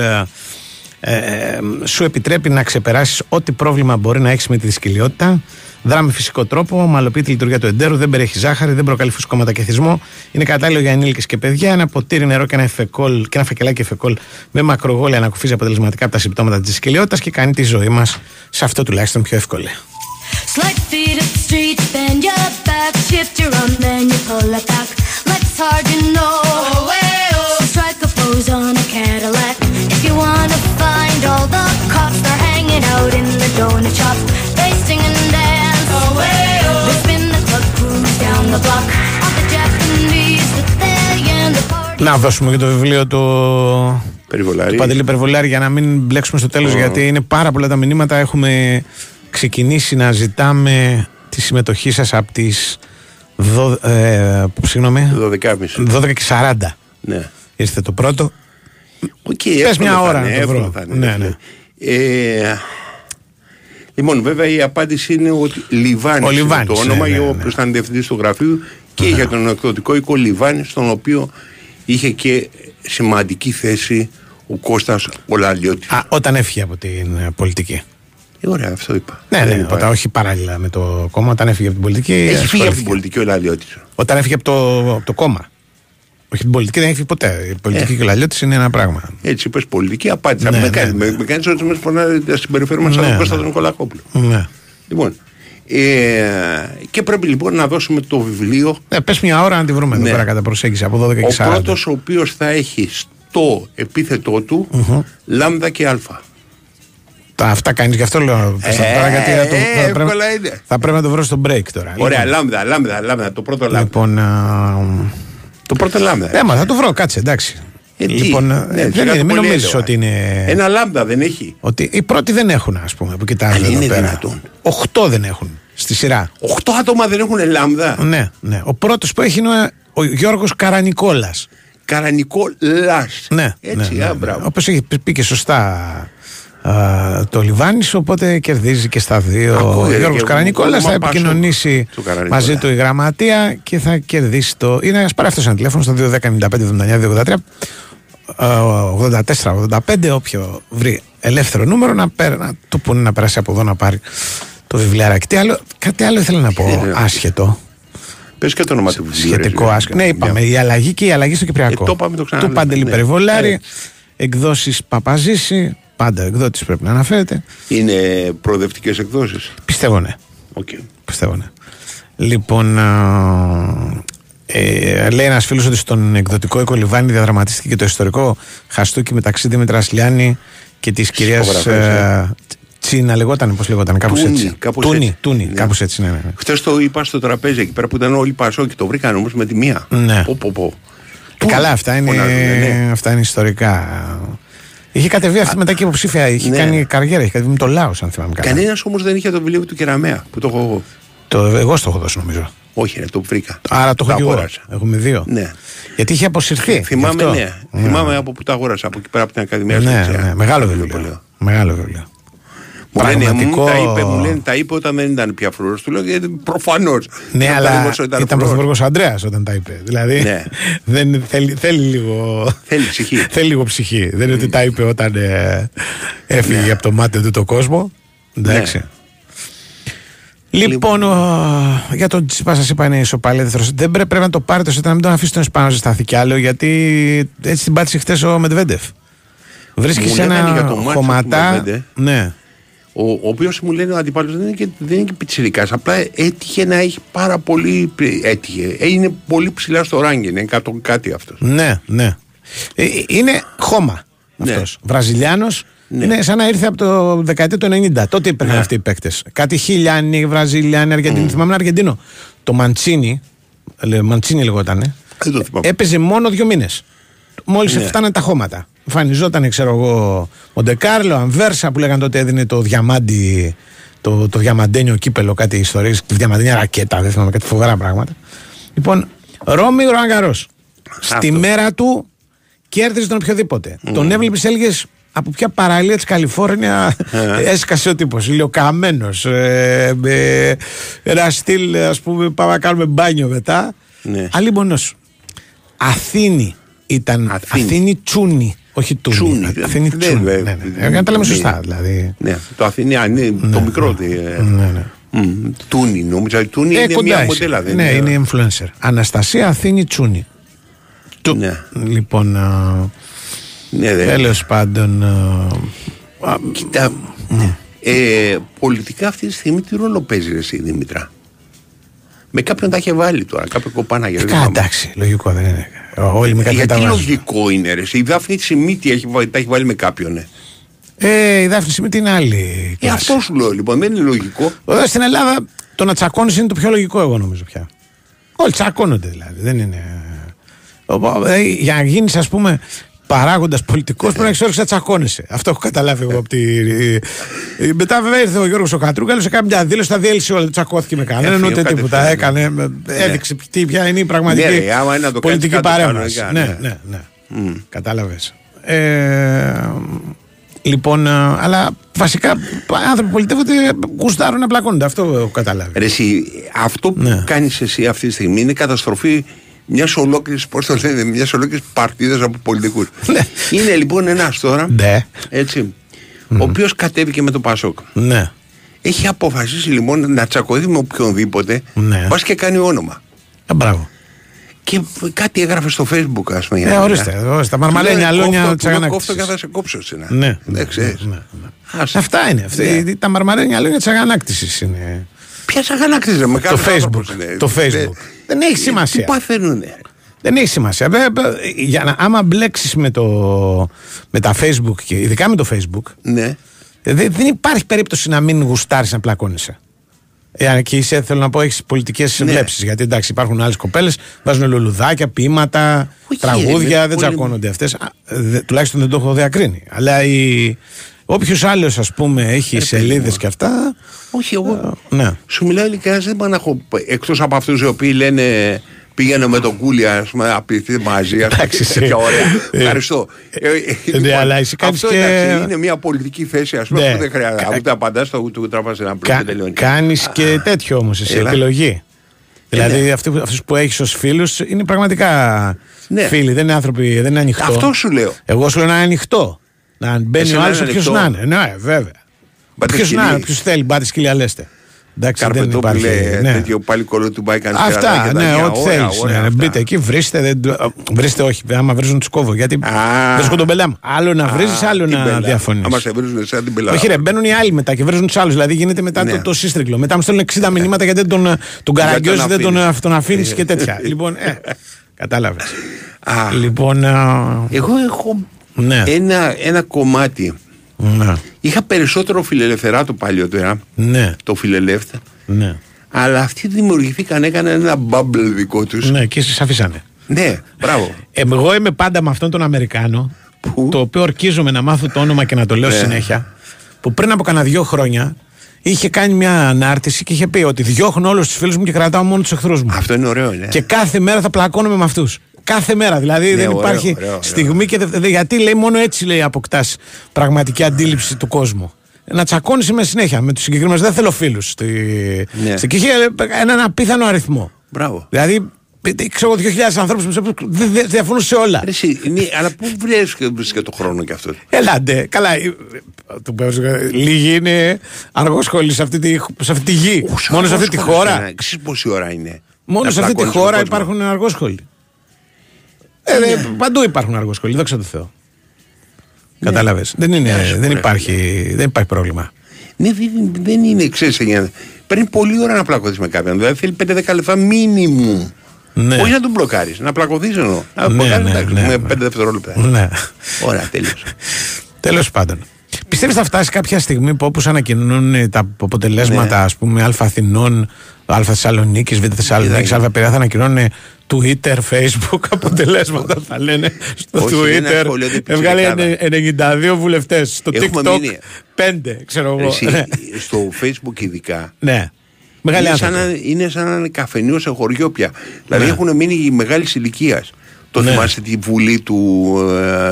ε, ε, σου επιτρέπει να ξεπεράσεις ό,τι πρόβλημα μπορεί να έχεις με τη δυσκολιότητα. Δρά με φυσικό τρόπο, ομαλοποιεί τη λειτουργία του εντέρου, δεν περιέχει ζάχαρη, δεν προκαλεί φουσκώματα και θυσμό. Είναι κατάλληλο για ενήλικες και παιδιά. Ένα ποτήρι νερό και ένα, εφεκόλ, και ένα φακελάκι εφεκόλ με μακρογόλια ανακουφίζει αποτελεσματικά από τα συμπτώματα της δυσκολιότητα και κάνει τη ζωή μας σε αυτό τουλάχιστον πιο εύκολη. Slide feet up the street, bend your back, shift your arm, then you pull it back. Like it's hard hanging out in the donut shop. They sing and dance. They spin the club, cruise down the block. All the Japanese with they and the party. Να δώσουμε και το βιβλίο του Περιβολάρη. του Παντελή Περιβολάρη για να μην μπλέξουμε στο τέλος, γιατί είναι πάρα πολλά τα μηνύματα. Έχουμε ξεκινήσει να ζητάμε τη συμμετοχή σας από τις. Δω, ε, συγγνώμη. 12.30. 12 και 40. Ναι. Ήρθε το πρώτο. Οκ, Πες εύκολο μια θα ώρα είναι, να το εύκολο βρω. θα είναι, Ναι, ρε ναι. Φίλε. Ε, λοιπόν, βέβαια η απάντηση είναι ότι Λιβάνης, Ο είναι Λιβάνης, το όνομα, ναι, ναι, ο ναι. οποίος ήταν διευθυντής του γραφείου και είχε τον εκδοτικό οίκο Λιβάνης, στον οποίο είχε και σημαντική θέση ο Κώστας ο Λαλιώτης. Α, όταν έφυγε από την ε, πολιτική. Ε, ωραία, αυτό είπα. Ναι, Δεν ναι, είπα. όταν, όχι παράλληλα με το κόμμα, όταν έφυγε από την πολιτική. Έχει φύγει από ασχολήθηκε. την πολιτική ο Λαλιώτης. Όταν έφυγε από το, από το κόμμα. Όχι από την πολιτική, δεν έχει φύγει ποτέ. Η πολιτική Ε. και ο Λαλιώτης είναι ένα πράγμα. Έτσι είπες πολιτική, απάντησα. Ναι, με, ναι, κάνει, ναι. με, με κάνεις ορισμένες φορές να συμπεριφέρουμε σαν Ναι, τον Κώστα ναι. τον Νικολακόπουλο. Ναι. Λοιπόν, ε, και πρέπει λοιπόν να δώσουμε το βιβλίο Ε, πες μια ώρα να τη βρούμε εδώ Ναι. πέρα κατά προσέγγιση από 12 και Ο 40. πρώτος ο οποίος θα έχει στο επίθετό του λάμδα και αλφα. Τα, αυτά κάνεις γι' αυτό λέω. πες τα Ε, τώρα, γιατί θα, το, ε, θα, πρέπει, εύκολα είναι. θα πρέπει να το βρω στο break τώρα. Ωραία, Λοιπόν, λάμδα, λάμδα, λάμδα, το πρώτο λάμδα. Λοιπόν, α, Το πρώτο λάμδα. ε, μα θα το βρω, κάτσε, εντάξει. Ε, τι; λοιπόν, ε, Ναι, δεν σιγά είναι, το μην πολύ νομίζεις έλεγα. ότι είναι... Ένα λάμδα δεν έχει. Ότι οι πρώτοι δεν έχουν, ας πούμε, που κοιτάζουν Αν εδώ είναι πέρα. δυνατόν. Οχτώ δεν έχουν στη σειρά. Οχτώ άτομα δεν έχουν λάμδα. Ναι, ναι. Ο πρώτος που έχει είναι ο, ο Γιώργος Καρανικόλας. Καρανικό λας. Ναι, Έτσι, ναι, α, ναι, μπράβο. ναι. Όπως έχει πει- πει και σωστά α, το Λιβάνης, οπότε κερδίζει και στα δύο. Ακούω, ο ε, Γιώργος και Καρανικόλας θα όνομα Πάσο επικοινωνήσει του Καρανικόλα. μαζί του η γραμματεία και θα κερδίσει το... Είναι ένας πάρει αυτός ένα τηλέφωνο στο 210-95-79-283 84-85 όποιο βρει ελεύθερο νούμερο να, πέρα, να του πούνε να περάσει από εδώ να πάρει το βιβλιαράκι. Τι άλλο, κάτι άλλο ήθελα να πω Ε, άσχετο. Πες και το όνομα του βιβλίου. Σχετικό ρε, άσχετο. Ναι, είπαμε. Για- Η αλλαγή και η αλλαγή στο Κυπριακό. Ε, το είπαμε, το ξαναλέμε. Του Παντελή Ναι. Περιβολάρη. Ε. Εκδόσεις Παπαζήση. Πάντα εκδότης πρέπει να αναφέρεται. Είναι προοδευτικές εκδόσεις. Πιστεύω ναι. Οκ. Πιστεύω ναι. Λοιπόν, α, ε, λέει ένας φίλος ότι στον εκδοτικό οίκο Λιβάνι διαδραματίστηκε και το ιστορικό χαστούκι μεταξύ Δήμητρα Λιάννη και της κυρίας υπογραφές, ε. Τσίνα, λεγόταν, πώς λεγόταν, κάπως Τούνη, έτσι. κάπως Τούνη, έτσι. Τούνη, Ναι. κάπως έτσι, ναι, ναι. ναι. Χθες το είπα στο τραπέζι εκεί πέρα που ήταν όλοι πασό και το βρήκαν όμως με τη μία. Ναι. Πω, πω, πω. Ε, καλά, αυτά είναι, Φωνάζουνε, ναι. αυτά είναι ιστορικά. Είχε κατεβεί αυτή μετά και υποψήφια. Είχε Ναι. κάνει καριέρα, είχε κατεβεί με το Λάος, αν θυμάμαι καλά. Κανένας όμως δεν είχε το βιβλίο του Κεραμέα που το έχω εγώ. Το, εγώ στο έχω δώσει νομίζω. Όχι, ρε, το βρήκα. Άρα το έχω και εγώ. αγόρασα. Έχουμε δύο. Ναι. Γιατί είχε αποσυρθεί. Θυμάμαι, γι' αυτό. ναι. Θυμάμαι από που τα αγόρασα, από εκεί πέρα από την Ακαδημία Ναι, στο ναι, Εξέα. μεγάλο Το βιβλίο. Μεγάλο βιβλίο. Μου λένε, Πραγματικό- μου, τα είπε, μου λένε, τα είπε όταν δεν ήταν πια φρουρός. Του λέω, γιατί προφανώς. Ναι, Όταν αλλά ήταν ήταν, φρουρός. πρωθυπουργός Αντρέα όταν τα είπε. Δηλαδή Ναι. δεν, θέλει, θέλει λίγο. Θέλει ψυχή. θέλει λίγο ψυχή. Δεν είναι ότι τα είπε όταν ε, έφυγε Ναι. από το μάτι του το κόσμο. Εντάξει. Λοιπόν, ο- για τον Τσίπα σα είπα είναι ισοπαλία δεύτερο. Δεν πρέπει, πρέπει να το πάρει το σετ να μην τον αφήσει τον Ισπανό να ζεσταθεί κι άλλο γιατί έτσι την πάτησε χθες ο Μετβέντεφ. Βρίσκει Μου σε λέγανε ένα για το μάτσο του χωματά. Μετβέντεφ. Ναι. Ο, ο οποίος μου λένε ο αντιπάλος δεν είναι και, δεν είναι και πιτσιρικάς, Απλά έτυχε να έχει πάρα πολύ. Έτυχε. Ε, Είναι πολύ ψηλά στο ράγκι. Είναι κάτω κάτι αυτός. Ναι, ναι. Ε, είναι χώμα Ναι. αυτός. Βραζιλιάνος. Ναι. Είναι σαν να ήρθε από το δεκαετία του 90. Τότε υπήρχαν αυτοί οι παίκτες. Κάτι χιλιάνοι, Βραζιλιάνοι, Αργεντινοί. Θυμάμαι ένα Αργεντίνο. Το Μαντσίνη, λέ- Μαντσίνη λεγότανε, Δεν το θυμάμαι. έπαιζε μόνο δύο μήνες. Μόλις Ναι. φτάνανε τα χώματα. Εμφανιζόταν, ξέρω εγώ, ο Ντεκάρλο, Αμβέρσα που λέγανε τότε έδινε το διαμάντι το, το διαμαντένιο κύπελο, κάτι ιστορίες, τη διαμαντένια ρακέτα, δεν θυμάμαι κάτι φοβερά πράγματα. Λοιπόν, Ρώμη Ροαγκαρό. Στη μέρα του κέρδιζε τον οποιοδήποτε. Τον έβλεπες, έλεγες από ποια παραλία της Καλιφόρνια έσκασε ο τύπος. Ηλιοκαμένο. Ε, με ένα στυλ, ας πούμε, πάμε να κάνουμε μπάνιο μετά. Ναι. Αλίμονος. Αθήνη ήταν. Αθήνη, Τσούνη. Όχι Τούνη. Τσούνη. Αθήνη Ναι, Τσούνη. ναι, Ναι, ναι. ναι. Ε, Να τα λέμε Ναι. σωστά. Δηλαδή. Ναι, το Αθηνιάν είναι το μικρό. ε, Ναι, ναι. μ, Τούνι, νόμιζα. Τούνι Ε, είναι κοντά μια είσαι. μοντέλα, δεν Ναι, είναι influencer. Αναστασία Αθήνη Τσούνη. Του. Λοιπόν, Ναι, δε. τέλος πάντων. α, α, Κοίτα, ε, πολιτικά αυτή τη στιγμή τι ρόλο παίζει ρε εσύ Δημητρά. Με κάποιον τα είχε βάλει τώρα, κάποιο κοπάνα για Κα, εντάξει, λογικό δεν είναι. Όλοι με κάποιον τα Γιατί βάζουν. λογικό είναι ρε εσύ. Η Δάφνη Σιμίτη έχει, βάλει- τα έχει βάλει με κάποιον. Ε, Ε, η Δάφνη Σιμίτη είναι άλλη. ε αυτό σου λέω λοιπόν, δεν είναι λογικό. Εδώ στην Ελλάδα το να τσακώνεις είναι το πιο λογικό, εγώ νομίζω πια. Όλοι τσακώνονται δηλαδή. Δεν είναι. Οπό- ε, για να γίνεις, ας πούμε, παράγοντας πολιτικός, πρέπει να έχει όρεξη να τσακώνεσαι. Αυτό έχω καταλάβει εγώ από τη. ε, Μετά, βέβαια, ήρθε ο Γιώργος ο Κατρούγκαλος, έκανε μια δήλωση, τα διέλυσε όλα. Δεν τσακώθηκε με κανέναν, Έφυγε ούτε τίποτα. κατευθείαν, Έκανε, ε, έδειξε τι, ποια είναι η πραγματική Ναι, ρε, άμα είναι να το κάνεις πολιτική κάτω, παρέμβαση. κανονικά, Ναι, ναι. ναι, ναι. Κατάλαβες. Ε, λοιπόν, ε, αλλά βασικά άνθρωποι που πολιτεύονται γουστάρουν να πλακώνονται. Αυτό έχω καταλάβει. Ρε εσύ, αυτό που Ναι. κάνεις εσύ αυτή τη στιγμή είναι καταστροφή μιας ολόκληρης, πώς το λένε, μιας ολόκληρης παρτίδας από πολιτικούς. είναι λοιπόν ένας τώρα, Ναι. έτσι, ο οποίος κατέβηκε με το Πασόκ. Ναι. Έχει αποφασίσει λοιπόν να τσακωθεί με οποιονδήποτε, Ναι. πας και κάνει όνομα. Ε, μπράβο. Και κάτι έγραφε στο facebook, ας πούμε. Ε, ορίστε, ορίστε, τα μαρμαλένια Του λέει, αλόνια «Κόφτω, της του λέω, αγανάκτησης». Κόφτω και θα σε κόψω σένα. Ναι. Δεν ξέρεις. Άσε. Αυτά είναι. Αυτή, Ναι. Τα μαρμαρένια λόγια τη αγανάκτηση είναι. Ποια αγανάκτηση, ρε, με Το κάποιους Facebook. άνθρωπους είναι. Το Ε, Facebook. Δεν έχει σημασία. Τι παθαίνουνε. Δεν έχει σημασία. Βέβαια, για να, άμα μπλέξεις με, το, με τα Facebook και ειδικά με το Facebook, Ναι. ε, δεν, δεν υπάρχει περίπτωση να μην γουστάρεις να πλακώνεσαι. Εάν και είσαι, θέλω να πω, έχεις πολιτικές Ναι. βλέψεις. Γιατί εντάξει, υπάρχουν άλλες κοπέλες, βάζουν λουλουδάκια, ποίηματα, Όχι, τραγούδια, ρε, δεν πολύ- τσακώνονται αυτές. Τουλάχιστον δεν το έχω διακρίνει. Αλλά η... όποιος άλλος, ας πούμε, έχει σελίδες και αυτά. Όχι, εγώ. Ναι. Σου μιλάω ειλικρινά, δεν πάω να έχω. Εκτός από αυτούς οι οποίοι λένε πήγαινε με τον κούλια, ας πούμε, απειθεί μαζί. Ας πούμε, Εντάξει, και τέτοια ωραία. ε, Ευχαριστώ. Ε, ε, ναι, αλλά εσύ κάνεις αυτό και- εντάξει, είναι μια πολιτική θέση, ας πούμε, Ναι. που δεν χρειάζεται. Κα- Ούτε απαντάς στο ούτε τραβάς ένα πλούτο και τελειώνεις. Κάνεις και τέτοιο όμως, εσύ, Έλα. επιλογή. Ε, Δηλαδή, ναι. αυτούς που έχεις ως φίλους είναι πραγματικά Ναι. φίλοι, δεν είναι άνθρωποι, δεν είναι ανοιχτό. Αυτό σου λέω. Εγώ σου λέω να είναι ανοιχτό. Να μπαίνει Εσύ ο να άλλος είναι όποιο ανοιχτό. να είναι. Ναι, βέβαια. Μπάτε Ποιος να σκυλί. είναι, ποιος θέλει, μπάτε σκυλιά λέστε. Εντάξει, δεν Καρπετόπουλε, υπάρχει. Ναι. τέτοιο πάλι κολλό του μπάει κανεί Αυτά, ναι, ό,τι θέλεις. Ναι, μπείτε εκεί, βρίστε. Δεν... Βρίστε, όχι, άμα βρίζουν τους κόβω. Γιατί βρίσκω τον πελά μου. Άλλο να βρίζεις, άλλο να διαφωνείς. Άμα σε βρίζουν σαν την πελάτα. Όχι, ρε, μπαίνουν οι άλλοι μετά και βρίζουν τους άλλους. Δηλαδή γίνεται μετά Ναι. το, το σύστρικλο. Μετά μου στέλνουν 60 μηνύματα γιατί δεν τον, τον καραγκιόζεις, δεν τον, αφήνεις. τον αφήνεις και τέτοια. λοιπόν, ε, κατάλαβες. Α. Λοιπόν, α, Εγώ έχω ναι, ένα, ένα κομμάτι. ναι, Είχα περισσότερο φιλελευθερά το παλιότερα, ναι, το φιλελεύθερο. ναι. Αλλά αυτοί δημιουργηθήκαν, έκαναν ένα bubble δικό τους. Ναι, και σα αφήσανε. Ναι, μπράβο. Ε, εγώ είμαι πάντα με αυτόν τον Αμερικάνο, το οποίο ορκίζομαι να μάθω το όνομα και να το λέω Ναι. συνέχεια, που πριν από κανένα δύο χρόνια είχε κάνει μια ανάρτηση και είχε πει ότι διώχνω όλους τους φίλους μου και κρατάω μόνο τους εχθρούς μου. Αυτό είναι ωραίο, ναι. Και κάθε μέρα θα πλακώνομαι με αυτούς. Κάθε μέρα. Δηλαδή Ναι, δεν ωραίο, υπάρχει ωραίο, ωραίο. στιγμή και. δε- δε- γιατί λέει μόνο έτσι λέει αποκτάς πραγματική αντίληψη του κόσμου. Να τσακώνεις με συνέχεια με τους συγκεκριμένους. Δεν θέλω φίλους. Στη... Ναι. Στη... Και είχε έναν απίθανο αριθμό. Μπράβο. Δηλαδή, ε, ξέρω 2.000 ανθρώπους που δεν δεν διαφωνούν σε όλα. Ρε εσύ, ναι, αλλά πού βρίσκεται το χρόνο κι αυτό; Ελάτε, καλά. ε, ε, το πω, ε, Λίγοι είναι αργόσχολοι σε αυτή τη, σε αυτή τη γη. Μόνο σε αυτή τη χώρα. Ξέρεις πόση ώρα είναι. Μόνο Να σε αυτή τη πλακώνεις τον χώρα κόσμο; υπάρχουν αργόσχολοι. Ε, Ναι. ε, παντού υπάρχουν αργόσχολοι, δόξα τω Θεώ. Κατάλαβες. Δεν, είναι, Ναι, σου δεν, πω, υπάρχει, δεν υπάρχει πρόβλημα. Ναι, δεν, δεν είναι, ξέρεις, για- Παίρνει πολλή ώρα να πλακωθείς με κάποιον. Δηλαδή θέλει 5-10 λεπτά μίνιμουμ. Ναι. Όχι να τον μπλοκάρεις, να πλακωθείς εννοώ. Να Ναι, μπλοκάρεις, ναι, εντάξει, ναι, με ναι. 5 δευτερόλεπτα. Ναι. Ωραία, τέλειωσε. Τέλος πάντων. Πιστεύεις θα φτάσει κάποια στιγμή που όπως ανακοινώνουν τα αποτελέσματα Ναι. ας πούμε Α Αθηνών, Α Θεσσαλονίκης, Β Θεσσαλονίκης, Α Πειραιά θα ανακοινώνουν Twitter, Facebook αποτελέσματα θα λένε στο Όχι, δεν Twitter ασχολούνται έβγαλε πιτσιρικάδα. 92 βουλευτές στο Έχουμε TikTok μείνει. 5 ξέρω εγώ Εσύ, Ναι. στο facebook ειδικά ναι Μεγάλη είναι, σαν άνθρωποι. να, είναι σαν να είναι καφενείο σε χωριό πια. Δηλαδή Ναι. έχουν μείνει μεγάλης ηλικίας. Το Ναι. θυμάστε τη βουλή του,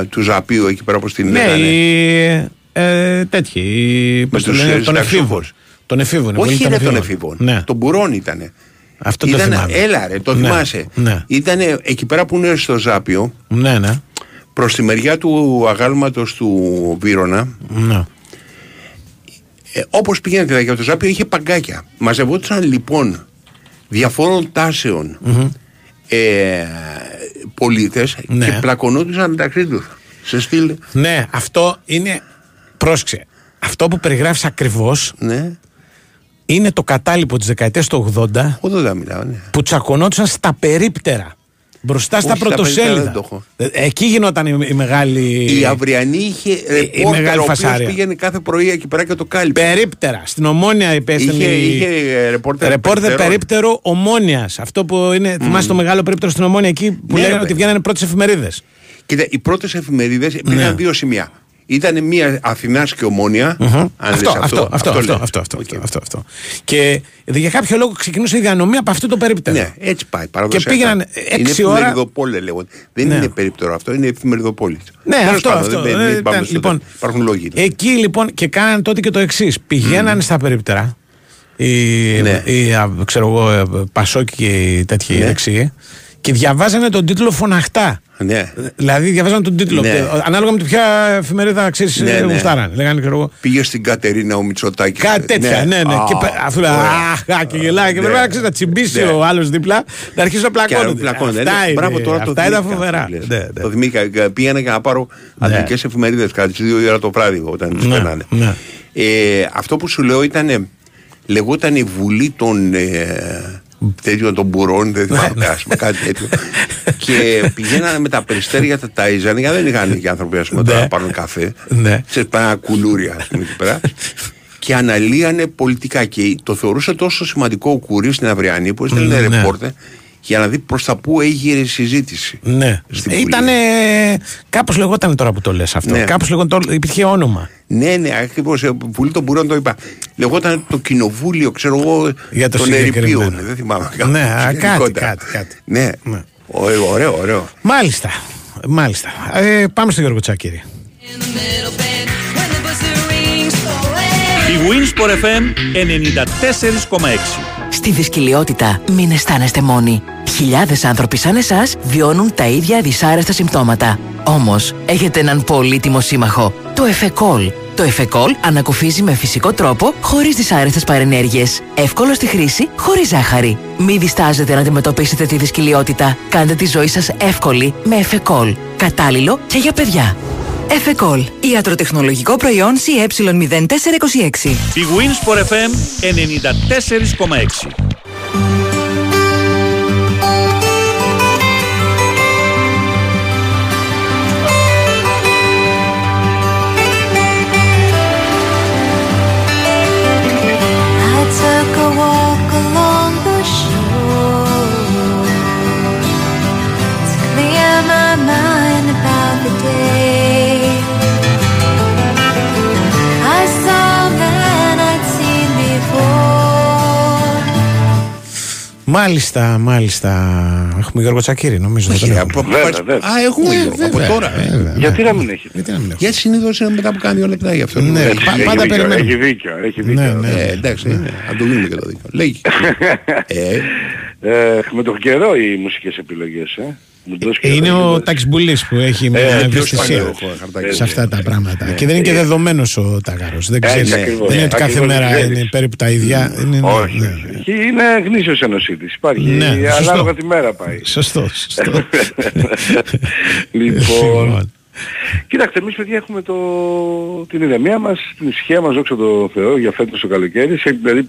ε, του Ζαπίου εκεί πέρα όπως την Ναι, λέγανε; οι, ε, τέτοιοι, οι- πώς το τους, λένε, ε, των εφήβων. συνταξιούχους. Των εφήβων. η Όχι βουλή είναι των εφήβων. εφήβων. Ναι. Τον Μπουρόν ήτανε. Αυτό το Ήτανε, θυμάμαι. έλα ρε, το Ναι, θυμάσαι. ναι. Ήτανε εκεί πέρα που είναι στο Ζάπιο, Ναι, ναι. προς τη μεριά του αγάλματος του Βύρονα, ναι. ε, όπως πήγαινε και από το Ζάπιο είχε παγκάκια. Μαζευόντουσαν λοιπόν διαφόρων τάσεων ε, πολίτες Ναι. και πλακωνόντουσαν μεταξύ τους. Σε στυλ. Ναι, αυτό είναι. Πρόσεξε. Αυτό που περιγράφεις ακριβώς Ναι. είναι το κατάλοιπο της δεκαετίας του 80 80 μιλάω, ναι. που τσακωνόντουσαν στα περίπτερα. Μπροστά στα Όχι, στα περίπτερα πρωτοσέλιδα. δεν το έχω. Ε, Εκεί γινόταν η, η μεγάλη. Η Αυριανή είχε ρεπόρτερ μεγάλη ο οποίος φασάρια. πήγαινε κάθε πρωί εκεί πέρα και το κάλυψε. Περίπτερα. Στην ομόνια υπέστελνε. Είχε, η- είχε ε, ρεπόρτερ. Ρεπόρτερ περίπτερων. περίπτερο ομόνιας. Αυτό που είναι. Θυμάσαι το μεγάλο περίπτερο στην ομόνια εκεί που Ναι, λέγανε ρε. ότι βγαίνανε πρώτες εφημερίδες. Κοίτα, οι πρώτες εφημερίδες υπήρχαν Ναι. δύο σημεία. Ήταν μία Αθηνά και ομόνια. Αν Αυτό, λες αυτό, αυτό, αυτό, λες. αυτό, αυτό, αυτό, αυτό, αυτό. Και για κάποιο λόγο ξεκινούσε η διανομή από αυτό το περίπτερο. Ναι, έτσι πάει. Και παραδοσιακά. πήγαιναν Είναι έξι ώρα. εφημεριδοπόλε λέγονται. Δεν Ναι. είναι περίπτερο αυτό, είναι εφημεριδοπόλης. Ναι, Τέλος αυτό, πάντων, αυτό. δεν- Ε, μην πάμε ήταν, στο λοιπόν, τέλος. Υπάρχουν λόγοι. Εκεί λοιπόν και κάνανε τότε και το εξής. Πηγαίνανε στα περίπτερα. Οι, Ναι. οι, α, ξέρω εγώ, ε, Πασόκοι και οι τέτοιοι Ναι. δεξιοί. Και διαβάζανε τον τίτλο φωναχτά. Ναι. Δηλαδή διαβάζανε τον τίτλο. Ναι. Και, ανάλογα με το ποια εφημερίδα ξέρεις, Ναι, ναι. γουστάρανε. Λέγανε, ξέρω εγώ. Πήγε στην Κατερίνα ο Μητσοτάκης. Κάτι τέτοια, ναι, ναι. Α, και πε- αφού λέει, ωραία. αχ, α, και γελάει. Και Ναι. πρέπει να ξέρεις να τσιμπήσει Ναι. ο άλλος δίπλα, να αρχίσει να Και πλακώνονται. πλακώνονται. Αυτά Ναι, είναι, Μπράβο τώρα το αυτά ήταν θυμήθηκα, φοβερά. που λες. Ναι, ναι. Το θυμήθηκα. Πήγαινα για να πάρω αντρικέ εφημερίδες κατά τι 2 η ώρα το βράδυ όταν τις Ναι, περνάνε. ναι. Ε, αυτό που σου λέω ήταν. Λεγόταν η Βουλή των. Ε, τέτοιων των μπουρών, δεν θυμάμαι, ας πούμε, κάτι τέτοιο. και πηγαίνανε με τα περιστέρια, τα ταΐζανε, γιατί δεν είχαν και άνθρωποι ας πούμε, τώρα Ναι. να πάρουν καφέ. Ναι. Σε πάνε κουλούρια, ας πούμε, εκεί πέρα. και αναλύανε πολιτικά. Και το θεωρούσε τόσο σημαντικό ο Κουρί στην Αυριανή που έστελνε Ναι. ρεπόρτερ για να δει προς τα πού έγειρε η συζήτηση. Ναι. Στην Βουλή. Ήταν. Κάπως λεγόταν τώρα που το λες αυτό. Ναι. Κάπως λεγόταν. Υπήρχε όνομα. Ναι, ναι, ακριβώς. Βουλή των Μπουρών το είπα. Λεγόταν το κοινοβούλιο, ξέρω εγώ, Για το των συγκεκριμένο. Ερηπείων. Δεν θυμάμαι. Ναι, α, κάτι, Γενικότερα. κάτι, κάτι. Ναι. Ωραίο, ωραίο, ωραίο. Μάλιστα. Μάλιστα. Ε, πάμε στον Γιώργο Τσάκηρη. Η Winsport FM 94,6. Στη δυσκολιότητα μην αισθάνεστε μόνοι. Χιλιάδες άνθρωποι σαν εσάς βιώνουν τα ίδια δυσάρεστα συμπτώματα. Όμως, έχετε έναν πολύτιμο σύμμαχο, το Εφεκόλ. Το Εφεκόλ ανακουφίζει με φυσικό τρόπο, χωρίς δυσάρεστες παρενέργειες. Εύκολο στη χρήση, χωρίς ζάχαρη. Μην διστάζετε να αντιμετωπίσετε τη δυσκολιότητα. Κάντε τη ζωή σας εύκολη με Εφεκόλ. Κατάλληλο και για παιδιά. Εφεκόλ. Ιατροτεχνολογικό προϊόν CE0426. Η Winsport FM 94,6. Μάλιστα, μάλιστα. Έχουμε Γιώργο Τσακύρη, νομίζω. Όχι, δεν ρε, έχουμε. από- Α, έχουμε Γιώργο, από τώρα. Γιατί να μην έχει. Γιατί να μην έχουμε. Γιατί συνήθως είναι μετά από κάνα δύο λεπτά γι' αυτό. Ναι, Έχει- πα- έχει πάντα δίκιο, περιμένουμε. Έχει δίκιο, έχει δίκιο. Ναι, ναι. Ε, εντάξει, ναι, να του δίνουμε και το δίκιο. Λέγει. ε, Ε, με το καιρό οι μουσικές επιλογές, ε. Μου το δώσει καιρό, Είναι μου ο δώσεις. Τάκης Μπουλής που έχει μια Ε, ποιος ευαισθησία παλιό, χαρτάκι. σε αυτά τα πράγματα. Ναι. Και δεν είναι και δεδομένος ο Τάκαρος. Δεν Έτσι ξέρεις. ακριβώς. Δεν είναι ότι κάθε Ακριβώς μέρα ξέρεις. είναι περίπου τα ίδια. Είναι, Όχι, ναι, όχι. Εκεί είναι γνήσιος ενωσίτης. Υπάρχει Ναι, σωστό. ανάλογα τη μέρα πάει. Σωστό, σωστό. λοιπόν, Κοίταξτε, εμείς παιδιά έχουμε το... την ηρεμία μας, την ησυχία μας, δόξα τω Θεώ, για φέτος το καλοκαίρι. Σε, δηλαδή,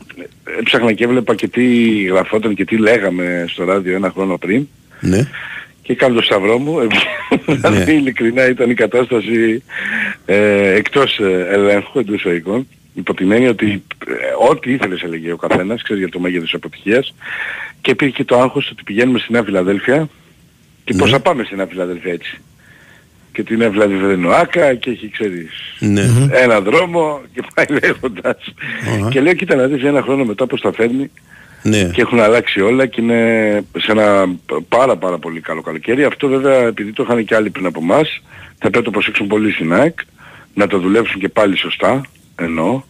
έψαχνα και έβλεπα και τι γραφόταν και τι λέγαμε στο ράδιο ένα χρόνο πριν. Ναι. Και κάνω το σταυρό μου. Δηλαδή, ειλικρινά ήταν η κατάσταση ε, εκτός ε, ελέγχου εντός εισαγωγικών, υπό την έννοια ότι ε, ό,τι ήθελες έλεγε ο καθένας, ξέρεις για το μέγεθος της αποτυχίας και υπήρχε και το άγχος ότι πηγαίνουμε στη Νέα Φιλαδέλφια και πώς θα πάμε στη Νέα Φιλαδέλφια έτσι. Και την Νέα Φιλαδέλφια δεν είναι ο Άκα και έχει ξέρεις Ναι. ένα δρόμο και πάει λέγοντας. Και λέω κοίτα να δεις ένα χρόνο μετά πώς τα φέρνει Ναι. και έχουν αλλάξει όλα και είναι σε ένα πάρα πάρα πολύ καλό καλοκαίρι. Αυτό βέβαια επειδή το είχαν και άλλοι πριν από εμάς θα πρέπει να το προσέξουν πολύ στην ΑΕΚ να το δουλέψουν και πάλι σωστά εννοώ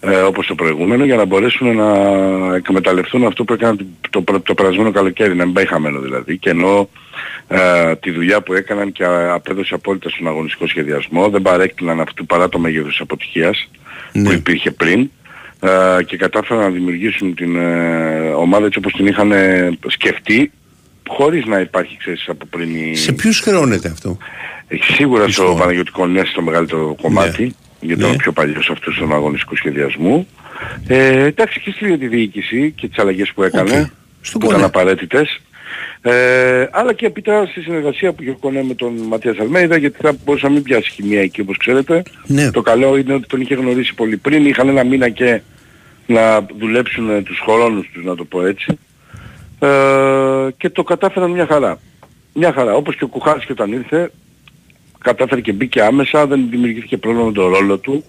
ε, όπως το προηγούμενο για να μπορέσουν να εκμεταλλευτούν αυτό που έκαναν το, το, το περασμένο καλοκαίρι να μην πάει χαμένο δηλαδή και ενώ ε, τη δουλειά που έκαναν και α- απέδωσε απόλυτα στον αγωνιστικό σχεδιασμό δεν παρέκλειναν αυτού παρά το μέγεθος της αποτυχίας που υπήρχε πριν ε, και κατάφεραν να δημιουργήσουν την ε, ομάδα έτσι όπως την είχαν ε, σκεφτεί χωρίς να υπάρχει ξέρεις από πριν η... Σε ποιους χρεώνεται αυτό; Έχει σίγουρα στο Παναγιώτικο Νέα στο μεγαλύτερο κομμάτι, γιατί ήταν ο πιο παλιός αυτός στον αγωνιστικός σχεδιασμό. Ε, εντάξει και στη τη διοίκηση και τις αλλαγές που έκανε, που ήταν απαραίτητες. Ε, αλλά και έπειτα στη συνεργασία που είχε ο Κονέ με τον Ματίας Αλμέιδα, γιατί θα μπορούσε να μην πιάσει χημεία εκεί όπως ξέρετε. Ναι. Το καλό είναι ότι τον είχε γνωρίσει πολύ πριν, είχαν ένα μήνα και να δουλέψουν ε, τους χρόνους τους, να το πω έτσι. Ε, και το κατάφεραν μια χαρά. Μια χαρά. Όπως και ο Κουχάρης και όταν ήρθε, κατάφερε και μπήκε άμεσα, δεν δημιουργήθηκε πρόβλημα με τον ρόλο του.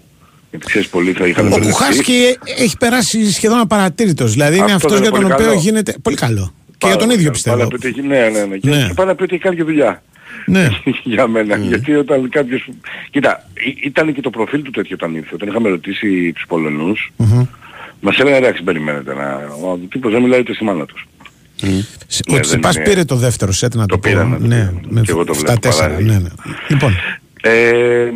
Γιατί ξέρεις πολλοί θα είχαν Ο μπερδευτεί. Κουχάσκι έχει περάσει σχεδόν απαρατήρητος. Δηλαδή είναι Αυτό αυτός είναι για τον πολύ οποίο καλό. γίνεται. Πολύ καλό. Και Πάρα για τον πολύ ίδιο καλό. πιστεύω. Πάρα να πει ότι έχει- Ναι, ναι, ναι. Και- Ναι. Και πάει να πει ότι έχει κάνει και δουλειά. Ναι. για μένα. Γιατί όταν κάποιος... Κοίτα, ή- ήταν και το προφίλ του τέτοιο όταν ήρθε. Όταν είχαμε ρωτήσει τους Πολωνούς, μας έλεγαν εντάξει περιμένετε να... Ο τύπος δεν μιλάει ούτε στη μάνα τους. Ο Ναι, Τσιπάς δεν είναι- πήρε το δεύτερο σετ να το, πω. πήρε, ναι, το ναι, με Και εγώ το βλέπω 7-4. παράλληλα. Ναι, ναι. Λοιπόν, Ε,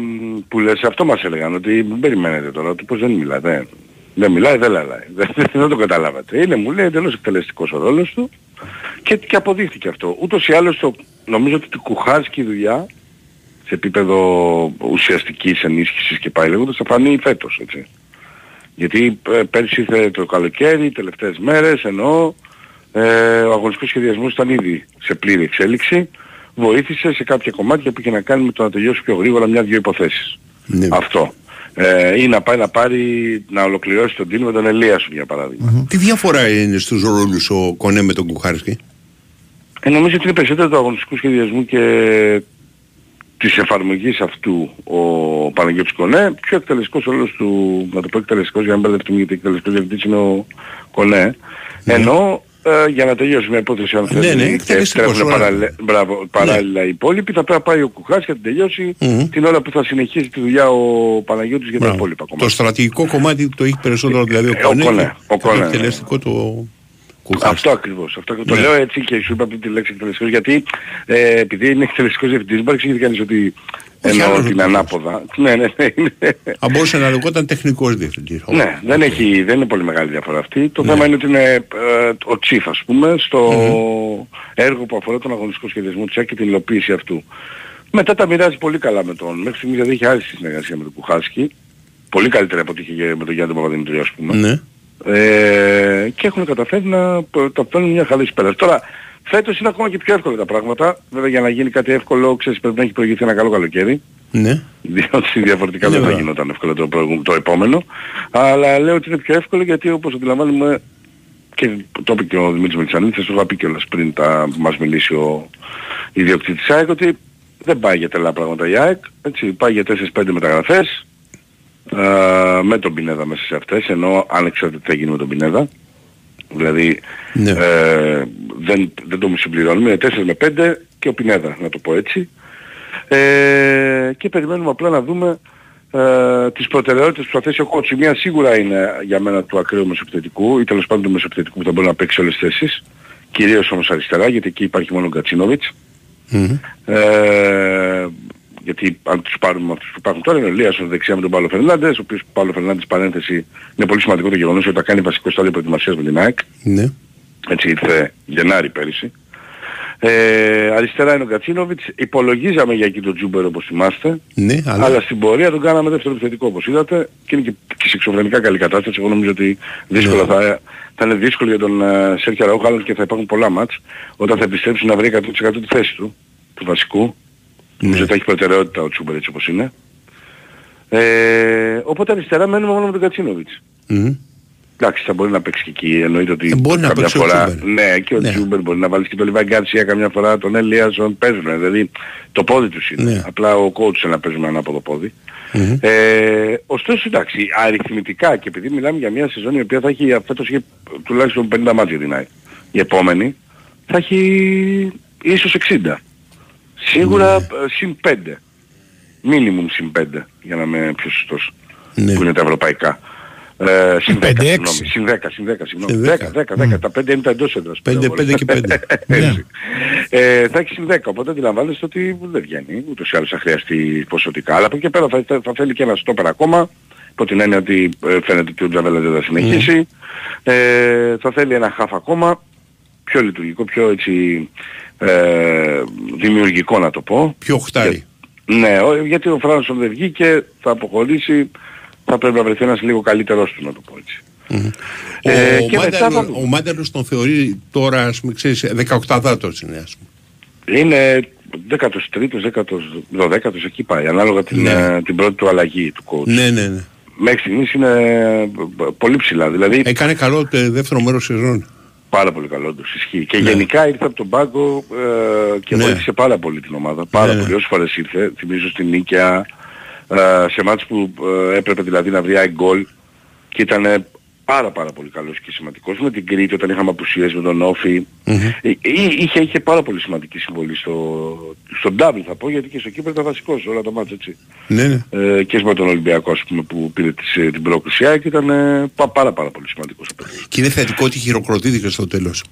που λες, αυτό μας έλεγαν, ότι μην περιμένετε τώρα, ότι πως δεν μιλάει, δεν, δεν μιλάει, δεν λαλάει, δεν, δεν το καταλάβατε. Είναι, μου λέει, εντελώς εκτελεστικός ο ρόλος του και, και αποδείχθηκε αυτό. Ούτως ή άλλως το, νομίζω ότι του κουχάσκει η δουλειά σε επίπεδο ουσιαστικής ενίσχυσης και πάει λέγοντας θα φανεί φέτος, έτσι. Γιατί ε, πέρσι ήρθε το καλοκαίρι, τελευταίες μέρες, ενώ ε, ο αγωνιστικός σχεδιασμός ήταν ήδη σε πλήρη εξέλιξη, βοήθησε σε κάποια κομμάτια που είχε να κάνει με το να τελειώσει πιο γρήγορα μια-δυο υποθέσεις. Αυτό. Ε, ή να πάει να πάρει, να ολοκληρώσει τον deal με τον Ελίασον για παράδειγμα. Τι διαφορά είναι στους ρόλους ο Κονέ με τον Κουχάρσκι; Ε, νομίζω ότι είναι περισσότερο του αγωνιστικού σχεδιασμού και της εφαρμογής αυτού ο Παναγιώτης Κονέ, πιο εκτελεστικός όλος του, να το πω εκτελεστικός για να μην μπερδευτούμε γιατί εκτελεστικός διευθυντής είναι ο Κονέ, ενώ ε, για να τελειώσει μια υπόθεση αν Ναι, ναι, θέλει και εκτελεστικός, τρέχουν ωραία. παραλε- μπράβο, παράλληλα οι υπόλοιποι, θα πρέπει να πάει ο Κουχάς και να την τελειώσει την ώρα που θα συνεχίσει τη δουλειά ο Παναγιώτης για τα Μπράβο. υπόλοιπα κομμάτια. Το στρατηγικό κομμάτι το έχει περισσότερο δηλαδή ο Ε, ο Κονέ. Κονέ, και ο το Κονέ, εκτελεστικό το Κουχάρσκι. Αυτό ακριβώς. Αυτό το Ναι. λέω έτσι και σου είπα πριν τη λέξη εκτελεστικός γιατί ε, επειδή είναι εκτελεστικός διευθυντής μπορεί να εξηγήσει κανείς ότι Όχι εννοώ άλλος την ο ανάποδα. Ναι, ναι, ναι. είναι- Αν μπορούσε να λεγόταν τεχνικός διευθυντής. Ναι, δεν, έχει, δεν είναι πολύ μεγάλη διαφορά αυτή. Το θέμα είναι ότι είναι ε, ο τσίφ ας πούμε στο έργο που αφορά τον αγωνιστικό σχεδιασμό της ΑΕΚ και την υλοποίηση αυτού. Μετά τα μοιράζει πολύ καλά με τον. Μέχρι στιγμής δηλαδή είχε άριστη συνεργασία με τον Κουχάσκι. Πολύ καλύτερη από ό,τι είχε με τον Γιάννη Παπαδημητρίου ας πούμε. Ναι. Ε, και έχουν καταφέρει να π- τα παίρνουν μια χαρά πέρα. Τώρα, φέτος είναι ακόμα και πιο εύκολα τα πράγματα. Βέβαια για να γίνει κάτι εύκολο, ξέρεις, πρέπει να έχει προηγηθεί ένα καλό καλοκαίρι. Ναι. Διότι διαφορετικά Ναι, δεν θα βέβαια. γινόταν εύκολο το, προηγούμενο- το επόμενο. Αλλά λέω ότι είναι πιο εύκολο γιατί όπως αντιλαμβάνουμε και το είπε και ο Δημήτρης Μελισσανίδης, το είχα πει κιόλας πριν τα, μας μιλήσει ο ιδιοκτήτης ΑΕΚ, ότι δεν πάει για τελά πράγματα η ΑΕΚ, έτσι, πάει για 4-5 μεταγραφές, ε, με τον Πινέδα μέσα σε αυτές, ενώ ανεξάρτητα τι θα γίνει με τον Πινέδα. Δηλαδή ε, δεν, δεν το συμπληρώνουμε, είναι 4 με 5 και ο Πινέδα, να το πω έτσι. Ε, και περιμένουμε απλά να δούμε ε, τις προτεραιότητες που θα θέσει ο κότσου. Η μία σίγουρα είναι για μένα του ακραίου μεσοπιθετικού ή τέλος πάντων του μεσοπιθετικού που θα μπορεί να παίξει όλες τις θέσεις. Κυρίως όμως αριστερά γιατί εκεί υπάρχει μόνο ο Γκατσίνοβιτς. Ε, γιατί αν τους πάρουμε αυτούς που υπάρχουν τώρα είναι ο Λίασον δεξιά με τον Παύλο Φερνάντες, ο οποίος Παύλο Φερνάντες παρένθεση είναι πολύ σημαντικό το γεγονός ότι θα κάνει βασικό στάδιο προετοιμασίας με την ΑΕΚ. Ναι. Έτσι ήρθε Γενάρη πέρυσι. Ε, αριστερά είναι ο Κατσίνοβιτς. Υπολογίζαμε για εκεί τον Τζούμπερ όπως θυμάστε. Ναι, αλλά... Αλλά στην πορεία τον κάναμε δεύτερο επιθετικό όπως είδατε και είναι και, και σε εξωφρενικά καλή κατάσταση. Εγώ νομίζω ότι δύσκολα Ναι. θα, θα είναι δύσκολο για τον uh, Σέρχια Ραούχα και θα υπάρχουν πολλά μάτς όταν θα επιστρέψει να βρει 100% τη θέση του, του βασικού. Ναι. Νομίζω ότι θα έχει προτεραιότητα ο Τσούμπερ έτσι όπως είναι. Ε, οπότε αριστερά μένουμε μόνο με τον Κατσίνοβιτς. Εντάξει, θα μπορεί να παίξει και εκεί. Εννοείται ότι Ε, μπορεί να καμιά παίξει ο φορά. Τσούμπερ. ναι, και ο Ναι. Τσούμπερ μπορεί να βάλει και τον Λιβάη Γκάρσια καμιά φορά, τον Έλιασον παίζουν. Δηλαδή το πόδι τους είναι. Ναι. Απλά ο coach θέλει να παίζουμε ένα από το πόδι. Ε, ωστόσο εντάξει, αριθμητικά και επειδή μιλάμε για μια σεζόν η οποία θα έχει φέτος έχει τουλάχιστον 50 μάτια την ΑΕΚ. Η επόμενη θα έχει ίσως 60. Σίγουρα Ναι. ε, συν 5. Μίνιμουμ συν 5 για να είμαι πιο σωστός. Ναι. Που είναι τα ευρωπαϊκά. Ε, συν 10, πέντε, έξι. συγγνώμη. Συν 10, συν 10, συγγνώμη. Συν 10, 10. 10, 10. Τα 5 είναι τα εντός έδρας. Πέντε, πέντε και πέντε. Έτσι. ε, θα έχει συν 10, οπότε αντιλαμβάνεστε ότι δεν βγαίνει. Ούτως ή άλλως θα χρειαστεί ποσοτικά. Αλλά από εκεί και πέρα θα, θα, θα θέλει και ένα στόπερ ακόμα. Υπό την έννοια ότι ε, φαίνεται ότι ο Τζαβέλα δεν θα συνεχίσει. Ε, θα θέλει ένα χαφ ακόμα. Πιο λειτουργικό, πιο έτσι ε, δημιουργικό να το πω. Πιο χτάρι. Ναι, ο- γιατί ο Φράνσον δεν βγήκε, θα αποχωρήσει, θα πρέπει να βρεθεί ένας λίγο καλύτερος του να το πω έτσι. Ε, ο, και μετά Μάνταλος, θα δούμε. ο Μάνταλος τον θεωρεί τώρα, ας πούμε, ξέρεις, 18δάτος είναι, ας πούμε. Είναι 13ος, 12ος, εκεί πάει, ανάλογα την, Ναι. ε, την πρώτη του αλλαγή του coach. Ναι, ναι, ναι. Μέχρι στιγμής είναι ε, πολύ ψηλά, δηλαδή Έκανε καλό το δεύτερο μέρος σεζόν. Πάρα πολύ καλό του ισχύει. Και Ναι. γενικά ήρθε από τον πάγκο ε, και Ναι. βοήθησε πάρα πολύ την ομάδα. Πάρα Ναι, ναι. πολύ. Όσες φορές ήρθε, θυμίζω στην Νίκαια, ε, σε μάτς που ε, έπρεπε δηλαδή να βρει γκολ και ήταν πάρα πάρα πολύ καλός και σημαντικός. Με την Κρήτη όταν είχαμε απουσίες με τον Όφη. Ε, ε, είχε, είχε πάρα πολύ σημαντική συμβολή στο, στο double θα πω γιατί και στο Κύπρο ήταν βασικός όλα τα μάτια έτσι. Ναι, ναι. Ε, και με τον Ολυμπιακό ας πούμε που πήρε τις, ε, την πρόκληση ΑΕΚ ήταν ε, πα- πάρα πάρα πολύ σημαντικός ο παίκτης. Και είναι θετικό ότι χειροκροτήθηκε στο τέλος.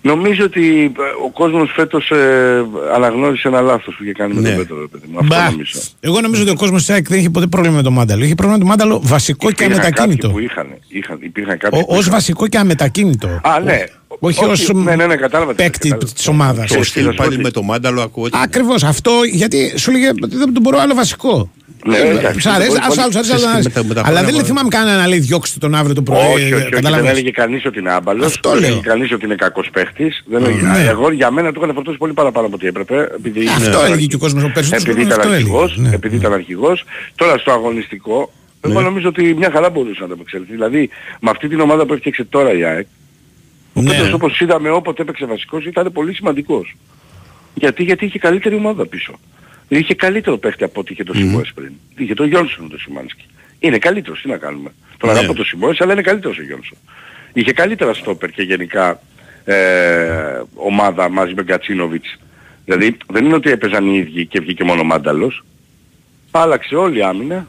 Νομίζω ότι ε, ο κόσμος φέτος ε, αναγνώρισε ένα λάθος που είχε κάνει με Ναι. τον Πέτρο. ρε παιδί μου. Αυτό Μπα. νομίζω. Εγώ νομίζω ότι ο κόσμος της ΑΕΚ δεν είχε ποτέ πρόβλημα με τον Μάνταλο. Είχε πρόβλημα με τον Μάνταλο βασικό και Υπήρχαν αμετακίνητο. κάποιοι που είχαν, είχαν, υπήρχαν κάποιοι που Ω είχαν. βασικό και αμετακίνητο. Α, ναι. Όχι ως ναι, ναι, ναι, κατάλαβα. τι παίκτη κατάλαβα. της ομάδας. Και Σωστή, να σου πω πάλι ότι- με το Μάνταλο ακούω ότι... Ακριβώς αυτό γιατί σου λέγε ότι δεν τον μπορώ άλλο βασικό. Ναι, Ε, εντάξει, Σ' αρέσει, μπορεί- ας άλλους αρέσει, σε άλλους σχέση με τα- με τα Αλλά δεν πράγματα. θυμάμαι κανένα να λέει διώξτε τον αύριο το πρωί. Όχι, όχι, όχι, δεν καταλαβαίνεις. έλεγε κανείς ότι είναι άμπαλος, Αυτό δεν λέω. έλεγε κανείς ότι είναι κακός παίχτης. Δεν έλεγε- Ναι. Εγώ για μένα του είχαν φορτώσει πολύ παραπάνω από ό,τι έπρεπε. Επειδή Αυτό ήταν έλεγε και ο κόσμος, ο περισσότερος Επειδή κόσμος ήταν αυτό έλεγε. αρχηγός, Ναι. επειδή ήταν αρχηγός. Τώρα στο αγωνιστικό, εγώ νομίζω ότι μια χαρά μπορούσε να το απεξέλθει. Δηλαδή με αυτή την ομάδα που έφτιαξε τώρα η ΑΕΚ, ο Ναι. Πέτρος όπως είδαμε όποτε έπαιξε βασικός ήταν πολύ σημαντικός. Γιατί, γιατί είχε καλύτερη ομάδα πίσω. Είχε καλύτερο παίχτη από ό,τι είχε το Σιμόες πριν. Είχε το Γιόνσον το Σιμάνσκι. Είναι καλύτερος, τι να κάνουμε. Τον Ναι. αγαπώ το Σιμόες, αλλά είναι καλύτερος ο Γιόνσον. Είχε καλύτερα στόπερ και γενικά ε, ομάδα μαζί με Γκατσίνοβιτς. Δηλαδή δεν είναι ότι έπαιζαν οι ίδιοι και βγήκε μόνο ο Μάνταλος. Άλλαξε όλη η άμυνα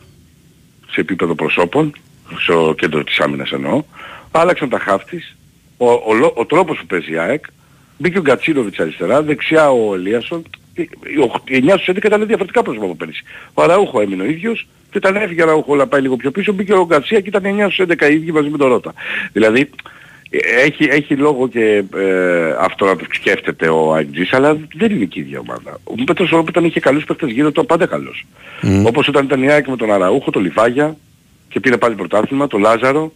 σε επίπεδο προσώπων, στο κέντρο της άμυνας εννοώ. Άλλαξαν τα χαφ της. Ο, ο, λο- ο τρόπος που παίζει η ΑΕΚ. Μπήκε ο Γκατσίνοβιτς αριστερά, δεξιά ο Ελίασον. Οι- οι οχ- Οι 9 στους 11 ήταν διαφορετικά πρόσωπα από πέρυσι. Ο Αραούχο έμεινε ο ίδιος και όταν έφυγε ο Αραούχο όλα πάει λίγο πιο πίσω μπήκε ο Γκαρσία και ήταν 9 στους 11 οι ίδιοι μαζί με τον Ρώτα. Δηλαδή ε, έχει, έχει λόγο και ε, αυτό να το σκέφτεται ο Αγγζής, αλλά δεν είναι και η ίδια ομάδα. Ο Πέτρος όταν είχε καλούς παίκτες γύρω του, πάντα καλός. Όπως όταν ήταν η ΑΕΚ με τον Αραούχο, τον Λιβάγια και πήρε πάλι πρωτάθλημα, τον Λάζαρο.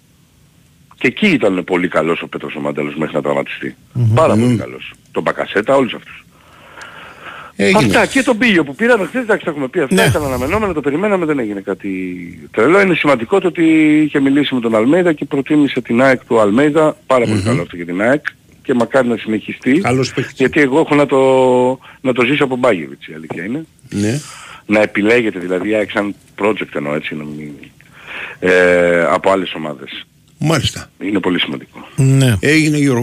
Και εκεί ήταν πολύ καλός ο Πέτρος ο Μάνταλος μέχρι να τραυματιστεί. Πάρα πολύ καλός. Τον Μπακασέτα, όλους αυτούς. Έγινε. Αυτά και τον Πίγιο που πήραμε χθες, εντάξει τα έχουμε πει αυτά, ήταν αναμενόμενο, το περιμέναμε, δεν έγινε κάτι τρελό. Είναι σημαντικό το ότι είχε μιλήσει με τον Αλμέιδα και προτίμησε την ΑΕΚ του Αλμέιδα, πάρα πολύ καλό αυτό για την ΑΕΚ και μακάρι να συνεχιστεί. Καλός παίκτης. Γιατί εγώ έχω να το, να το ζήσω από Μπάγεβιτς, η αλήθεια είναι. Ναι. Να επιλέγεται δηλαδή η ΑΕΚ σαν project εννοώ έτσι, να μην, ε, από άλλες ομάδες. Μάλιστα. Είναι πολύ σημαντικό. Ναι. Έγινε Γιώργο.